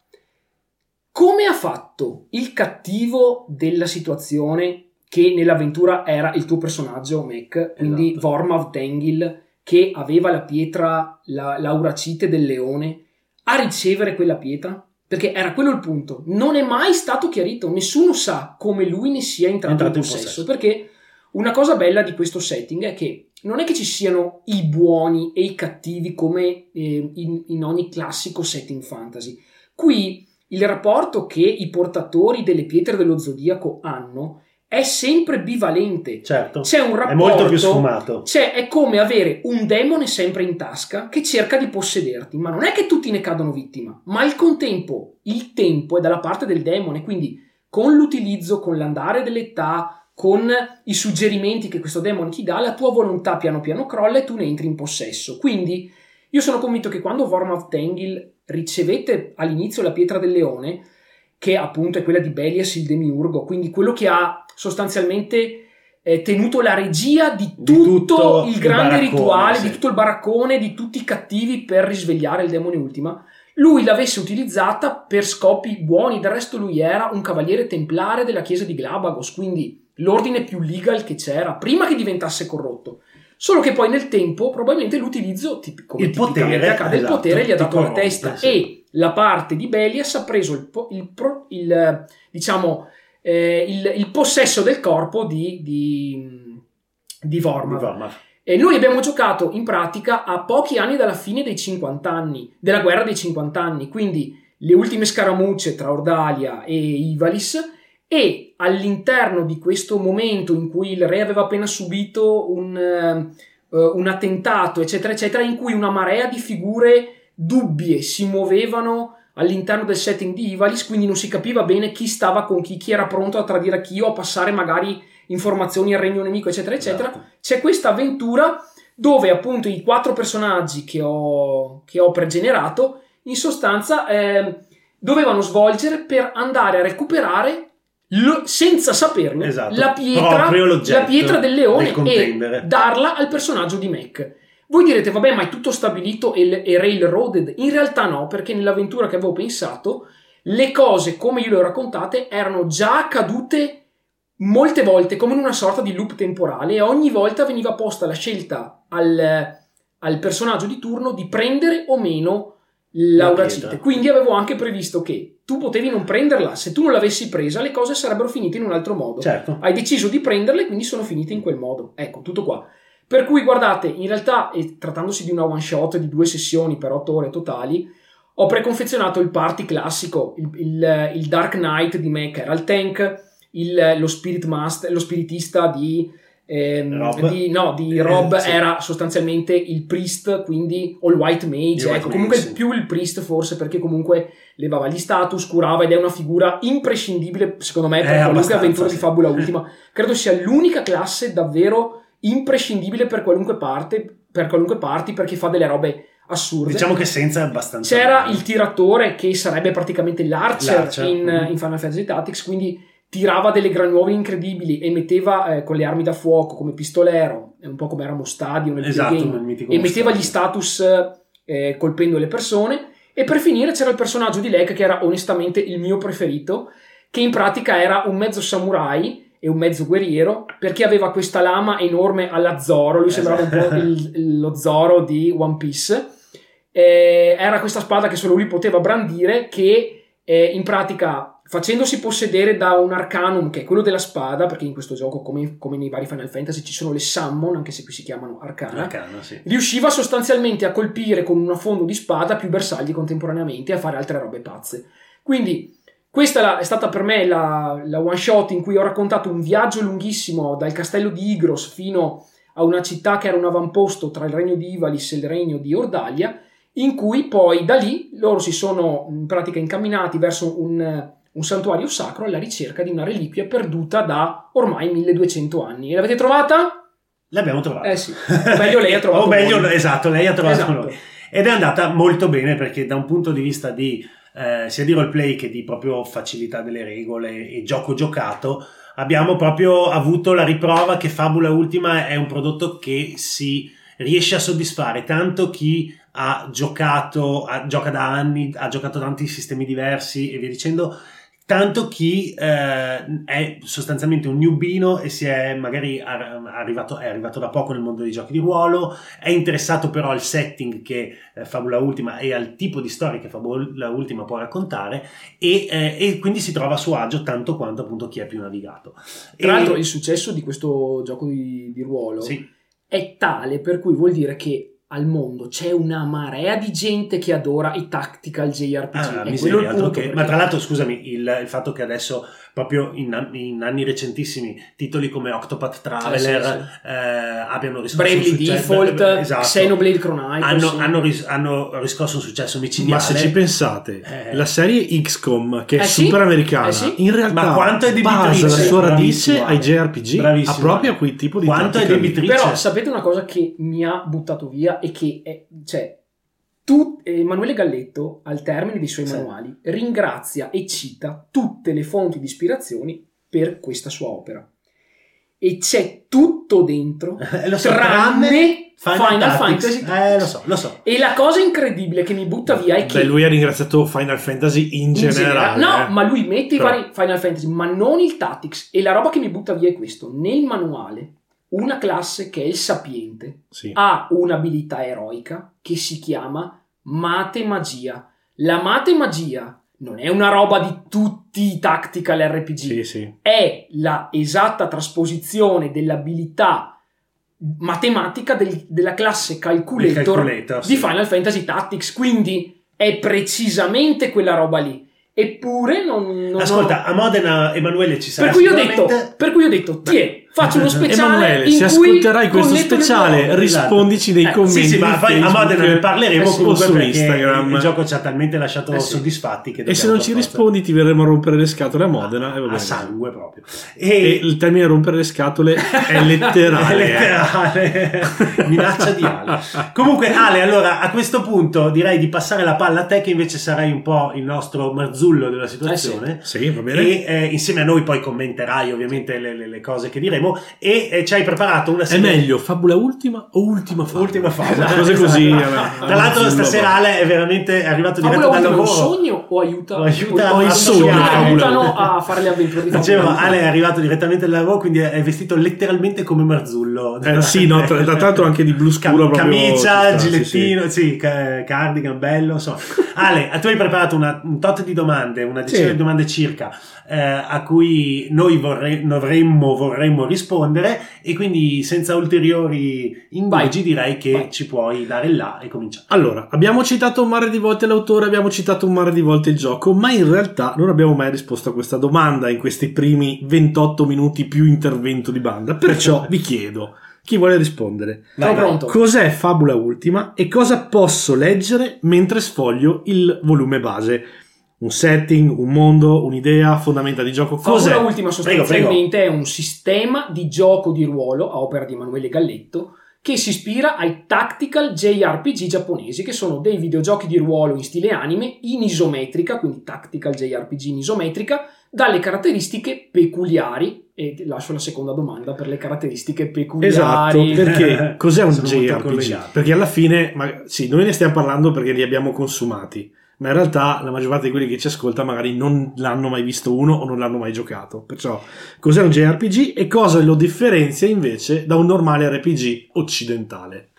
come ha fatto il cattivo della situazione che nell'avventura era il tuo personaggio, Mac, quindi Esatto. Vormav Tengil, che aveva la pietra, la, l'auracite del leone, a ricevere quella pietra? Perché era quello il punto. Non è mai stato chiarito, nessuno sa come lui ne sia entrato, Entrato in in possesso. possesso. Perché una cosa bella di questo setting è che non è che ci siano i buoni e i cattivi come eh, in, in ogni classico setting fantasy. Qui il rapporto che i portatori delle pietre dello zodiaco hanno è sempre bivalente. certo, C'è un rapporto è molto più sfumato. cioè, è come avere un demone sempre in tasca che cerca di possederti, ma non è che tutti ne cadono vittima, ma al contempo il tempo è dalla parte del demone, quindi con l'utilizzo, con l'andare dell'età, con i suggerimenti che questo demone ti dà, la tua volontà piano piano crolla e tu ne entri in possesso. Quindi io sono convinto che quando Vormav Tengil ricevette all'inizio la pietra del leone, che appunto è quella di Belias il demiurgo, quindi quello che ha sostanzialmente eh, tenuto la regia di Di tutto, tutto il il grande rituale, sì. di tutto il baraccone, di tutti i cattivi per risvegliare il demone ultima, lui l'avesse utilizzata per scopi buoni, del resto lui era un cavaliere templare della chiesa di Glabagos, quindi l'ordine più legal che c'era, prima che diventasse corrotto. Solo che poi nel tempo probabilmente l'utilizzo, tip- come Il potere, accade, il esatto, potere gli ha ti dato la testa sì. e la parte di Belias ha preso il, il il, diciamo, eh, il, il possesso del corpo di, di, di Vormav. Di Vormav. E noi abbiamo giocato in pratica a pochi anni dalla fine dei 50 anni, della guerra dei 50 anni, quindi le ultime scaramucce tra Ordalia e Ivalis e all'interno di questo momento in cui il re aveva appena subito un, eh, un attentato, eccetera, eccetera, in cui una marea di figure dubbie si muovevano all'interno del setting di Ivalis, quindi non si capiva bene chi stava con chi, chi era pronto a tradire chi o a passare magari informazioni al regno nemico, eccetera, eccetera Esatto. c'è questa avventura dove appunto i quattro personaggi che ho, che ho pregenerato in sostanza eh, dovevano svolgere per andare a recuperare lo- senza saperne Esatto. la, pietra, la pietra del leone del e darla al personaggio di Mac. Voi direte, vabbè, ma è tutto stabilito e, e railroaded? In realtà no, perché nell'avventura che avevo pensato, le cose come io le ho raccontate erano già accadute molte volte come in una sorta di loop temporale e ogni volta veniva posta la scelta al, al personaggio di turno di prendere o meno La l'auracite. pietra. Quindi avevo anche previsto che tu potevi non prenderla, se tu non l'avessi presa le cose sarebbero finite in un altro modo. Certo. Hai deciso di prenderle, quindi sono finite in quel modo. Ecco, tutto qua. Per cui guardate, in realtà, e trattandosi di una one shot di due sessioni per otto ore totali, ho preconfezionato il party classico, il, il- il Dark Knight di Mac era il tank, il- lo, Spirit Master, lo spiritista di, ehm, Rob? di, no, di Eh, Rob sì. era sostanzialmente il priest, quindi o il white mage, Il white ecco, comunque mage, sì. più il priest forse perché comunque levava gli status, curava ed è una figura imprescindibile secondo me per Eh, qualunque avventura sì. di Fabula Ultima. Credo sia l'unica classe davvero imprescindibile per qualunque parte, per qualunque party perché fa delle robe assurde. Diciamo che senza è abbastanza. C'era bene. il tiratore che sarebbe praticamente l'Archer, L'Archer, in, mhm. in Final Fantasy Tactics, quindi tirava delle granuove incredibili e metteva eh, con le armi da fuoco come pistolero, un po' come era Mostadio nel Esatto, videogame, nel e metteva Mostadio. gli status eh, colpendo le persone. E per finire c'era il personaggio di Lek che era onestamente il mio preferito, che in pratica era un mezzo samurai e un mezzo guerriero perché aveva questa lama enorme alla Zoro, lui sembrava un po' Esatto. il- lo Zoro di One Piece. Eh, era questa spada che solo lui poteva brandire che eh, in pratica facendosi possedere da un arcanum che è quello della spada perché in questo gioco come, come nei vari Final Fantasy ci sono le summon anche se qui si chiamano arcana Arcana, sì. riusciva sostanzialmente a colpire con un affondo di spada più bersagli contemporaneamente e a fare altre robe pazze. Quindi questa è la- è stata per me la, la one shot in cui ho raccontato un viaggio lunghissimo dal castello di Igros fino a una città che era un avamposto tra il regno di Ivalis e il regno di Ordalia, in cui poi da lì loro si sono in pratica incamminati verso un, un santuario sacro alla ricerca di una reliquia perduta da ormai 1200 anni. E l'avete trovata? L'abbiamo trovata. Eh sì, meglio lei ha trovato O meglio, voi. esatto, lei ha trovato Esatto. noi. Ed è andata molto bene perché da un punto di vista di eh, sia di roleplay che di proprio facilità delle regole e gioco giocato, abbiamo proprio avuto la riprova che Fabula Ultima è un prodotto che si riesce a soddisfare tanto chi ha giocato, ha- gioca da anni, ha giocato tanti sistemi diversi e via dicendo, tanto chi eh, è sostanzialmente un newbino e si è magari ar- arrivato, è arrivato da poco nel mondo dei giochi di ruolo, è interessato però al setting che eh, Fabula Ultima e al tipo di storia che Fabula Ultima può raccontare e, eh, e quindi si trova a suo agio tanto quanto appunto chi è più navigato. Tra E- l'altro il successo di questo gioco di, di ruolo sì, è tale per cui vuol dire che al mondo c'è una marea di gente che adora i tactical JRPG. Ah, miseria, che- perché- Ma tra l'altro, scusami, il, il fatto che adesso, proprio in, an- in anni recentissimi, titoli come Octopath Traveler Sì, sì, eh, abbiano riscosso Bravely un successo. Default, esatto, Xenoblade Chronicles. hanno, sì. hanno ris- hanno riscosso un successo micidiale. Ma se ci pensate, Eh. la serie XCOM, che è Eh sì, super americana, eh sì. in realtà Ma quanto è debitrice, basa la sua radice bravissimo, ai. JRPG, Bravissimo, ha proprio Ale. quel tipo di Quanto è debitrice? Però sapete una cosa che mi ha buttato via e che è, cioè, tu, Emanuele Galletto, al termine dei suoi Sì. manuali, ringrazia e cita tutte le fonti di ispirazioni per questa sua opera. E c'è tutto dentro, Eh, so, tranne Final, Tactics. Fantasy. Eh, lo so, lo so. E la cosa incredibile che mi butta via è che Beh, lui ha ringraziato Final Fantasy in, in generale. no, eh. ma lui mette i Però- vari Final Fantasy, ma non il Tactics. E la roba che mi butta via è questo: nel manuale, una classe che è il sapiente Sì. ha un'abilità eroica che si chiama mate magia. La mate magia non è una roba di tutti i tactical RPG, Sì, sì. è la esatta trasposizione dell'abilità matematica del- della classe calculator, di sì. Final Fantasy Tactics, quindi è precisamente quella roba lì. Eppure non... non Ascolta, a Modena Emanuele ci sarà per cui, io ho sicuramente- detto, per cui ho detto, tiè, faccio uno speciale Emanuele, in se ascolterai questo speciale, rispondici nei Eh, commenti. Sì, sì, ma poi a Modena ne parleremo e su- comunque su Instagram. il gioco ci ha talmente lasciato Eh sì. soddisfatti che E se non ci forza- rispondi, ti verremo a rompere le scatole a Modena. va a sangue proprio. E E, il termine rompere le scatole è letterale. È eh. letterale. minaccia di Ale. Comunque, Ale, allora a questo punto direi di passare la palla a te, che invece sarai un po' il nostro marzullo della situazione. Sì, va bene. E eh, insieme a noi poi commenterai ovviamente le, le- le cose che diremo. E eh, ci hai preparato una È serie. meglio fabula ultima o ultima fabula? Ultima favola. Cose così. Esatto. alla- Tra l'altro, stasera. Ale è veramente arrivato Fabula diretto dal è lavoro. sogno o aiuta, O aiuta o il a sogno, aiutano Fabula. a fare le avventure di Dicevo, Fabula Ale è arrivato direttamente dal lavoro, quindi è vestito letteralmente come Marzullo. Eh, sì, no, tra, tra l'altro anche di blu scuro. ci camicia, sta, sì, gilettino, sì, ca- cardigan, bello. Insomma. Ale, tu hai preparato una, un tot di domande, una decina Sì. di domande circa, eh, a cui noi vorrei- dovremmo, vorremmo rispondere e quindi senza ulteriori indugi direi che Vai. ci puoi dare là e cominciare. Allora, abbiamo citato un mare di volte l'autore, abbiamo citato un mare di volte il gioco, ma in realtà non abbiamo mai risposto a questa domanda in questi primi 28 minuti più intervento di banda. Perciò vi chiedo, chi vuole rispondere? Vai. pronto. Cos'è Fabula Ultima e cosa posso leggere mentre sfoglio il volume base? Un setting, un mondo, un'idea, fondamenta di gioco. Cos'è? Fabula Ultima Prego, sostanzialmente è un sistema di gioco di ruolo a opera di Emanuele Galletto che si ispira ai tactical JRPG giapponesi, che sono dei videogiochi di ruolo in stile anime, in isometrica, quindi tactical JRPG in isometrica, dalle caratteristiche peculiari. E lascio la seconda domanda per le caratteristiche Esatto, peculiari. perché cos'è un JRPG? Perché alla fine, ma, sì, noi ne stiamo parlando perché li abbiamo consumati, ma in realtà la maggior parte di quelli che ci ascolta magari non l'hanno mai visto uno o non l'hanno mai giocato. Perciò, cos'è un JRPG e cosa lo differenzia invece da un normale RPG occidentale?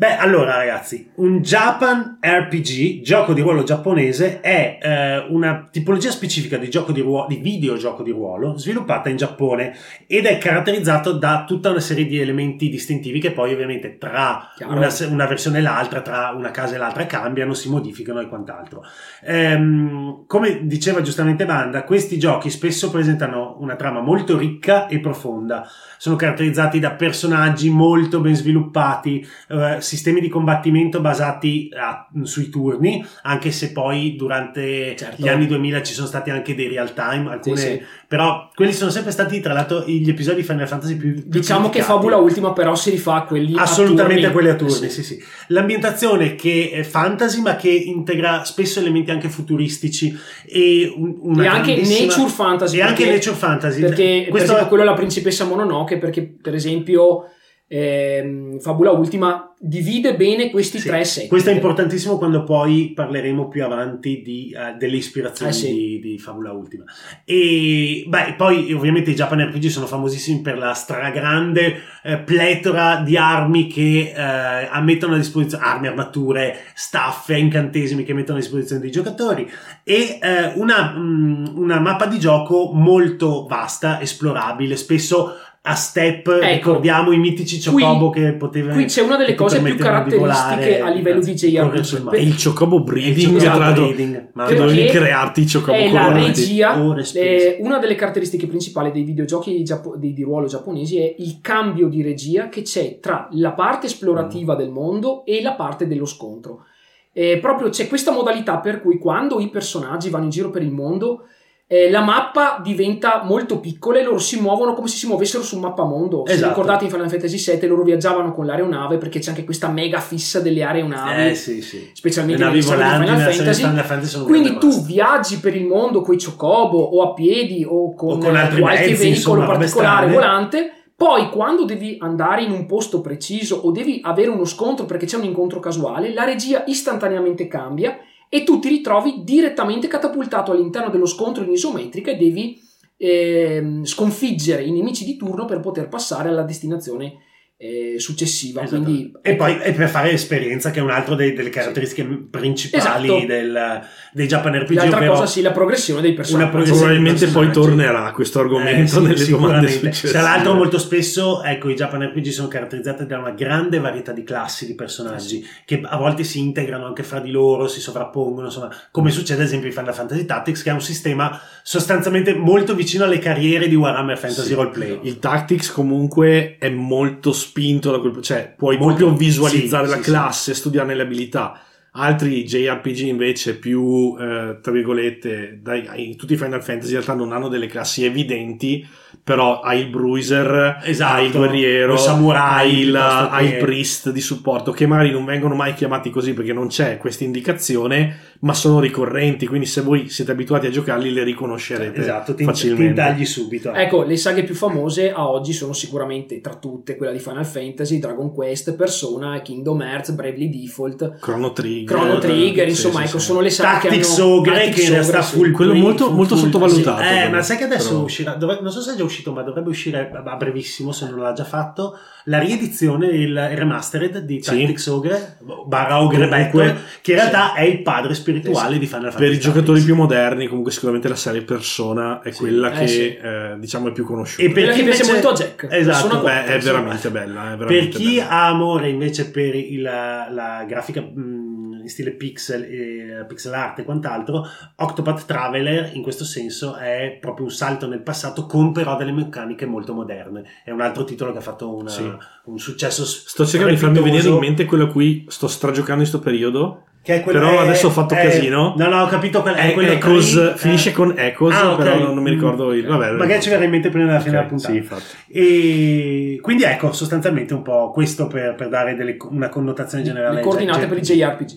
Beh, allora ragazzi, un Japan RPG, gioco di ruolo giapponese, è eh, una tipologia specifica di gioco di ruolo, di videogioco di ruolo, sviluppata in Giappone ed è caratterizzato da tutta una serie di elementi distintivi che poi ovviamente tra una, una versione e l'altra, tra una casa e l'altra cambiano, si modificano e quant'altro. Ehm, come diceva giustamente Banda, questi giochi spesso presentano una trama molto ricca e profonda, sono caratterizzati da personaggi molto ben sviluppati, eh, sistemi di combattimento basati a- sui turni, anche se poi durante Certo. gli anni 2000 ci sono stati anche dei real time, alcune, Sì, sì. però quelli sono sempre stati tra l'altro gli episodi di Final Fantasy più, più Diciamo che. Fabula Ultima però si rifà a quelli a Assolutamente a turni. quelli a turni, Eh sì, sì. L'ambientazione che è fantasy, ma che integra spesso elementi anche futuristici e un- una E anche nature fantasy. E anche perché- nature fantasy. Perché, per Questo esempio, è- quello della principessa Mononoke, perché per esempio ehm, Fabula Ultima divide bene questi Sì, tre set. Questo è importantissimo quando poi parleremo più avanti di, eh, delle ispirazioni Eh sì. di, di Fabula Ultima. E beh, poi ovviamente i Japan RPG sono famosissimi per la stragrande eh, pletora di armi che eh, mettono a disposizione, armi, armature, staffe, incantesimi che mettono a disposizione dei giocatori e eh, una, mm, una mappa di gioco molto vasta, esplorabile, spesso a step, ricordiamo i mitici Ecco. Qui- Chocobo che potevano Qui c'è una delle cose più caratteristiche a livello di JRPG. E il Chocobo Breeding, Il Chocobo breeding, ma dovevi crearti i Chocobo è la regia, eh, una delle caratteristiche principali dei videogiochi giappo- di, di ruolo giapponesi è il cambio di regia che c'è tra la parte esplorativa Mm. del mondo e la parte dello scontro. Eh, proprio c'è questa modalità per cui quando i personaggi vanno in giro per il mondo eh, la mappa diventa molto piccola e loro si muovono come se si muovessero sul mappamondo. Se Esatto. ricordate in Final Fantasy VII loro viaggiavano con l'aeronave perché c'è anche questa mega fissa delle aeronavi Eh sì, sì. specialmente nelle volanti Final Fantasy. Final Fantasy Quindi tu vaste. viaggi per il mondo con i chocobo o a piedi o con, O con altri qualche mezzi, veicolo insomma, particolare volante. Poi, quando devi andare in un posto preciso o devi avere uno scontro perché c'è un incontro casuale, la regia istantaneamente cambia e tu ti ritrovi direttamente catapultato all'interno dello scontro in isometrica e devi ehm, sconfiggere i nemici di turno per poter passare alla destinazione eh, successiva. Esatto. Quindi, E poi e per fare esperienza, che è un'altra dei- delle caratteristiche principali Esatto. del, dei Japan RPG. l'altra cosa sì, la progressione dei personaggi. Progressione Probabilmente dei poi personaggi. tornerà questo argomento Eh, sì, nelle domande sicuramente. successive. Tra l'altro, molto spesso, ecco, i Japan RPG sono caratterizzati da una grande varietà di classi di personaggi che a volte si integrano anche fra di loro, si sovrappongono, insomma, come succede ad esempio in Final Fantasy Tactics, che è un sistema sostanzialmente molto vicino alle carriere di Warhammer Fantasy Sì. Roleplay. Il Tactics comunque è molto spinto da quel... cioè puoi Molto- proprio visualizzare sì, la sì, sì. classe, studiarne le abilità. Altri JRPG invece più, eh, tra virgolette, dai, ai- tutti i Final Fantasy in realtà non hanno delle classi evidenti, però hai il bruiser, Esatto. hai il guerriero, il samurai, hai il, hai il priest di supporto, che magari non vengono mai chiamati così perché non c'è questa indicazione, ma sono ricorrenti, quindi se voi siete abituati a giocarli le riconoscerete Esatto, ti, ti facilmente. intagli subito. Ecco, le saghe più famose a oggi sono sicuramente tra tutte quella di Final Fantasy, Dragon Quest, Persona, Kingdom Hearts, Bravely Default, Chrono Trigger, Chrono Trigger, sì, insomma, sì, ecco, sì. sono le saghe Tactics che hanno Ogre Tactics che in realtà full Quello play- molto- full- molto full- sottovalutato, sì. Eh, però. ma sai che adesso Però- uscirà, dove- non so se è già uscito ma dovrebbe uscire a brevissimo se non l'ha già fatto, la riedizione, il remastered di Sì. Tactics Ogre, barra Ogre Battle, che in realtà è il padre spirituale Sì. di Final Fantasy Per i giocatori Tactics. più moderni, comunque sicuramente la serie Persona è Sì. quella Eh, che sì. eh, diciamo è più conosciuta. E per chi piace invece- molto a Jack. Esatto, Persona Beh, 4, è veramente bella. È Per veramente chi bella. ha amore invece per il- la, la grafica mh, in stile pixel, e pixel art e quant'altro, Octopath Traveler in questo senso è proprio un salto nel passato con però delle meccaniche molto moderne. È un altro titolo che ha fatto una- Sì. un successo Sto cercando di farmi venire in mente quello a cui sto stragiocando in questo periodo. Che è quello- però è- adesso ho fatto è- casino. No, no, ho capito qual è. È- quello Echoes, tre- finisce eh. con Echoes, Ah, ok. però non, non mi ricordo il. Vabbè, Magari ci verrà in mente prima della fine Ok, della puntata. Sì, infatti. E quindi ecco, sostanzialmente un po' questo per, per dare delle- una connotazione generale. Le coordinate Cioè, per i JRPG.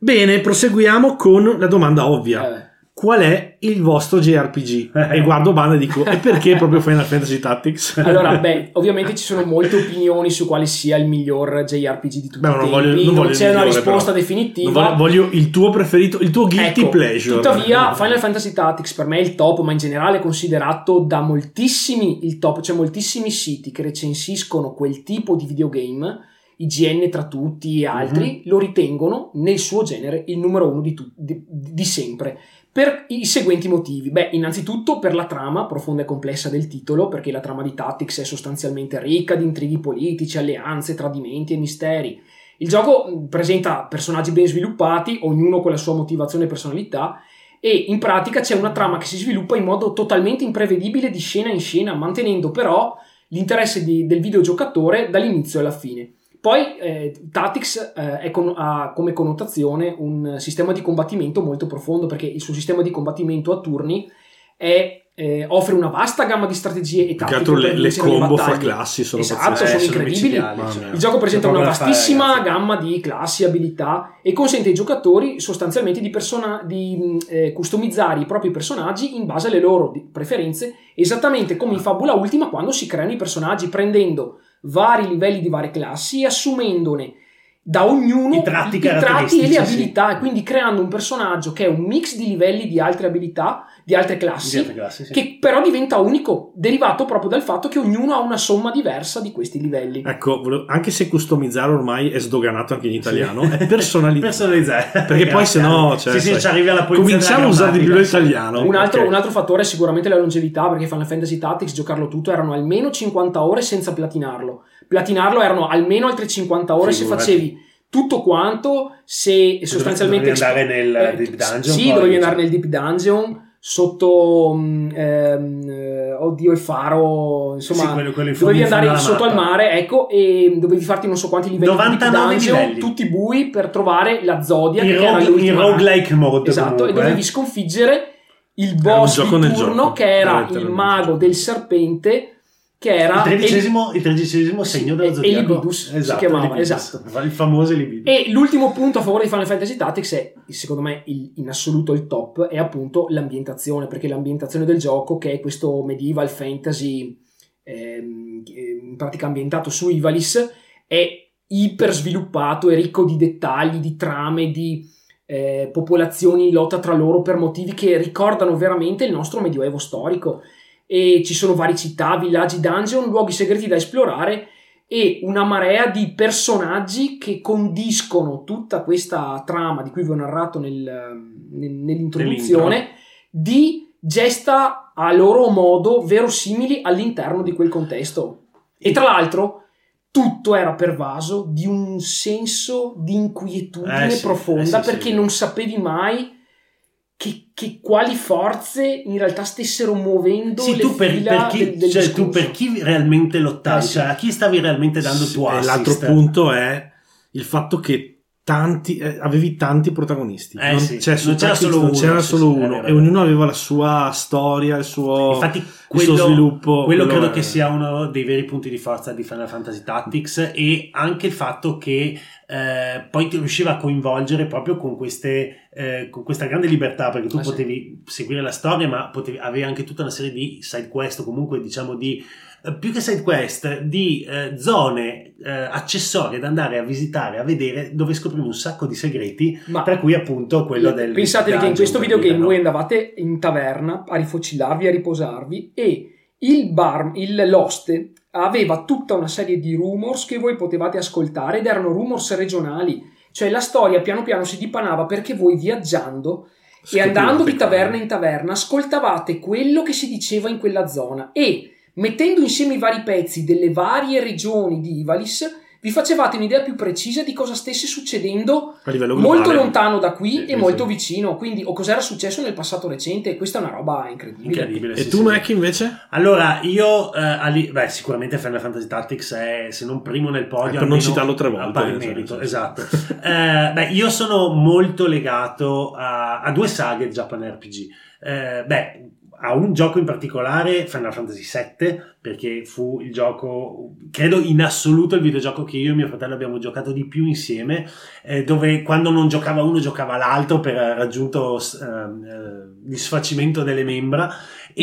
Bene, proseguiamo con la domanda ovvia. Eh, Qual è il vostro JRPG? Eh. E guardo Banda e dico, e perché proprio Final Fantasy Tactics? Allora, beh, ovviamente ci sono molte opinioni su quale sia il miglior JRPG di tutti Beh, i non tempi. voglio- non non voglio c'è una migliore, risposta però. definitiva. Non voglio, voglio il tuo preferito, il tuo guilty Ecco, pleasure. Tuttavia, Final Fantasy Tactics per me è il top, ma in generale è considerato da moltissimi il top, cioè moltissimi siti che recensiscono quel tipo di videogame, IGN tra tutti e altri, lo ritengono nel suo genere il numero uno di, tu- di- di sempre. Per i seguenti motivi. Beh, innanzitutto per la trama profonda e complessa del titolo, perché la trama di Tactics è sostanzialmente ricca di intrighi politici, alleanze, tradimenti e misteri. Il gioco presenta personaggi ben sviluppati, ognuno con la sua motivazione e personalità, e in pratica c'è una trama che si sviluppa in modo totalmente imprevedibile di scena in scena, mantenendo però l'interesse di- del videogiocatore dall'inizio alla fine. Poi eh, Tactics eh, è con- ha come connotazione un sistema di combattimento molto profondo perché il suo sistema di combattimento a turni è, eh, offre una vasta gamma di strategie e Più che tattiche altro per le, le combo fra classi sono Esatto, pazzesche. sono Eh, incredibili. Mamma cioè. Il gioco presenta una fare, vastissima ragazzi. gamma di classi, abilità e consente ai giocatori sostanzialmente di, persona- di eh, customizzare i propri personaggi in base alle loro preferenze, esattamente come in Fabula Ultima quando si creano i personaggi, prendendo vari livelli di varie classi assumendone da ognuno I tratti e le abilità sì. e quindi creando un personaggio che è un mix di livelli di altre abilità, di altre classi, Di altre classi, sì. che però diventa unico, derivato proprio dal fatto che ognuno ha una somma diversa di questi livelli. Ecco, anche se customizzare ormai è sdoganato anche in italiano, è personalizzato. Personalizzare. Perché poi se no, cioè, sì, sì, sai, ci arrivi alla polizia cominciamo a usare di più l'italiano. Un altro, Ok. un altro fattore è sicuramente la longevità, perché Final Fantasy Tactics, giocarlo tutto, erano almeno 50 ore senza platinarlo. Platinarlo erano almeno altre 50 ore se Figurati. facevi tutto quanto, se sostanzialmente... Dovevi andare nel eh, Deep Dungeon, Sì, poi, dovevi andare nel Deep Dungeon, sotto... mm, ehm, eh, oddio, il faro, insomma... Sì, quello- quello in dovevi andare sotto al mare, ecco, e dovevi farti non so quanti livelli di Deep 99 Dungeon, livelli. tutti bui, per trovare la Zodia, In, rogue, in roguelike mode. Esatto, comunque, e dovevi eh. sconfiggere il boss di turno gioco, che era il mago del serpente che era il tredicesimo, il tredicesimo segno dello e- zodiaco. Elibidus si esatto, chiamava, Elibidus. esatto. Il famoso Elibidus. e l'ultimo punto a favore di Final Fantasy Tactics è, secondo me, il- in assoluto il top, è appunto l'ambientazione, perché l'ambientazione del gioco, che è questo medieval fantasy ehm, in pratica ambientato su Ivalice, è iper sviluppato, è ricco di dettagli, di trame, di eh, popolazioni in lotta tra loro per motivi che ricordano veramente il nostro medioevo storico. E ci sono varie città, villaggi, dungeon, luoghi segreti da esplorare e una marea di personaggi che condiscono tutta questa trama di cui vi ho narrato nel- nel- nell'introduzione di gesta a loro modo verosimili all'interno di quel contesto. E tra l'altro tutto era pervaso di un senso di inquietudine Eh sì, profonda eh sì, perché sì. non sapevi mai che, che quali forze in realtà stessero muovendo Sì, le tu per, fila per chi, del, del cioè, tu per chi realmente lottavi, Eh sì. cioè a chi stavi realmente dando il Sì, tuo e assist. l'altro punto è il fatto che tanti, eh, avevi tanti protagonisti. Eh non, sì, cioè, non c'era solo non uno, c'era sì, solo sì, uno e ognuno aveva la sua storia, il suo, Infatti, il suo quello, sviluppo. quello credo è- che sia uno dei veri punti di forza di Final Fantasy Tactics e anche il fatto che eh, poi ti riusciva a coinvolgere proprio con, queste, eh, con questa grande libertà perché tu Ah, sì. potevi seguire la storia ma potevi, avevi anche tutta una serie di side quest o comunque diciamo di più che side quest di eh, zone eh, accessorie da andare a visitare a vedere dove scoprivi un sacco di segreti Ma tra cui appunto quello del Pensatevi che in questo videogame no? voi andavate in taverna a rifocillarvi, a riposarvi e il bar, il l'oste aveva tutta una serie di rumors che voi potevate ascoltare ed erano rumors regionali. Cioè la storia piano piano si dipanava perché voi viaggiando e andando di taverna in taverna ascoltavate quello che si diceva in quella zona e mettendo insieme i vari pezzi delle varie regioni di Ivalis vi facevate un'idea più precisa di cosa stesse succedendo A livello globale. molto lontano da qui Sì, e sì, molto vicino, quindi o cos'era successo nel passato recente, questa è una roba incredibile. Incredibile. E sì, tu, sì. Mac, invece? Allora, io, eh, ali- beh, sicuramente Final Fantasy Tactics è, se non primo nel podio, Eh, per non citarlo tre a volte, pari cioè, merito, esatto. Eh, beh, io sono molto legato a, a due saghe Japan RPG. Eh, beh, a un gioco in particolare, Final Fantasy VII, perché fu il gioco, credo in assoluto il videogioco che io e mio fratello abbiamo giocato di più insieme, eh, dove quando non giocava uno giocava l'altro per raggiunto ehm, eh, il sfacimento delle membra.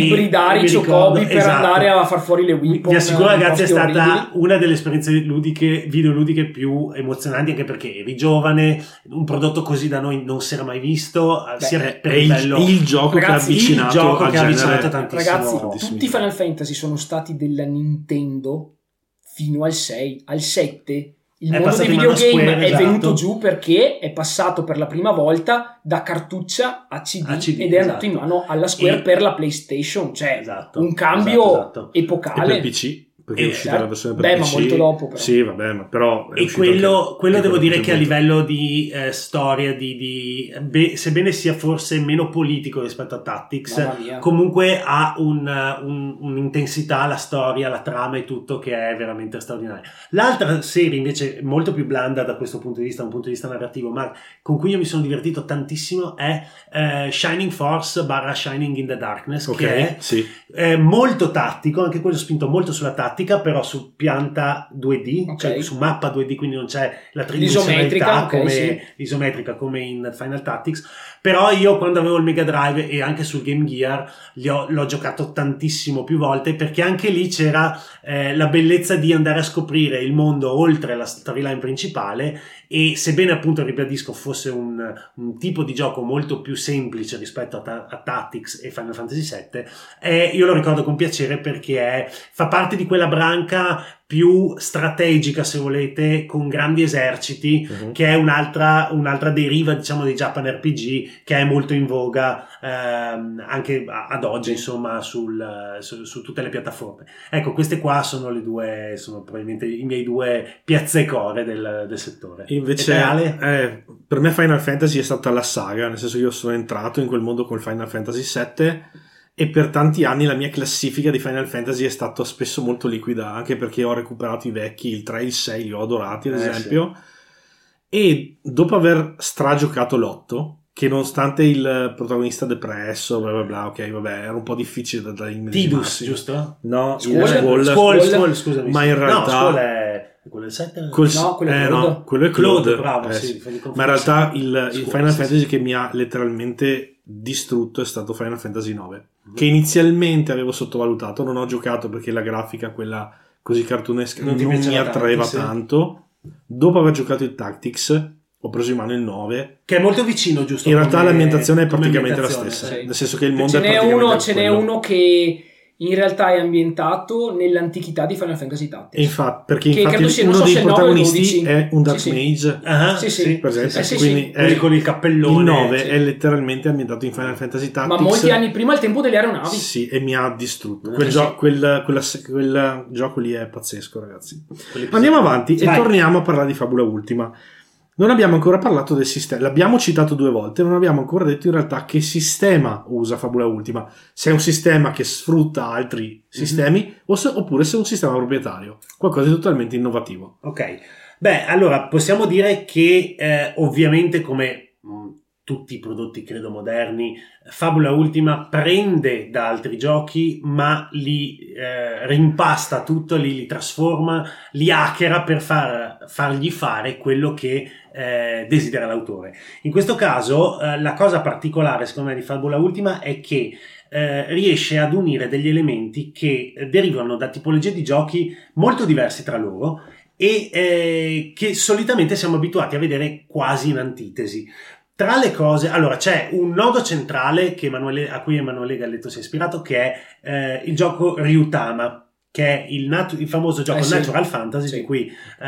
Ibridare i Chocobi per esatto. andare a far fuori le weapon. Vi assicuro, in ragazzi, è stata orribili. una delle esperienze ludiche, videoludiche più emozionanti, anche perché eri giovane, un prodotto così da noi non si era mai visto, Beh, sia È, per è il, il gioco Ragazzi, che ha avvicinato il gioco che ha avvicinato tantissimo. Ragazzi, tantissimo. tutti i Final Fantasy sono stati della Nintendo fino al 6, al 7. Il È mondo dei videogame Square, è esatto. venuto giù perché è passato per la prima volta da cartuccia a CD, A CD, ed è andato esatto. in mano alla Square E- per la PlayStation, cioè Esatto, un cambio esatto, esatto. E epocale. per PC, perché Eh, è uscita certo. la versione per Beh, PC. ma molto dopo, però. Sì, vabbè, ma però... è E quello, anche- quello devo dire che a livello di eh, storia, di, di- be- sebbene sia forse meno politico rispetto a Tactics, comunque ha un, un- un'intensità, la storia, la trama e tutto che è veramente straordinaria. L'altra serie invece molto più blanda da questo punto di vista, da un punto di vista narrativo, ma con cui io mi sono divertito tantissimo è eh, Shining Force barra Shining in the Darkness, Ok, che è sì. è molto tattico, anche quello spinto molto sulla tattica, però su pianta 2D, Ok. cioè su mappa 2D, quindi non c'è la tridimensionalità ok, come, sì. isometrica come in Final Tactics. Però io quando avevo il Mega Drive e anche sul Game Gear ho- l'ho giocato tantissimo più volte perché anche lì c'era eh, la bellezza di andare a scoprire il mondo oltre la storyline principale e sebbene appunto ribadisco fosse un, un tipo di gioco molto più semplice rispetto a, Ta- a Tactics e Final Fantasy VII eh, io lo ricordo con piacere perché è- fa parte di quella branca più strategica se volete con grandi eserciti Mhm. che è un'altra, un'altra deriva diciamo dei Japan RPG che è molto in voga ehm, anche ad oggi insomma sul- su, su tutte le piattaforme. Ecco queste qua sono le due sono probabilmente i miei due piazzecore del, del settore. Invece, eh, per me Final Fantasy è stata la saga, nel senso che io sono entrato in quel mondo con Final Fantasy VII e per tanti anni la mia classifica di Final Fantasy è stata spesso molto liquida, anche perché ho recuperato i vecchi, il 3 e il 6 li ho adorati ad Eh, esempio, e dopo aver stragiocato l'8, che nonostante il protagonista depresso, bla bla bla, ok, vabbè, era un po' difficile da, da Tidus giusto? No, Squall? scusami Ma in no realtà- Squall è è quello del 7 Col- No, quello è eh, no, quello è Claude, Claude, bravo, eh, sì, sì. Ma in realtà il, il Final sì, Fantasy sì. che mi ha letteralmente distrutto è stato Final Fantasy IX, che inizialmente avevo sottovalutato, non ho giocato perché la grafica, quella così cartunesca, Non non, ti mi piaceva attraeva tanto, sì. tanto. Dopo aver giocato il Tactics, ho preso in mano il 9. che è molto vicino giusto In realtà l'ambientazione è praticamente la stessa, sì. nel senso che il mondo Ce è n'è, praticamente uno, ce n'è uno che in realtà è ambientato nell'antichità di Final Fantasy Tactics. Infatti, perché Che infatti credo sia, non uno so dei se il 9 o il protagonisti 12. è un Dark Sì, sì. Mage. Ah, Sì, sì. presente? Eh, sì, Quindi sì. è- con il cappellone il 9 sì. è letteralmente ambientato in Final Fantasy Tactics. Ma molti anni prima il tempo delle aeronavi. Sì, e mi ha distrutto. Eh, Quel, sì. gio- quel- quella- quel gioco lì è pazzesco, ragazzi. Andiamo avanti e Vai. torniamo a parlare di Fabula Ultima. Non abbiamo ancora parlato del sistema, l'abbiamo citato due volte, non abbiamo ancora detto in realtà che sistema usa Fabula Ultima. Se è un sistema che sfrutta altri sistemi o se- oppure se è un sistema proprietario, qualcosa di totalmente innovativo. Ok, beh, allora possiamo dire che eh, ovviamente come mh, tutti i prodotti credo moderni, Fabula Ultima prende da altri giochi ma li eh, rimpasta tutto, li, li trasforma, li hackera per far- fargli fare quello che eh, desidera l'autore. In questo caso eh, la cosa particolare secondo me di Fabula Ultima è che eh, riesce ad unire degli elementi che derivano da tipologie di giochi molto diversi tra loro e eh, che solitamente siamo abituati a vedere quasi in antitesi. tra le cose, allora c'è un nodo centrale Emanuele, a cui Emanuele Galletto si è ispirato, che è eh, il gioco Ryutama, che è il, nat- il famoso gioco Eh sì. Natural Fantasy Sì. di cui eh,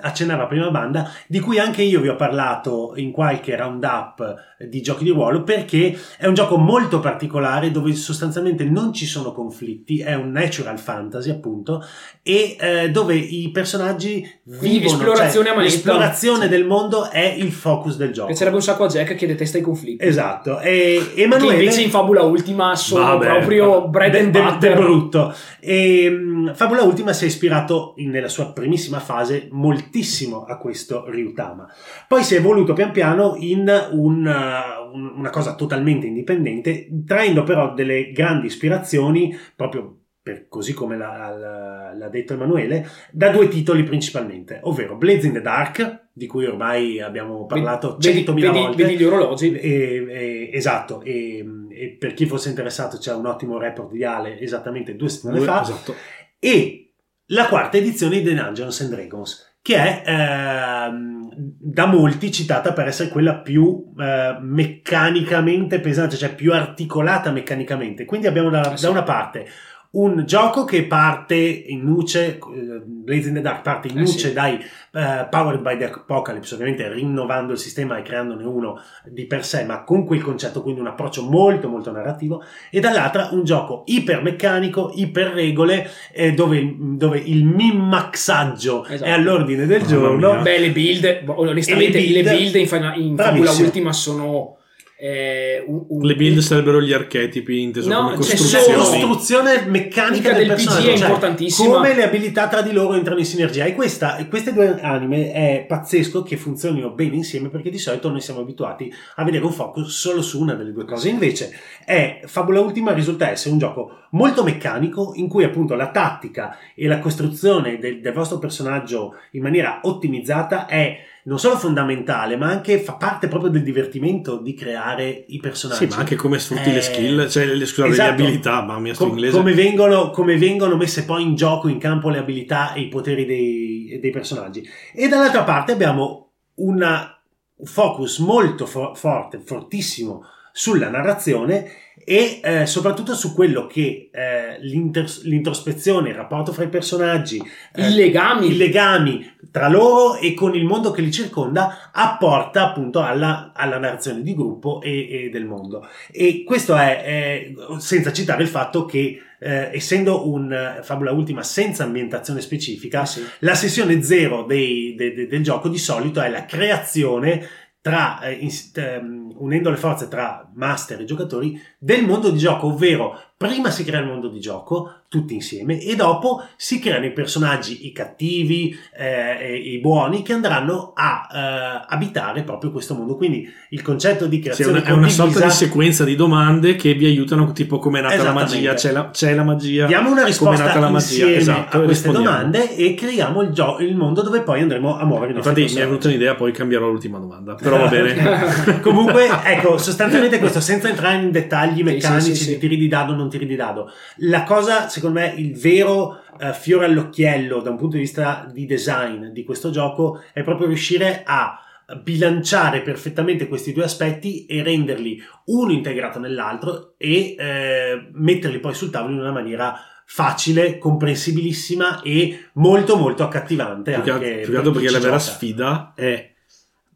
accennava prima banda, di cui anche io vi ho parlato in qualche roundup di giochi di ruolo, perché è un gioco molto particolare dove sostanzialmente non ci sono conflitti, è un Natural Fantasy appunto, e eh, dove i personaggi vivono, esplorazione cioè, a manetta. l'esplorazione del mondo è il focus del gioco. Piacerebbe un sacco a Jack che detesta i conflitti. Esatto, e Che Emanuele invece in Fabula Ultima sono Vabbè, proprio bread de- and de- butter. del brutto. E, mh, Fabula Ultima si è ispirato nella sua primissima fase moltissimo a questo Ryutama. Poi si è evoluto pian piano in un, uh, un- una cosa totalmente indipendente, traendo però delle grandi ispirazioni proprio. Per- così come l'ha, l'ha- l'ha detto Emanuele, da due titoli principalmente, ovvero Blaze in the Dark, di cui ormai abbiamo parlato Vedi- 100.000 vedi- volte. Vedi gli orologi. E- e- esatto, e, e per chi fosse interessato c'è un ottimo report di Ale esattamente due settimane fa. Esatto. E la quarta edizione di Dungeons and Dragons, che è ehm, da molti citata per essere quella più eh, meccanicamente pesante, cioè più articolata meccanicamente. Quindi abbiamo da, sì. da una parte un gioco che parte in nuce, eh, Blaze in the Dark parte in Eh, nuce sì. dai eh, Powered by the Apocalypse, ovviamente rinnovando il sistema e creandone uno di per sé, ma con quel concetto, quindi un approccio molto molto narrativo, e dall'altra un gioco ipermeccanico, iper regole, eh, dove, dove il min-maxaggio Esatto. è all'ordine del giorno. Beh, le build, onestamente, E le le build- build, in, Final- in. Ultima sono eh, un, un- Le build sarebbero gli archetipi inteso No, come solo Costruzioni. costruzione meccanica del, del personaggio, è cioè, importantissima. come le abilità tra di loro entrano in sinergia e questa, queste due anime è pazzesco che funzionino bene insieme perché di solito noi siamo abituati a vedere un focus solo su una delle due cose invece è Fabula Ultima risulta essere un gioco molto meccanico in cui appunto la tattica e la costruzione del, del vostro personaggio in maniera ottimizzata è non solo fondamentale ma anche fa parte proprio del divertimento di creare i personaggi Sì, ma anche come sfrutti Eh, le skill, cioè le, scusate, esatto. le abilità, mamma mia, sto Com- inglese. come, vengono, come vengono messe poi in gioco in campo le abilità e i poteri dei, dei personaggi. E dall'altra parte abbiamo una- un focus molto fo- forte, fortissimo sulla narrazione e eh, soprattutto su quello che eh, l'inter- l'introspezione, il rapporto fra i personaggi, eh, i legami. i legami tra loro e con il mondo che li circonda apporta appunto alla, alla narrazione di gruppo e, e del mondo. E questo è, senza citare il fatto che eh, essendo un eh, Fabula Ultima senza ambientazione specifica, sì. la sessione zero dei- de- de- del gioco di solito è la creazione tra, eh, ins- ehm, unendo le forze tra master e giocatori del mondo di gioco, ovvero prima si crea il mondo di gioco tutti insieme e dopo si creano i personaggi, i cattivi, eh, i buoni che andranno a eh, abitare proprio questo mondo. Quindi il concetto di Sì, è creazione una, è una sorta di sequenza di domande che vi aiutano, tipo come è nata la magia, c'è la, c'è la magia. Diamo una risposta nata la magia, insieme esatto, a queste domande e creiamo il, gio- il mondo dove poi andremo a muovere i nostri Infatti mi è personaggi. venuta un'idea, poi cambierò l'ultima domanda. Però va bene. Comunque, ecco, sostanzialmente questo, senza entrare in dettagli meccanici sì, sì. di tiri di dado o non tiri di dado. La cosa, secondo me, il vero eh, fiore all'occhiello da un punto di vista di design di questo gioco è proprio riuscire a bilanciare perfettamente questi due aspetti e renderli uno integrato nell'altro e eh, metterli poi sul tavolo in una maniera facile, comprensibilissima e molto molto accattivante Più che, anche più perché la vera sfida. È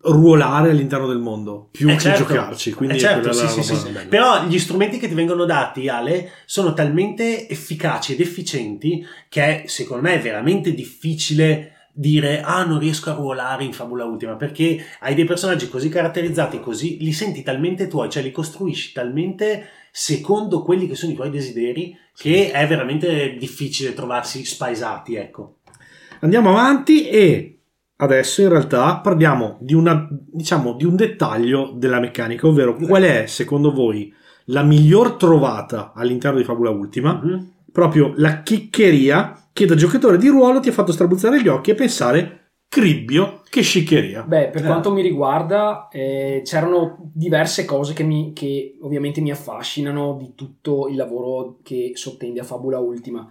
ruolare all'interno del mondo più Eh, che certo. giocarci. Quindi Eh, certo, sì, sì, sì. Però gli strumenti che ti vengono dati, Ale, sono talmente efficaci ed efficienti che secondo me è veramente difficile dire ah non riesco a ruolare in Fabula Ultima perché hai dei personaggi così caratterizzati così li senti talmente tuoi cioè li costruisci talmente secondo quelli che sono i tuoi desideri che è veramente difficile trovarsi spaesati ecco Andiamo avanti e adesso in realtà parliamo di, una, diciamo, di un dettaglio della meccanica, ovvero qual è secondo voi la miglior trovata all'interno di Fabula Ultima, Mhm. proprio la chiccheria che da giocatore di ruolo ti ha fatto strabuzzare gli occhi e pensare cribbio, che sciccheria. Beh, per Eh. quanto mi riguarda, eh, c'erano diverse cose che, mi- che ovviamente mi affascinano di tutto il lavoro che sottende a Fabula Ultima.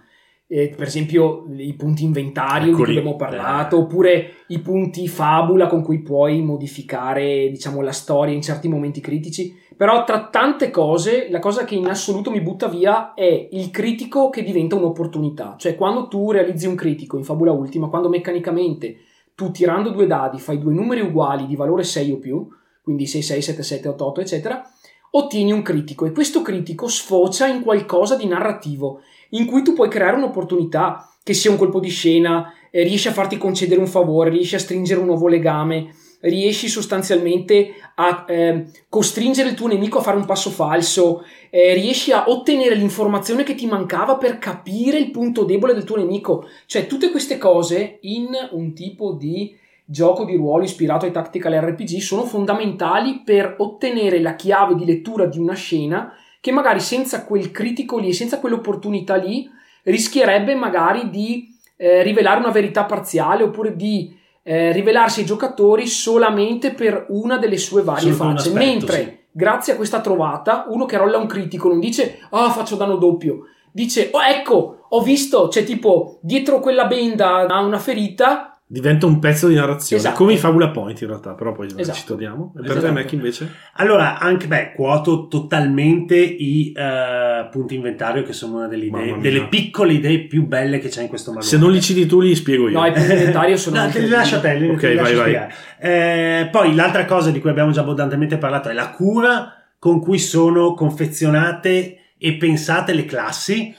Eh, per esempio i punti inventario di Eccoli. cui abbiamo parlato, oppure i punti fabula con cui puoi modificare, diciamo, la storia in certi momenti critici. Però tra tante cose, la cosa che in assoluto mi butta via è il critico che diventa un'opportunità. Cioè, quando tu realizzi un critico in fabula ultima, quando meccanicamente tu tirando due dadi fai due numeri uguali di valore 6 o più, quindi 6, 6, 7, 7, 8, 8, eccetera, ottieni un critico e questo critico sfocia in qualcosa di narrativo in cui tu puoi creare un'opportunità che sia un colpo di scena, eh, riesci a farti concedere un favore, riesci a stringere un nuovo legame, riesci sostanzialmente a eh, costringere il tuo nemico a fare un passo falso, eh, riesci a ottenere l'informazione che ti mancava per capire il punto debole del tuo nemico. Cioè, tutte queste cose in un tipo di gioco di ruolo ispirato ai tactical RPG sono fondamentali per ottenere la chiave di lettura di una scena che magari senza quel critico lì, senza quell'opportunità lì, rischierebbe magari di eh, rivelare una verità parziale oppure di eh, rivelarsi ai giocatori solamente per una delle sue varie Solo facce. aspetto, Mentre, sì. grazie a questa trovata, uno che rolla un critico non dice ah faccio danno doppio, dice oh ecco, ho visto, c'è tipo dietro quella benda ha una ferita, Diventa un pezzo di narrazione, Esatto. come i Fabula Point in realtà, però poi Esatto. ci torniamo. E per Esatto. te, Mac, invece? Allora, anche beh, quoto totalmente i eh, punti inventario che sono una delle idee, delle piccole idee più belle che c'è in questo manuale. Se non li citi tu, li spiego io. no i punti inventario sono... No, te li lascio a te, li- Ok, te li lascio vai, vai. spiegare. Eh, poi l'altra cosa di cui abbiamo già abbondantemente parlato è la cura con cui sono confezionate e pensate le classi.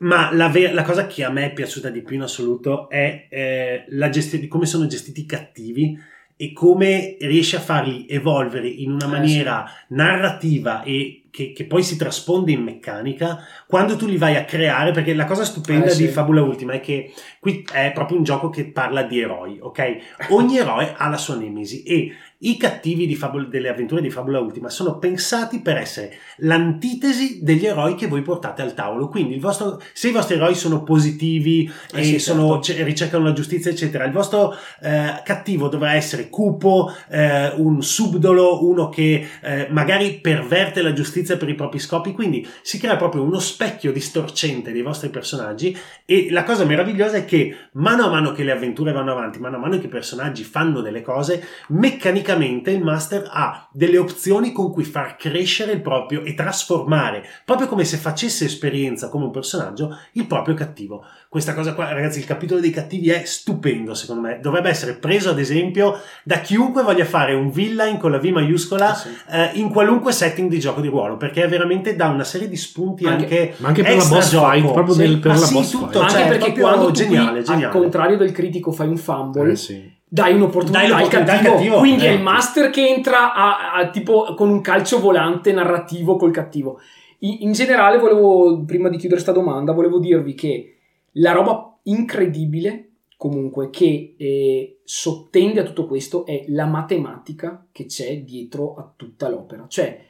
Ma la, ver- la cosa che a me è piaciuta di più in assoluto è eh, gesti- come sono gestiti i cattivi e come riesce a farli evolvere in una Eh, maniera narrativa e che, che poi si trasponde in meccanica quando tu li vai a creare. Perché la cosa stupenda Eh, sì. di Fabula Ultima è che qui è proprio un gioco che parla di eroi, ok? Ogni eroe ha la sua nemesi e i cattivi di Fabula- delle avventure di Fabula Ultima sono pensati per essere l'antitesi degli eroi che voi portate al tavolo. Quindi il vostro, se i vostri eroi sono positivi Eh e sì, sono- certo. ce- ricercano la giustizia, eccetera, il vostro eh, cattivo dovrà essere cupo, eh, un subdolo, uno che eh, magari perverte la giustizia per i propri scopi. Quindi si crea proprio uno specchio distorcente dei vostri personaggi e la cosa meravigliosa è che mano a mano che le avventure vanno avanti, mano a mano che i personaggi fanno delle cose, meccanicamente il master ha delle opzioni con cui far crescere il proprio e trasformare, proprio come se facesse esperienza come un personaggio, il proprio cattivo. Questa cosa qua, ragazzi, il capitolo dei cattivi è stupendo, secondo me. Dovrebbe essere preso ad esempio da chiunque voglia fare un villain con la V maiuscola Sì. eh, in qualunque setting di gioco di ruolo, perché veramente dà una serie di spunti Anche- anche, Ma anche per la boss gioco. fight, proprio Sì. del- per Ma la sì, boss tutto, fight. Anche cioè, perché proprio quando tu geniale, qui, geniale. al contrario del critico fai un fumble, Eh sì. Dai un'opportunità, Dai al l'opportunità al cattivo, cattivo, quindi è eh. il master che entra a, a- tipo con un calcio volante narrativo col cattivo. In, in generale volevo prima di chiudere sta domanda volevo dirvi che la roba incredibile comunque che eh, sottende a tutto questo è la matematica che c'è dietro a tutta l'opera. Cioè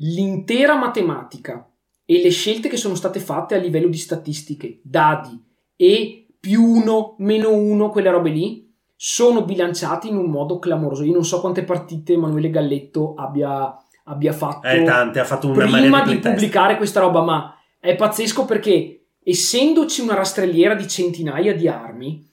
l'intera matematica e le scelte che sono state fatte a livello di statistiche dadi e più uno, meno uno, quelle robe lì, sono bilanciati in un modo clamoroso. Io non so quante partite Emanuele Galletto abbia, abbia fatto Eh, tante, ha fatto una prima di playtest. pubblicare questa roba, ma è pazzesco perché essendoci una rastrelliera di centinaia di armi,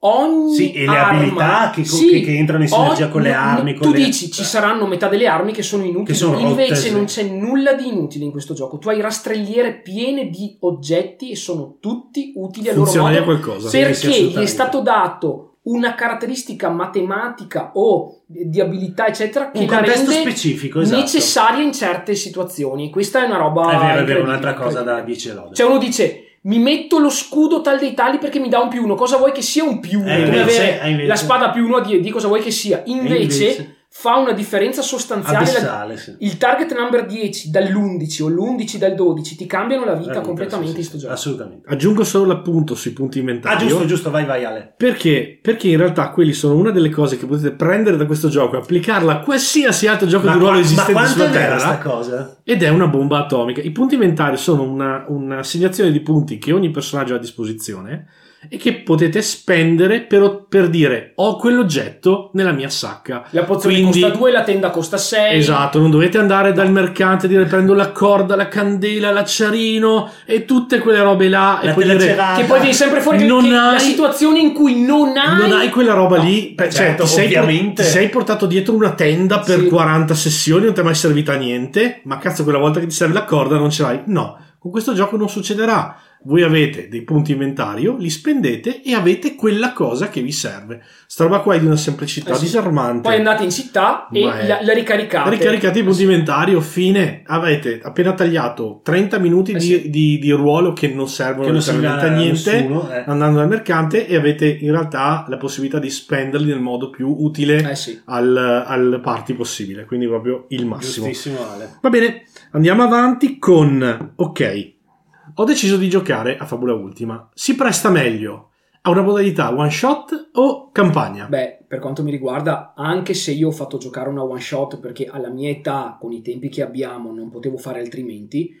ogni Sì, e le arma- abilità che- Sì, che- che entrano in sinergia ogni- con le armi, Tu con le- dici ci saranno metà delle armi che sono inutili, Che sono rotte, invece sì. non c'è nulla di inutile in questo gioco. Tu hai rastrelliere piene di oggetti e sono tutti utili a loro modo qualcosa. Perché gli è stato dato una caratteristica matematica o di abilità, eccetera, che un la rende specifico, esatto. necessaria in certe situazioni. Questa è una roba. È vero, è vero, un'altra cosa da incredibile. 10 lode. Cioè, uno dice. Mi metto lo scudo tal dei tali perché mi dà un più uno. Cosa vuoi che sia un più uno? Eh, invece- eh, la spada più uno a D&D, cosa vuoi che sia? Invece- fa una differenza sostanziale. la- Abissale, sì. il target number 10 dall'11 o l'11 dal 12 ti cambiano la vita completamente sì, in sì, sto gioco. Assolutamente. Aggiungo solo l'appunto sui punti inventario. Ah, giusto, giusto, vai, vai, Ale. Perché? Perché in realtà quelli sono una delle cose che potete prendere da questo gioco e applicarla a qualsiasi altro gioco di ruolo qua- esistente quanto sulla Terra. cosa? Ed è una bomba atomica. I punti inventari sono una, un'assegnazione di punti che ogni personaggio ha a disposizione e che potete spendere per, per dire ho quell'oggetto nella mia sacca. La pozione Quindi- costa 2, la tenda costa 6. Esatto, non dovete andare dal mercante e dire prendo la corda, la candela, l'acciarino e tutte quelle robe là e La poi dire. Che poi viene sempre fuori Non che la hai- situazione in cui non hai, non hai quella roba No, lì, beh, cioè, certo, ti, sei, ovviamente. ti sei portato dietro una tenda per Sì. 40 sessioni, non ti è mai servita a niente, ma cazzo quella volta che ti serve la corda non ce l'hai. No, con questo gioco non succederà. Voi avete dei punti inventario, li spendete e avete quella cosa che vi serve. Sta roba qua è di una semplicità Eh sì. disarmante. poi andate in città e è- la, la ricaricate. Ricaricate i punti inventario, fine. Avete appena tagliato 30 minuti Eh di, sì. di- di ruolo che non servono che non a niente nessuno, eh. andando dal mercante e avete in realtà la possibilità di spenderli nel modo più utile Eh sì. al, al party possibile, quindi proprio il massimo. Va bene, andiamo avanti con ok. Ho deciso di giocare a Fabula Ultima. Si presta meglio a una modalità one shot o campagna? Beh, per quanto mi riguarda, anche se io ho fatto giocare una one shot perché alla mia età, con i tempi che abbiamo, non potevo fare altrimenti,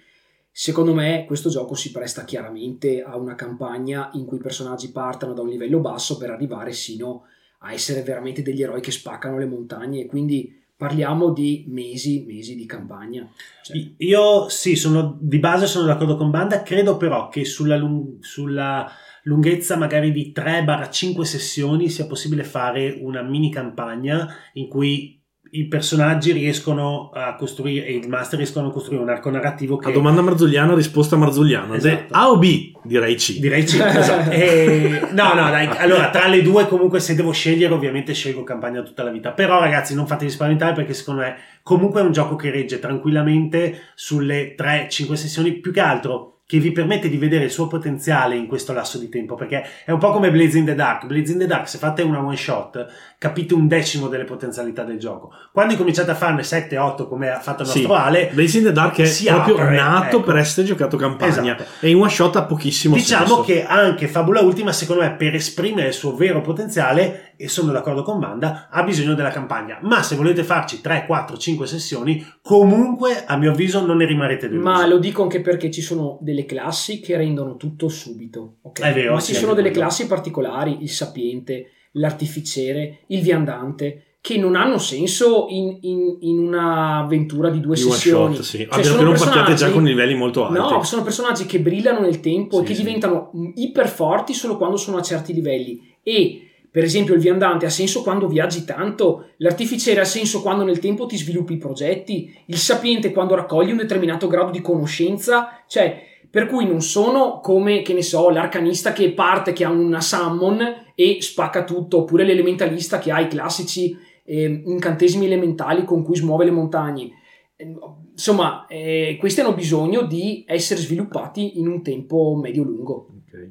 secondo me questo gioco si presta chiaramente a una campagna in cui i personaggi partano da un livello basso per arrivare sino a essere veramente degli eroi che spaccano le montagne e quindi parliamo di mesi, mesi di campagna. Cioè, Io sì, sono, di base sono d'accordo con Banda, credo però che sulla, lung- sulla lunghezza magari di 3-5 sessioni sia possibile fare una mini campagna in cui i personaggi riescono a costruire e il master riescono a costruire un arco narrativo che A domanda marzulliana, risposta marzulliana. Esatto. A o B? Direi C. Direi sì, esatto. E- no, no, dai. Allora, tra le due, comunque, se devo scegliere, ovviamente scelgo campagna tutta la vita. Però, ragazzi, non fatevi spaventare perché secondo me, comunque, è un gioco che regge tranquillamente sulle 3-5 sessioni. Più che altro, che vi permette di vedere il suo potenziale in questo lasso di tempo. Perché è un po' come Blaze in the Dark. Blaze in the Dark, se fate una one shot, capite un decimo delle potenzialità del gioco. Quando incominciate a farne 7-8, come ha fatto il Sì. nostro Ale, Blaze in the Dark è proprio apre, nato ecco. per essere giocato campagna Esatto. e in one shot ha pochissimo Diciamo senso. che anche Fabula Ultima, secondo me, per esprimere il suo vero potenziale, e sono d'accordo con Banda, ha bisogno della campagna. Ma se volete farci 3, 4, 5 sessioni, comunque, a mio avviso, non ne rimarrete delusi. Ma lo dico anche perché ci sono delle classi che rendono tutto subito. ok? È vero, Ma sì, ci sono delle quello. classi particolari, il sapiente, l'artificiere, il viandante, che non hanno senso in, in- in un'avventura di due Di sessioni. shot, sì. Cioè, A meno che non partiate già con livelli molto alti. No, sono personaggi che brillano nel tempo Sì, e che sì. diventano iper forti solo quando sono a certi livelli. E per esempio il viandante ha senso quando viaggi tanto, l'artificiere ha senso quando nel tempo ti sviluppi i progetti, il sapiente quando raccogli un determinato grado di conoscenza, cioè per cui non sono come, che ne so, l'arcanista che parte, che ha una summon e spacca tutto, oppure l'elementalista che ha i classici eh, incantesimi elementali con cui smuove le montagne. Eh, Insomma, eh, questi hanno bisogno di essere sviluppati in un tempo medio-lungo. Ok.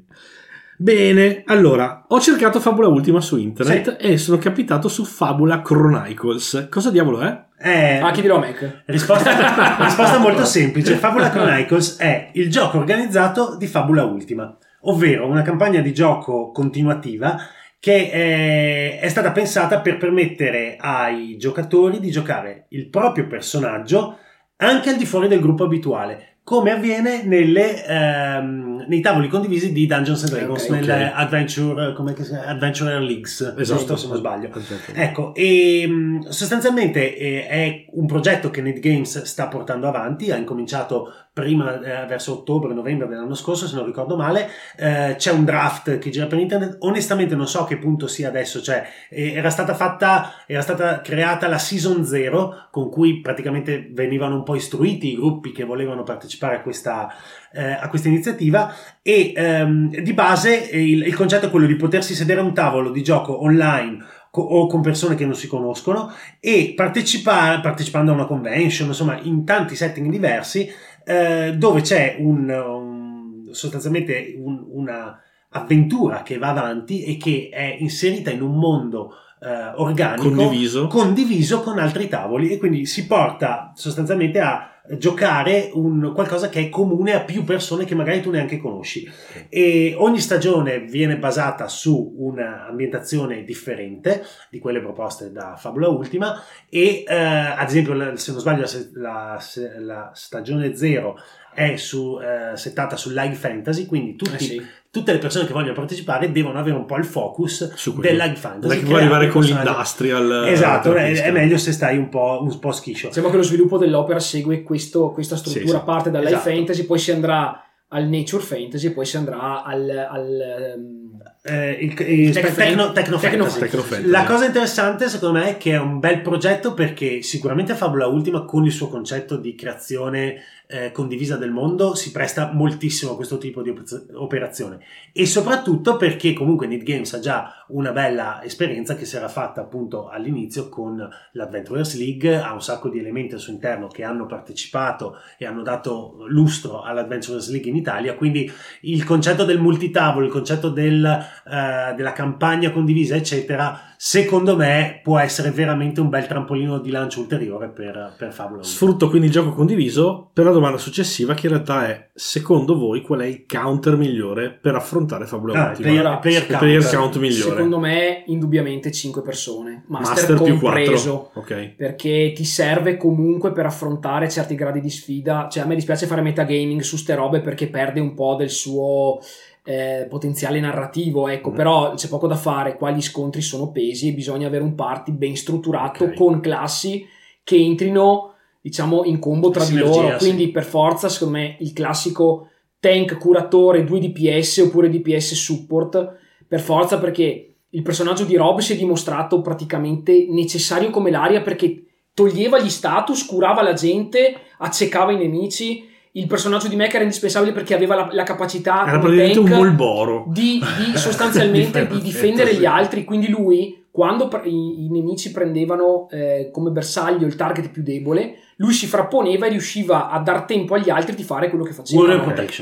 Bene, allora, ho cercato Fabula Ultima su internet e sono capitato su Fabula Chronicles. Cosa diavolo è? Eh, Ah, chiedilo a Mac. risposta, risposta molto semplice. Fabula Chronicles è il gioco organizzato di Fabula Ultima, ovvero una campagna di gioco continuativa che è, è stata pensata per permettere ai giocatori di giocare il proprio personaggio anche al di fuori del gruppo abituale, come avviene nelle, ehm, nei tavoli condivisi di Dungeons and Dragons, Ok, nelle ok. Adventure, come che si chiama? Adventurer Leagues, giusto se non sbaglio. Esatto. Ecco, e mh, sostanzialmente eh, è un progetto che NetGames sta portando avanti, ha incominciato prima eh, verso ottobre-novembre dell'anno scorso, se non ricordo male, Eh, c'è un draft che gira per internet, onestamente non so a che punto sia adesso, cioè eh, era stata fatta, era stata creata la Season 0 con cui praticamente venivano un po' istruiti i gruppi che volevano partecipare a questa, eh, a questa iniziativa e ehm, di base eh, il, il concetto è quello di potersi sedere a un tavolo di gioco online o con persone che non si conoscono e partecipare, partecipando a una convention, insomma, in tanti setting diversi, eh, dove c'è un, un- sostanzialmente un- una avventura che va avanti e che è inserita in un mondo eh, organico Condiviso. condiviso con altri tavoli e quindi si porta sostanzialmente a giocare un qualcosa che è comune a più persone che magari tu neanche conosci e ogni stagione viene basata su un'ambientazione differente di quelle proposte da Fabula Ultima e eh, ad esempio se non sbaglio la, la, la stagione 0 è su, eh, settata sul live fantasy quindi tutti Eh sì. Tutte le persone che vogliono partecipare devono avere un po' il focus dell'high fantasy. Non è che puoi arrivare con l'industrial. Esatto, è, è meglio se stai un po', un po' schiscio. Diciamo che lo sviluppo dell'opera segue questo- questa struttura, Sì, sì. parte dall'high Esatto. fantasy, poi si andrà al nature fantasy, poi si andrà al, al, ehm, Eh, il, il- Tech tecno, fan- tecno tecno- fantasy. Tecno fantasy. La cosa interessante secondo me è che è un bel progetto perché sicuramente Fabula Ultima con il suo concetto di creazione eh, condivisa del mondo si presta moltissimo a questo tipo di op- operazione e soprattutto perché comunque Need Games ha già una bella esperienza che si era fatta appunto all'inizio con l'Adventurers League, ha un sacco di elementi al suo interno che hanno partecipato e hanno dato lustro all'Adventurers League in Italia, quindi il concetto del multitavolo, il concetto del, eh, della campagna condivisa, eccetera, secondo me può essere veramente un bel trampolino di lancio ulteriore per, per Fabula 1. Sfrutto quindi il gioco condiviso per la domanda successiva che in realtà è secondo voi qual è il counter migliore per affrontare Fabula Ah, il player, player count. player count migliore. secondo me indubbiamente 5 persone, master, Master più compreso. 4. Ok. perché ti serve comunque per affrontare certi gradi di sfida. Cioè, a me dispiace fare metagaming su ste robe perché perde un po' del suo eh, potenziale narrativo. Ecco, Mm. però c'è poco da fare. Qua gli scontri sono pesi e bisogna avere un party ben strutturato Ok. con classi che entrino, diciamo, in combo tra di Sinergia, loro. sì. Quindi, per forza, secondo me, il classico tank curatore 2 DPS oppure DPS support per forza perché il personaggio di Rob si è dimostrato praticamente necessario come l'aria perché toglieva gli status, curava la gente, accecava i nemici. Il personaggio di Mech era indispensabile perché aveva la, la capacità Era praticamente un Molboro. di, di sostanzialmente di difendere sì. gli altri. Quindi lui, quando i, i nemici prendevano eh, come bersaglio il target più debole, lui si frapponeva e riusciva a dar tempo agli altri di fare quello che facevano.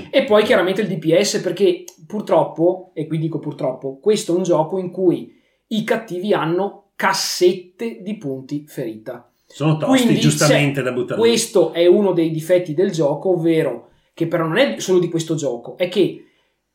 E poi chiaramente il DPS perché purtroppo, e qui dico purtroppo, questo è un gioco in cui i cattivi hanno cassette di punti ferita. Sono tosti Quindi giustamente da buttare. via. Questo è uno dei difetti del gioco, ovvero che però non è solo di questo gioco, è che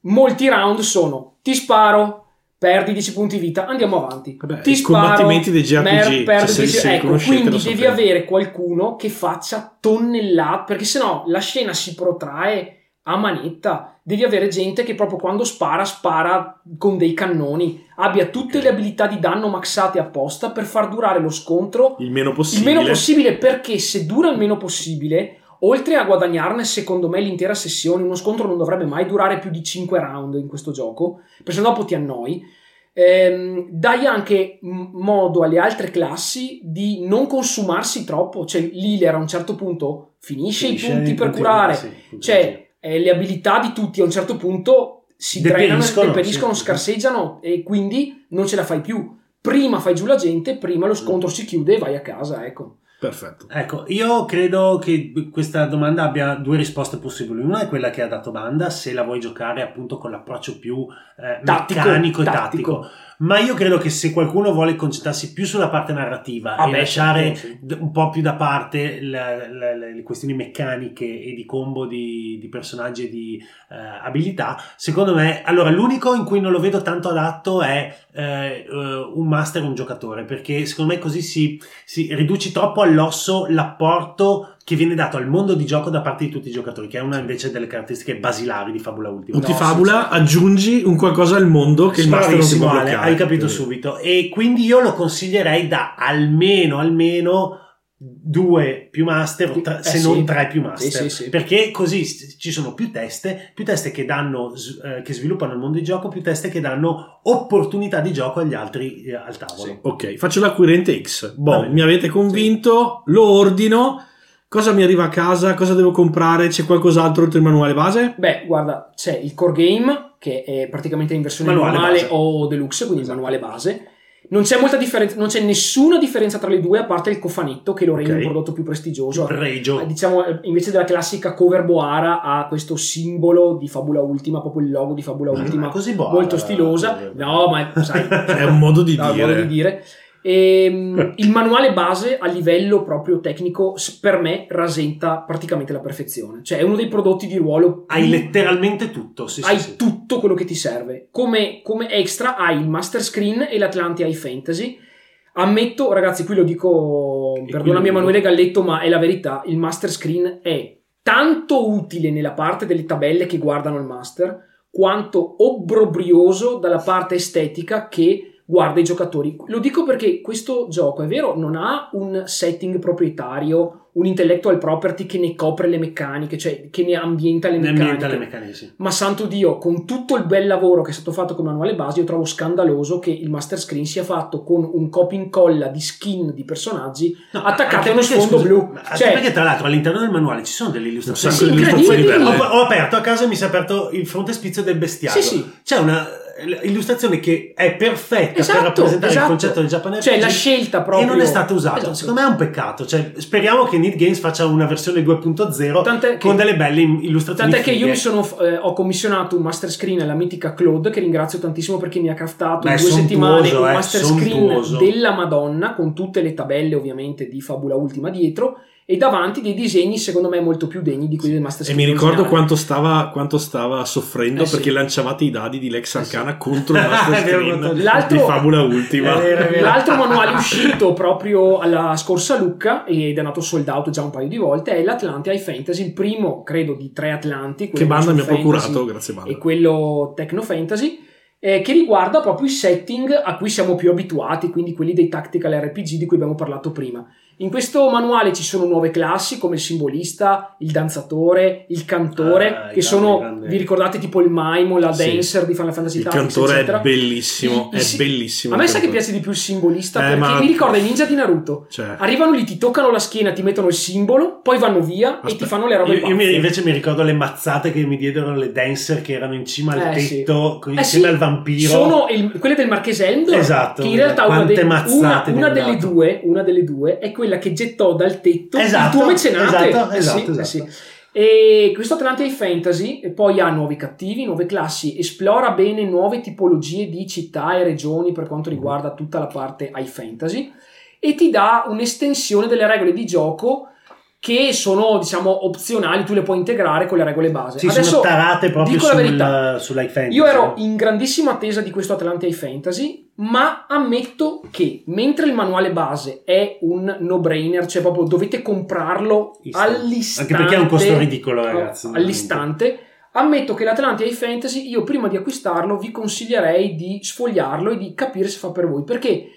molti round sono ti sparo, perdi 10 punti vita, andiamo avanti. Vabbè, ti i combattimenti dei JRPG, mer- perdi cioè, se- 10 se li ecco, quindi devi avere qualcuno che faccia tonnellate, perché sennò la scena si protrae a manetta. Devi avere gente che proprio quando spara, spara con dei cannoni, abbia tutte le abilità di danno maxate apposta per far durare lo scontro Il meno il possibile. meno possibile perché se dura il meno possibile, oltre a guadagnarne secondo me l'intera sessione, uno scontro non dovrebbe mai durare più di 5 round in questo gioco, perché sennò dopo ti annoi. ehm, dai anche modo alle altre classi di non consumarsi troppo, cioè l'healer a un certo punto finisce, Finisce i punti i per punti- curare, sì, cioè eh, le abilità di tutti a un certo punto si drenano, Deperiscono, sì. scarseggiano e quindi non ce la fai più. Prima fai giù la gente, prima lo scontro si chiude e vai a casa, ecco. Perfetto. Ecco, io credo che questa domanda abbia due risposte possibili. Una è quella che ha dato Banda, se la vuoi giocare appunto con l'approccio più eh, Tattico, meccanico e tattico. tattico. Ma io credo che se qualcuno vuole concentrarsi più sulla parte narrativa Ah e beh, lasciare certo, sì. un po' più da parte la- la- la- le questioni meccaniche e di combo di, di personaggi e di eh, abilità, secondo me, allora l'unico in cui non lo vedo tanto adatto è eh, eh, un master, un giocatore, perché secondo me così si, si riduci troppo all'osso l'apporto che viene dato al mondo di gioco da parte di tutti i giocatori, che è una invece delle caratteristiche basilari di Fabula Ultima. Multifabula, aggiungi un qualcosa al mondo che il master non si può Ale, bloccare. hai capito Quindi- subito. E quindi io lo consiglierei da almeno, almeno due più master, o tre- Eh, se sì. non tre più master. Sì, sì, sì. Perché così ci sono più teste, più teste che danno, eh, che sviluppano il mondo di gioco, più teste che danno opportunità di gioco agli altri eh, al tavolo. Sì. Ok, faccio l'acquirente X. Boh, mi avete convinto, lo ordino. Cosa mi arriva a casa? Cosa devo comprare? C'è qualcos'altro oltre il manuale base? Beh, guarda, c'è il core game, che è praticamente in versione Manuale normale base. o deluxe, quindi Esatto. il manuale base. Non c'è molta differenza, non c'è nessuna differenza tra le due, a parte il cofanetto, che lo rende Ok. un prodotto più prestigioso. Pregio. Eh, Diciamo, eh, invece della classica cover Boara, ha questo simbolo di Fabula Ultima, proprio il logo di Fabula Ultima, Ma così buona, molto stilosa. No, ma sai, È un modo di No, dire. modo di dire. Ehm, il manuale base a livello proprio tecnico per me rasenta praticamente la perfezione. Cioè è uno dei prodotti di ruolo Hai più- letteralmente tutto. Sì, hai sì. tutto quello che ti serve. Come, come extra hai il Master Screen e l'Atlanti High Fantasy. Ammetto, ragazzi, qui lo dico, qui perdonami. Emanuele Galletto, ma è la verità, il Master Screen è tanto utile nella parte delle tabelle che guardano il Master, quanto obbrobrioso dalla parte estetica che guarda i giocatori. Lo dico perché questo gioco, è vero, non ha un setting proprietario, un intellectual property che ne copre le meccaniche, cioè che ne ambienta le Ne meccaniche. ambienta le meccaniche, sì. Ma santo Dio, con tutto il bel lavoro che è stato fatto con manuale base, io trovo scandaloso che il master screen sia fatto con un copia e incolla di skin di personaggi No, attaccati a uno perché, sfondo scusa, blu. Cioè, perché tra l'altro all'interno del manuale ci sono delle illustrazioni. Belle. Ho, ho aperto a casa e mi si è aperto il frontespizio del bestiario. Sì, sì. C'è una illustrazione che è perfetta Esatto, per rappresentare esatto. il concetto del Japan Cioè, RPG la scelta proprio- e non è stato usato. Esatto. Secondo me è un peccato. Cioè, speriamo che Need Games faccia una versione 2.0 Tant'è che- con delle belle illustrazioni. Tant'è che io fighe. mi sono, eh, ho commissionato un master screen alla mitica Claude, che ringrazio tantissimo perché mi ha craftato Beh, in due settimane un eh, master sontuoso. screen della Madonna, con tutte le tabelle ovviamente di Fabula Ultima dietro, e davanti dei disegni secondo me molto più degni di quelli del master E screen. mi ricordo quanto stava, quanto stava soffrendo Eh sì. perché lanciavate i dadi di Lex Eh sì. Arcana contro il master L'altro- di Fabula Ultima. L'altro manuale uscito proprio alla scorsa Lucca ed è nato sold out già un paio di volte è l'Atlanti High Fantasy, il primo credo di tre Atlanti. Che banda mi ha procurato, grazie banda. E quello Techno Fantasy. eh, che riguarda proprio i setting a cui siamo più abituati, quindi quelli dei tactical RPG di cui abbiamo parlato prima. In questo manuale ci sono nuove classi come il simbolista, il danzatore, il cantore, Ah, che sono, grandi. vi ricordate tipo il Maimo, la Sì. Dancer di Final Fantasy Il Tactics, cantore eccetera. è bellissimo, I- i è si- bellissimo. A me il sa che piace di più il simbolista Eh, perché ma- mi ricorda i ninja di Naruto. Cioè, Arrivano lì, ti toccano la schiena, ti mettono il simbolo, poi vanno via e Aspetta, ti fanno le robe Io, io mi- invece mi ricordo le mazzate che mi diedero le dancer che erano in cima al Eh, sì. tetto con- Eh insieme sì, al vampiro. Sono il- quelle del Marchese Endor. Esatto, Che in realtà una, quante dei- mazzate una- una delle due, una delle due è quella che gettò dal tetto Esatto, il tuo mecenate. esatto, Eh esatto, sì, eh esatto. sì. E questo Atlantic Fantasy e poi ha nuovi cattivi, nuove classi, esplora bene nuove tipologie di città e regioni per quanto riguarda tutta la parte high fantasy e ti dà un'estensione delle regole di gioco che sono diciamo opzionali, tu le puoi integrare con le regole base. Sì, Adesso sono tarate proprio dico la sul, verità. sull'high fantasy. io ero in grandissima attesa di questo Atlantic Fantasy, ma ammetto che mentre il manuale base è un no-brainer, cioè proprio dovete comprarlo Instant. all'istante. Anche perché è un costo ridicolo, ragazzi. All'istante. Ammetto che l'Atlantic High Fantasy, io prima di acquistarlo vi consiglierei di sfogliarlo e di capire se fa per voi, perché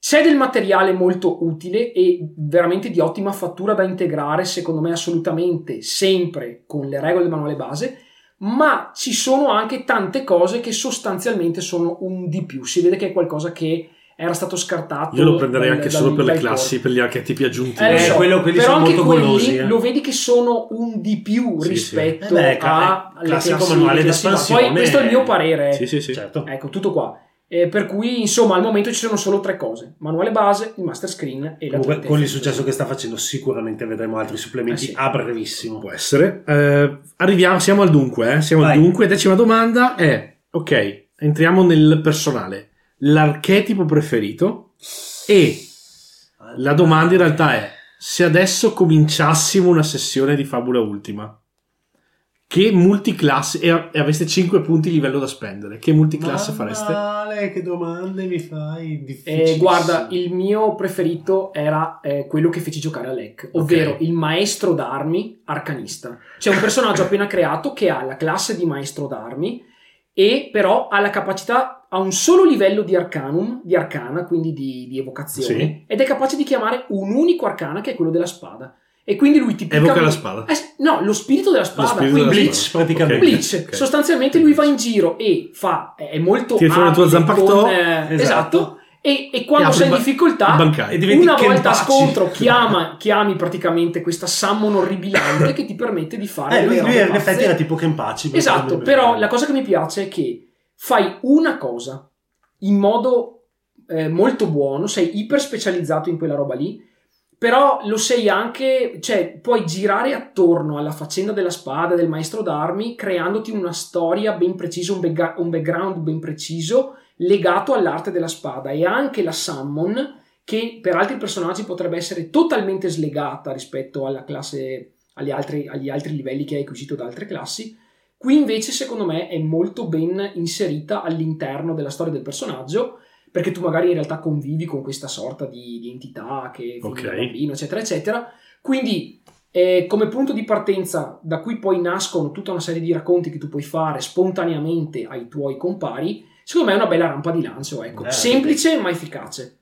c'è del materiale molto utile e veramente di ottima fattura da integrare, secondo me assolutamente sempre con le regole del manuale base, ma ci sono anche tante cose che sostanzialmente sono un di più. Si vede che è qualcosa che era stato scartato. io lo prenderei anche solo per le classi, core. per gli archetipi aggiuntivi. Eh, Eh, so, quello- quelli però sono anche molto quelli golosi, eh. lo vedi che sono un di più Sì, rispetto sì. Eh beh, a classico classi- manuale le classi base. d'espansione. Poi questo è il mio parere. Sì, sì, sì. Certo. Ecco, tutto qua. Eh, per cui, insomma, al momento ci sono solo tre cose: manuale base, il master screen e la Comunque, con il successo che sta facendo, sicuramente vedremo altri supplementi Eh sì. a brevissimo. Può essere. Eh, arriviamo, siamo al dunque. eh, Siamo Vai. al dunque. Decima domanda è: ok, entriamo nel personale. L'archetipo preferito e la domanda in realtà è: se adesso cominciassimo una sessione di Fabula Ultima, che multiclasse e, e aveste 5 punti livello da spendere, che multiclasse fareste? Male, che domande mi fai? Eh, guarda, il mio preferito era eh, quello che feci giocare a Lec, ovvero Ok. il maestro d'armi arcanista. C'è un personaggio appena creato che ha la classe di maestro d'armi e però ha la capacità, ha un solo livello di arcanum, di arcana, quindi di, di evocazione, Sì. ed è capace di chiamare un unico arcana che è quello della spada. E quindi lui tipicamente... Evoca la spada. Eh, no, lo spirito della spada. spirito quindi della Blitz, spada. praticamente. Ok, Blitz, ok. sostanzialmente lui va in giro e fa, è molto Tiri fuori la tua zampactò. con, eh, Esatto. esatto, e, e quando E sei in difficoltà. E una volta a scontro chiama, chiami praticamente questa summon orribilante che ti permette di fare Eh, lui, lui in effetti era tipo Kenpachi. Esatto, però la cosa che mi piace è che fai una cosa in modo eh, molto buono, sei iper specializzato in quella roba lì, però lo sei anche, cioè puoi girare attorno alla faccenda della spada del maestro d'armi creandoti una storia ben precisa, un, backgra- un background ben preciso legato all'arte della spada e anche la summon che per altri personaggi potrebbe essere totalmente slegata rispetto alla classe, agli altri, agli altri livelli che hai acquisito da altre classi. Qui invece secondo me è molto ben inserita all'interno della storia del personaggio perché tu magari in realtà convivi con questa sorta di, di entità che vive Ok. da bambino, eccetera, eccetera. Quindi eh, come punto di partenza da cui poi nascono tutta una serie di racconti che tu puoi fare spontaneamente ai tuoi compari, secondo me è una bella rampa di lancio, ecco. Eh, semplice ma efficace.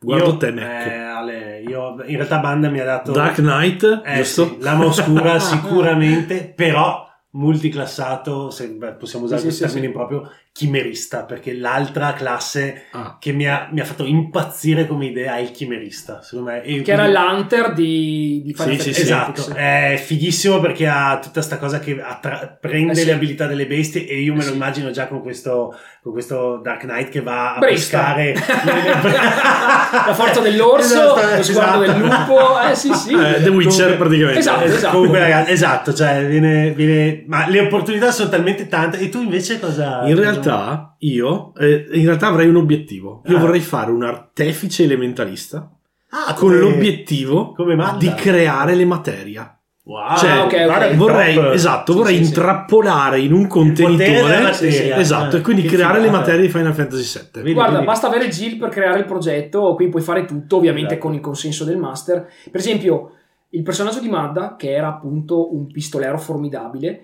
Guardo Io- te, Mac. eh, Ale, io, in realtà Banda mi ha dato Dark Knight, Eh, giusto? sì, lama oscura sicuramente, però multiclassato, se beh, possiamo usare Sì, questo sì, termine proprio, chimerista, perché l'altra classe Ah. che mi ha, mi ha fatto impazzire come idea è il chimerista, secondo me. E Che era l'Hunter di, di Final Sì, sì, Fantasy sì. Esatto, Tactics. è fighissimo perché ha tutta sta cosa che attra- prende Eh sì. le abilità delle bestie e io me Eh lo sì. immagino già con questo, con questo Dark Knight che va a Brista. pescare La forza dell'orso, Esatto, lo sguardo esatto. del lupo, eh sì sì. Eh, The Witcher Comunque- praticamente. Esatto, Eh, esatto. Comunque, ragazzi, esatto, cioè, viene, viene- ma le opportunità sono talmente tante. E tu invece cosa? In realtà io, eh, in realtà avrei un obiettivo. Io Ah. vorrei fare un artefice elementalista Ah, con come- l'obiettivo come di creare le materia. Wow, Cioè, ok, ok. guarda che vorrei, top. esatto, Sì, vorrei sì, sì. intrappolare in un contenitore. Esatto, Eh, e quindi che creare le figata. materie di Final Fantasy VII. Vedi, Guarda, quindi- basta avere Jill per creare il progetto, qui puoi fare tutto, ovviamente Esatto. con il consenso del master. Per esempio, il personaggio di Madda, che era appunto un pistolero formidabile,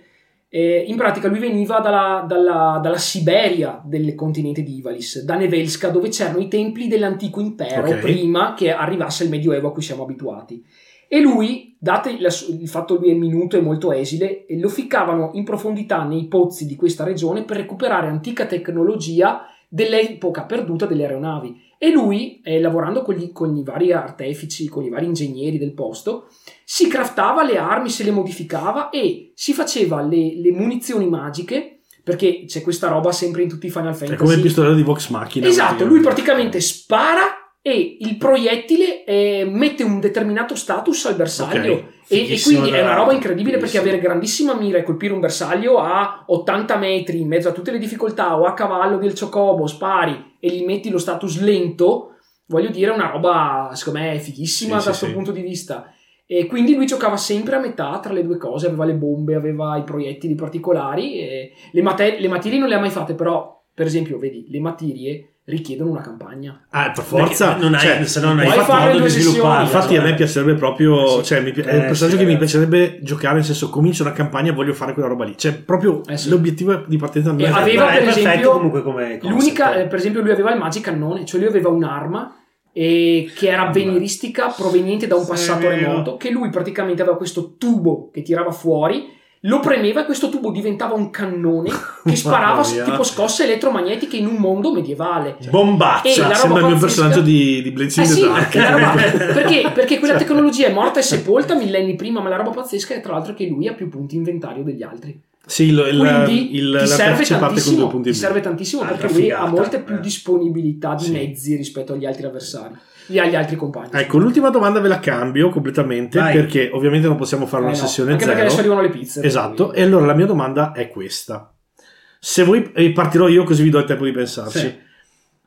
eh, in pratica lui veniva dalla, dalla- dalla Siberia del continente di Ivalis, da Nevelska, dove c'erano i templi dell'antico impero Ok. prima che arrivasse il Medioevo a cui siamo abituati. E lui, dato il, fatto che lui è minuto e molto esile, lo ficcavano in profondità nei pozzi di questa regione per recuperare antica tecnologia dell'epoca perduta delle aeronavi. E lui, eh, lavorando con, gli- con i vari artefici, con i vari ingegneri del posto, si craftava le armi, se le modificava e si faceva le, le munizioni magiche, perché c'è questa roba sempre in tutti i Final È Fantasy. come il pistolero di Vox Machina. Esatto, lui praticamente spara e il proiettile eh, mette un determinato status al bersaglio. Ok, E, e quindi è una roba incredibile perché avere grandissima mira e colpire un bersaglio a 80 metri in mezzo a tutte le difficoltà o a cavallo del Chocobo, spari e gli metti lo status lento, voglio dire, è una roba secondo me fighissima Sì, da questo sì. punto di vista. E quindi lui giocava sempre a metà tra le due cose, aveva le bombe, aveva i proiettili particolari. Le, mate- le materie non le ha mai fatte, però, per esempio, vedi, le materie richiedono una campagna. Ah, per forza. Non hai, cioè, se no non hai fatto modo di sviluppare. Infatti a me piacerebbe proprio, Sì. cioè mi pi- è Eh, il personaggio sì, che mi ragazzi. piacerebbe giocare, nel senso comincio una campagna e voglio fare quella roba lì. Cioè proprio Eh sì. l'obiettivo di partenza non è- aveva, per perfetto esempio, comunque come. L'unica, eh, per esempio, lui aveva il magicannone, cioè lui aveva un'arma eh, che era avveniristica proveniente da un Sì, passato remoto, che lui praticamente aveva questo tubo che tirava fuori, lo premeva e questo tubo diventava un cannone che sparava tipo scosse elettromagnetiche in un mondo medievale. Bombaccia. La roba Sembra il mio personaggio di, di in Eh sì, roba- perché, perché quella tecnologia è morta e sepolta millenni prima, ma la roba pazzesca è tra l'altro che lui ha più punti inventario degli altri. Sì, il, il, Quindi il, ti serve l'artefice parte con tantissimo, due punti ti serve tantissimo Altra perché lui ha molte più eh. disponibilità di Sì. mezzi rispetto agli altri avversari, gli, agli altri compagni. Ecco, l'ultima domanda ve la cambio completamente Vai. perché ovviamente non possiamo fare Eh una no, sessione anche zero. perché adesso arrivano le pizze. Esatto, quindi- e allora la mia domanda è questa. Se voi, e partirò io così vi do il tempo di pensarci. Sì.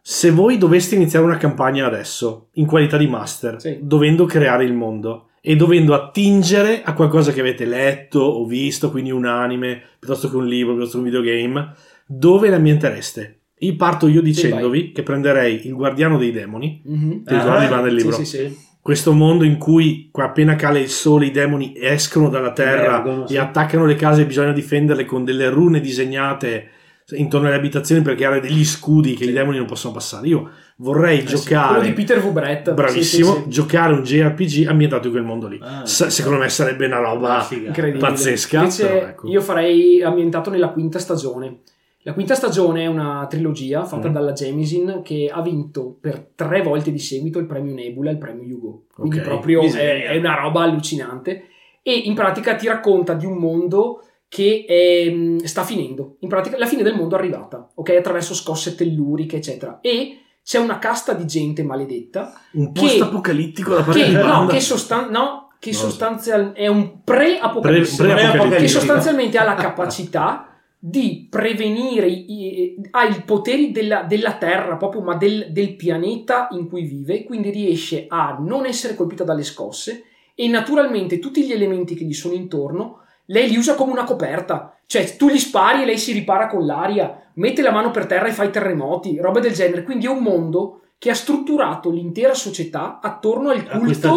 Se voi doveste iniziare una campagna adesso, in qualità di master, Sì. dovendo creare il mondo e dovendo attingere a qualcosa che avete letto o visto, quindi un anime, piuttosto che un libro, piuttosto che un videogame, dove l'ambientereste? Io parto io dicendovi che prenderei il guardiano dei demoni, Mhm. ti ricordi Ah, Ivan, del Sì, libro? sì, sì. questo mondo in cui appena cala il sole i demoni escono dalla terra Emergono, e sì. attaccano le case e bisogna difenderle con delle rune disegnate intorno alle abitazioni per creare degli scudi che Sì. i demoni non possono passare. Io vorrei Eh sì, giocare Quello di Peter V. Brett. bravissimo, Sì, sì, sì. giocare un JRPG ambientato in quel mondo lì. Ah, sì. secondo me sarebbe una roba. Incredibile. pazzesca, Invece ecco. io farei ambientato nella quinta stagione. La quinta stagione è una trilogia fatta Mm. dalla Jemisin che ha vinto per tre volte di seguito il premio Nebula e il premio Hugo. Quindi Ok. proprio è, è una roba allucinante. E in pratica ti racconta di un mondo che ehm, sta finendo. In pratica la fine del mondo è arrivata, ok? Attraverso scosse telluriche, eccetera. E c'è una casta di gente maledetta un che- post apocalittico da parte che, di no, che, sostan- no, che Non lo so. sostanzial- è un pre-apocalisse Pre- pre-apocalittico. che sostanzialmente ha la capacità di prevenire, i- i- ha i poteri della, della Terra proprio, ma del, del pianeta in cui vive, quindi riesce a non essere colpita dalle scosse e naturalmente tutti gli elementi che gli sono intorno lei li usa come una coperta, cioè tu gli spari e lei si ripara con l'aria, mette la mano per terra e fa i terremoti, robe del genere, quindi è un mondo che ha strutturato l'intera società attorno al culto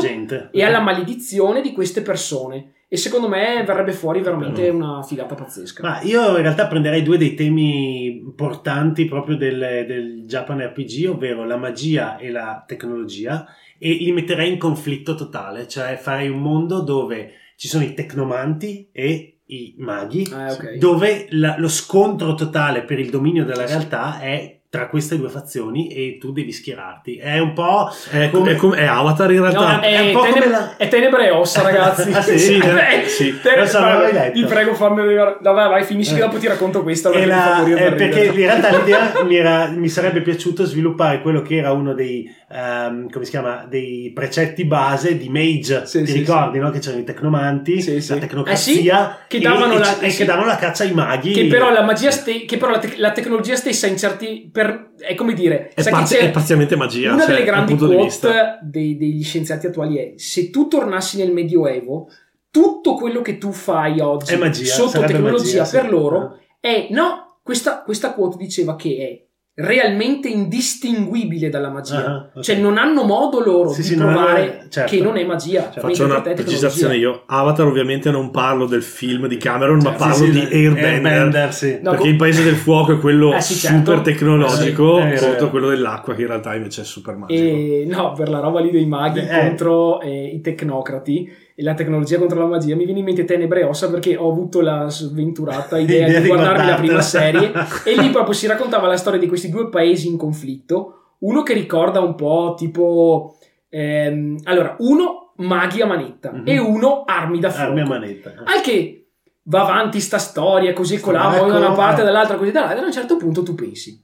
e alla maledizione di queste persone. E secondo me verrebbe fuori veramente una figata pazzesca. Ma io in realtà prenderei due dei temi importanti proprio del, del Japan RPG, ovvero la magia e la tecnologia, e li metterei in conflitto totale, cioè farei un mondo dove ci sono i tecnomanti e i maghi, Eh, ok. dove la- lo scontro totale per il dominio della realtà è tra queste due fazioni e tu devi schierarti. È un po' È, come- è come- è Avatar in No, realtà. è, è un po' tenebre, come la- è tenebre e ossa, ragazzi. Ah, sì? Sì, Eh, sì. te- Lo so, letto. Ti prego, fammi vedere. No, vai, vai, finisci che Eh. dopo ti racconto questa. La- eh, perché in realtà l'idea mi, era- mi sarebbe piaciuto sviluppare quello che era uno dei ehm, come si chiama dei precetti base di Mage Sì, ti sì, ricordi no? che c'erano i tecnomanti Sì, sì. la tecnocrazia Eh sì, che davano e, la- e sì. che davano la caccia ai maghi Che però la magia ste- che però la, tec- la tecnologia stessa in certi per- è come dire È, parzi- è parzialmente magia. una cioè, delle grandi quote dei- degli scienziati attuali è se tu tornassi nel medioevo tutto quello che tu fai oggi magia, sotto tecnologia magia, sì. per loro è no questa, questa quote diceva che è realmente indistinguibile dalla magia Ah, ok. cioè non hanno modo loro Sì, di sì, non provare hanno- certo. che non è magia mentre Faccio una è precisazione io. Avatar ovviamente non parlo del film di Cameron, ma Certo, parlo Sì, di Airbender. Airbender, sì. No, perché co- il paese del fuoco è quello Eh sì, super certo. tecnologico Eh sì, contro quello dell'acqua che in realtà invece è super magico. E no, per la roba lì dei maghi Eh. contro eh, i tecnocrati la tecnologia contro la magia, mi viene in mente Tenebre e Ossa perché ho avuto la sventurata idea Idea di guardarmi la prima serie e lì proprio si raccontava la storia di questi due paesi in conflitto. Uno che ricorda un po' tipo. ehm, allora, uno maghi a manetta Mhm. e uno armi da fuoco. armi a manetta Al che va avanti sta storia, così e colà, Ecco, da una parte eh. dall'altra, così dall'altra, e a un certo punto tu pensi,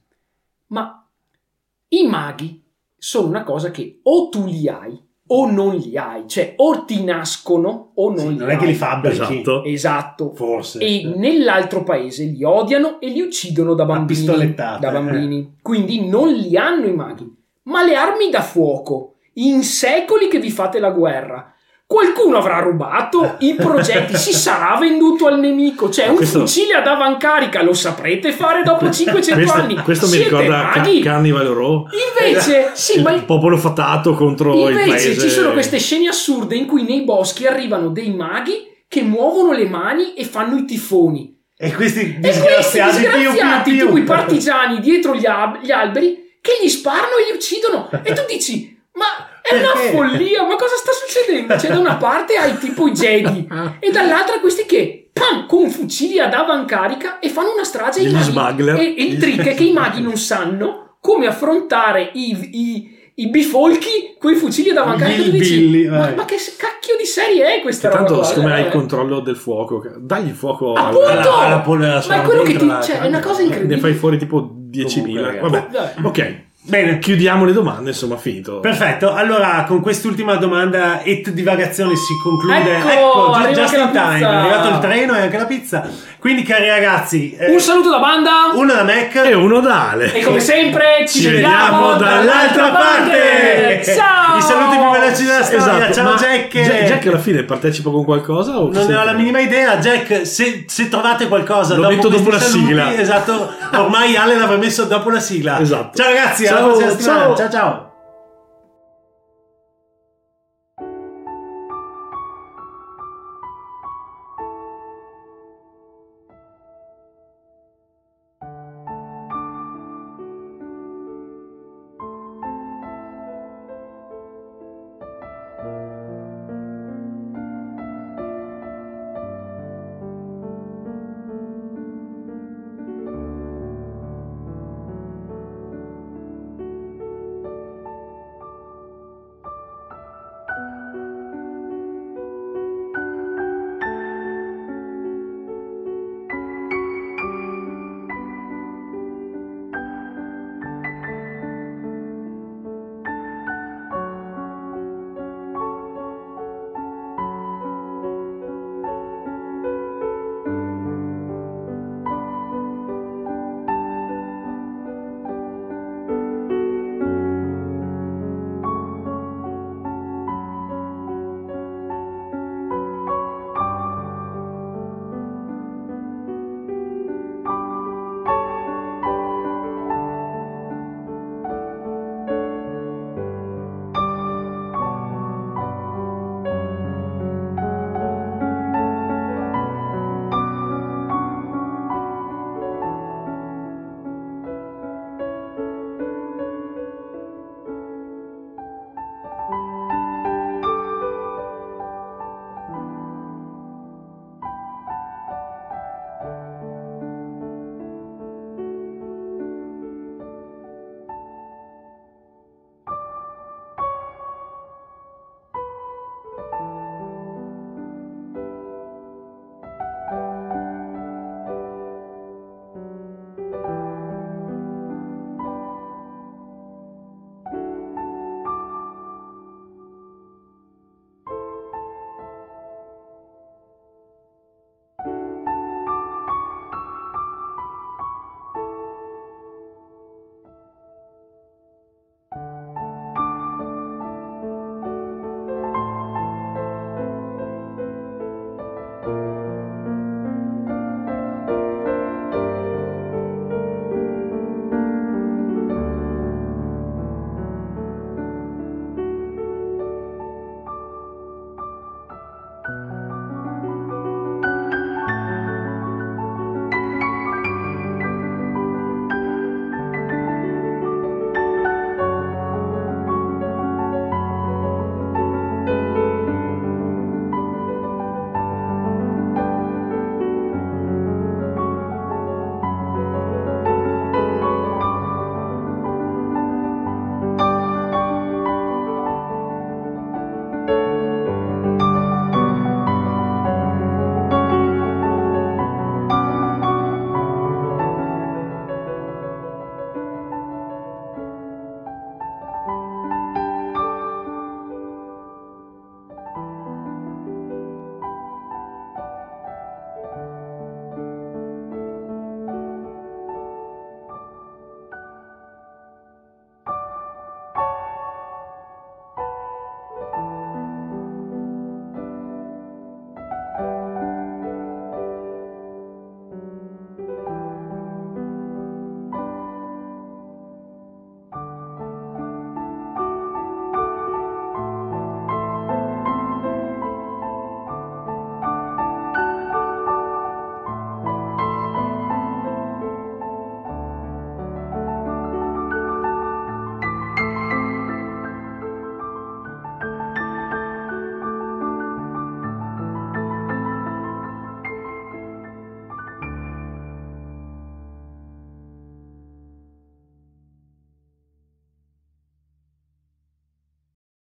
ma i maghi sono una cosa che o tu li hai o non li hai, cioè o ti nascono o non Sì, li non hai. è che li fabbrichi Esatto. Esatto. forse E nell'altro paese li odiano e li uccidono da bambini. Da bambini. Quindi non li hanno i maghi. Ma le armi da fuoco, in secoli che vi fate la guerra, qualcuno avrà rubato i progetti, si sarà venduto al nemico. Cioè, un questo- fucile ad avancarica lo saprete fare dopo 500 questo, anni. questo mi Siete ricorda Ca- maghi? Carnival Row, Invece, sì, il ma popolo fatato contro il Invece paese. ci sono queste scene assurde in cui nei boschi arrivano dei maghi che muovono le mani e fanno i tifoni. e questi E questi disgraziati più, più, disgraziati, più. tipo i partigiani dietro gli, ab- gli alberi, che gli sparano e li uccidono. E tu dici, ma è una follia, ma cosa sta succedendo? Cioè, da una parte hai tipo i Jedi e dall'altra questi che, pam, con fucili ad avancarica e fanno una strage ai maghi. E, e il trick è che i maghi non sanno come affrontare i, i- i bifolchi con i fucili ad avancarica. Dici, billi, ma, ma che cacchio di serie è questa roba? Tanto, siccome hai Eh, il controllo del fuoco, dagli il fuoco Appunto! alla- alla polvere ma è quello che ti. Cioè, è una cosa incredibile. ne fai fuori tipo 10.000. Comunque, Vabbè, Vabbè. ok. Bene Chiudiamo le domande, insomma, finito. Perfetto, allora con quest'ultima domanda et divagazione si conclude. Ecco, arriva just in time, pizza. è arrivato il treno e anche la pizza. Quindi, cari ragazzi, eh, Un saluto da banda. uno da Mac E uno da Ale. E come sempre ci, Ci vediamo vediamo dall'altra parte. Ciao! I saluti più veloci della storia. Esatto, Ciao ma Jack. Jack. Alla fine partecipa con qualcosa? O Non ne ho la minima idea, Jack. Se, se trovate qualcosa Lo dopo metto dopo la saluti, sigla. Esatto, ormai Ale l'avrà messo dopo la sigla. Esatto. Ciao ragazzi, Ciao, prossima settimana. ciao. ciao ciao.